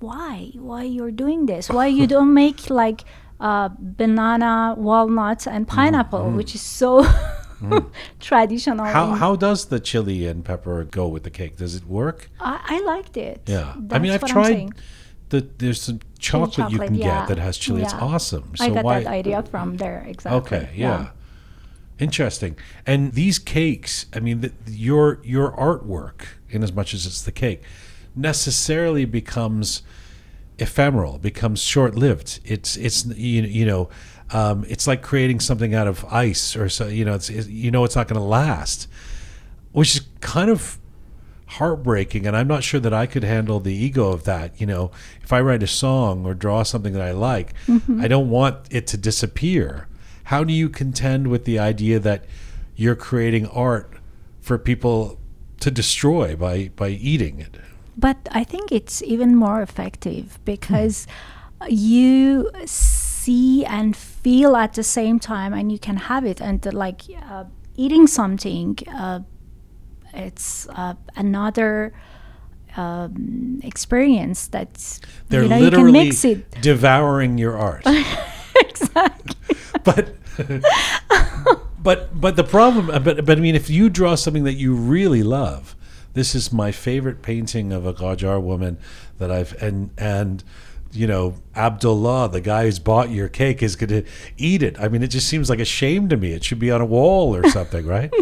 Speaker 4: why, why you're doing this? Why you don't make like uh, banana, walnuts, and pineapple, which is so traditional.
Speaker 1: How how does the chili and pepper go with the cake? Does it work?
Speaker 4: I, I liked it.
Speaker 1: Yeah. I mean, I've
Speaker 4: That's
Speaker 1: tried. The, there's some chocolate, you can
Speaker 4: yeah.
Speaker 1: get that has chili. It's awesome. So
Speaker 4: I got
Speaker 1: why?
Speaker 4: that idea from there. Exactly.
Speaker 1: Okay, yeah. Interesting. And these cakes, I mean, the, your your artwork, in as much as it's the cake, necessarily becomes ephemeral, becomes short lived. It's it's you, you know, um, it's like creating something out of ice or so. You know, it's, it's you know it's not going to last, which is kind of heartbreaking and i'm not sure that i could handle the ego of that you know. If i write a song or draw something that i like i don't want it to disappear. How do you contend with the idea that you're creating art for people to destroy by by eating it?
Speaker 4: But I think it's even more effective because you see and feel at the same time, and you can have it. And uh, like uh, eating something, uh, it's uh, another um, experience that's
Speaker 1: they're
Speaker 4: you know you can mix it.
Speaker 1: devouring your art
Speaker 4: exactly.
Speaker 1: but but but the problem but but I mean if you draw something that you really love this is my favorite painting of a Qajar woman that I've and and you know Abdullah the guy who's bought your cake is going to eat it I mean it just seems like a shame to me it should be on a wall or something right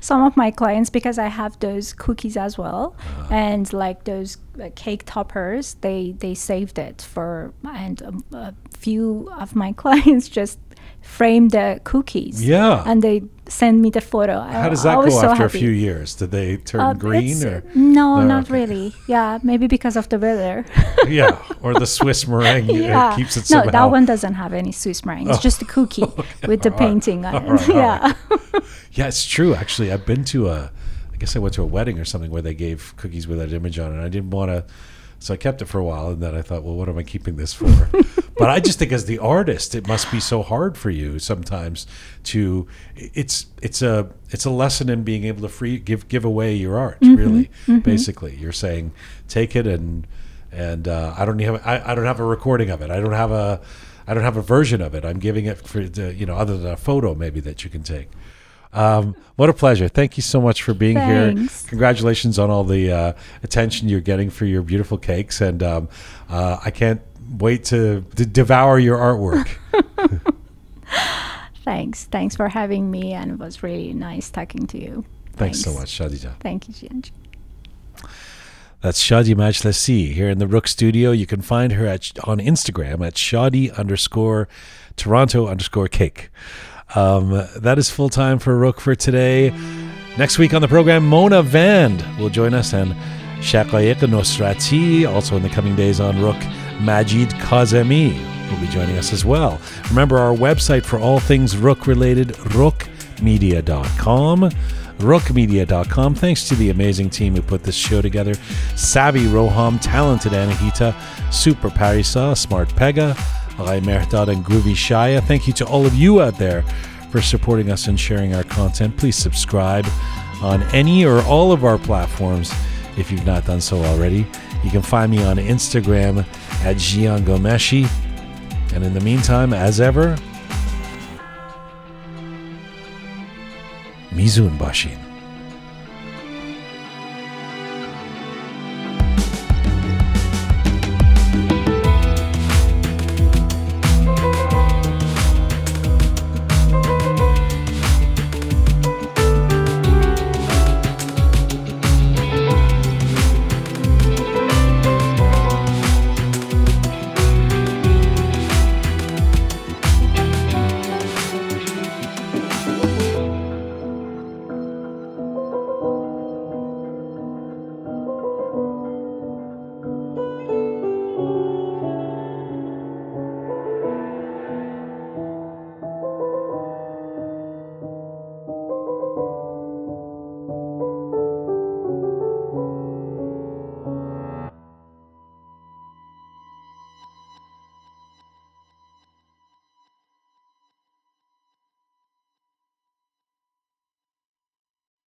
Speaker 4: some of my clients because i have those cookies as well
Speaker 1: Uh-huh.
Speaker 4: and like those uh, cake toppers they they saved it for and um, a few of my clients just frame the cookies
Speaker 1: Yeah.
Speaker 4: and they send me the photo.
Speaker 1: How does that
Speaker 4: I
Speaker 1: go
Speaker 4: so
Speaker 1: after a few years? Did they turn
Speaker 4: Uh,
Speaker 1: green or?
Speaker 4: no,
Speaker 1: No,
Speaker 4: not
Speaker 1: okay.
Speaker 4: really. Yeah maybe because of the weather.
Speaker 1: Yeah or the Swiss meringue
Speaker 4: yeah.
Speaker 1: keeps it
Speaker 4: no
Speaker 1: somehow.
Speaker 4: that one doesn't have any swiss meringue. It's just a cookie with the
Speaker 1: All right.
Speaker 4: painting on
Speaker 1: All
Speaker 4: it.
Speaker 1: right,
Speaker 4: yeah.
Speaker 1: Yeah, it's true. Actually, I've been to a, I guess I went to a wedding or something where they gave cookies with that image on it. And I didn't want to, so I kept it for a while, and then I thought, well, what am I keeping this for? but I just think, as the artist, it must be so hard for you sometimes to. It's it's a it's a lesson in being able to free give give away your art. Really, basically, you're saying take it and and uh, I don't have I, I don't have a recording of it. I don't have a I don't have a version of it. I'm giving it for the, you know other than a photo maybe that you can take. Um, what a pleasure. Thank you so much for being here. Congratulations on all the uh, attention you're getting for your beautiful cakes. And um, uh, I can't wait to, to devour your artwork.
Speaker 4: Thanks. Thanks for having me, and it was really nice talking to you.
Speaker 1: Thanks, so much, Shadija.
Speaker 4: Thank you, Gianji.
Speaker 1: That's Shadi Majlesi here in the Roqe studio. You can find her at on Instagram at Shadi underscore Toronto underscore cake. Um, that is full time for Roqe for today. Next week on the program, Mona Vand will join us and Shaqaiq Nosrati. Also in the coming days on Roqe, Majid Kazemi will be joining us as well. Remember our website for all things Roqe related, roqemedia.com. Roqemedia.com. Thanks to the amazing team who put this show together Savvy Roham, Talented Anahita, Super Parisa, Smart Pega, Rai Mehdad, and Groovy Shaya. Thank you to all of you out there for supporting us and sharing our content. Please subscribe on any or all of our platforms if you've not done so already. You can find me on Instagram at Jian Ghomeshi. And in the meantime, as ever, Mizun Bashin.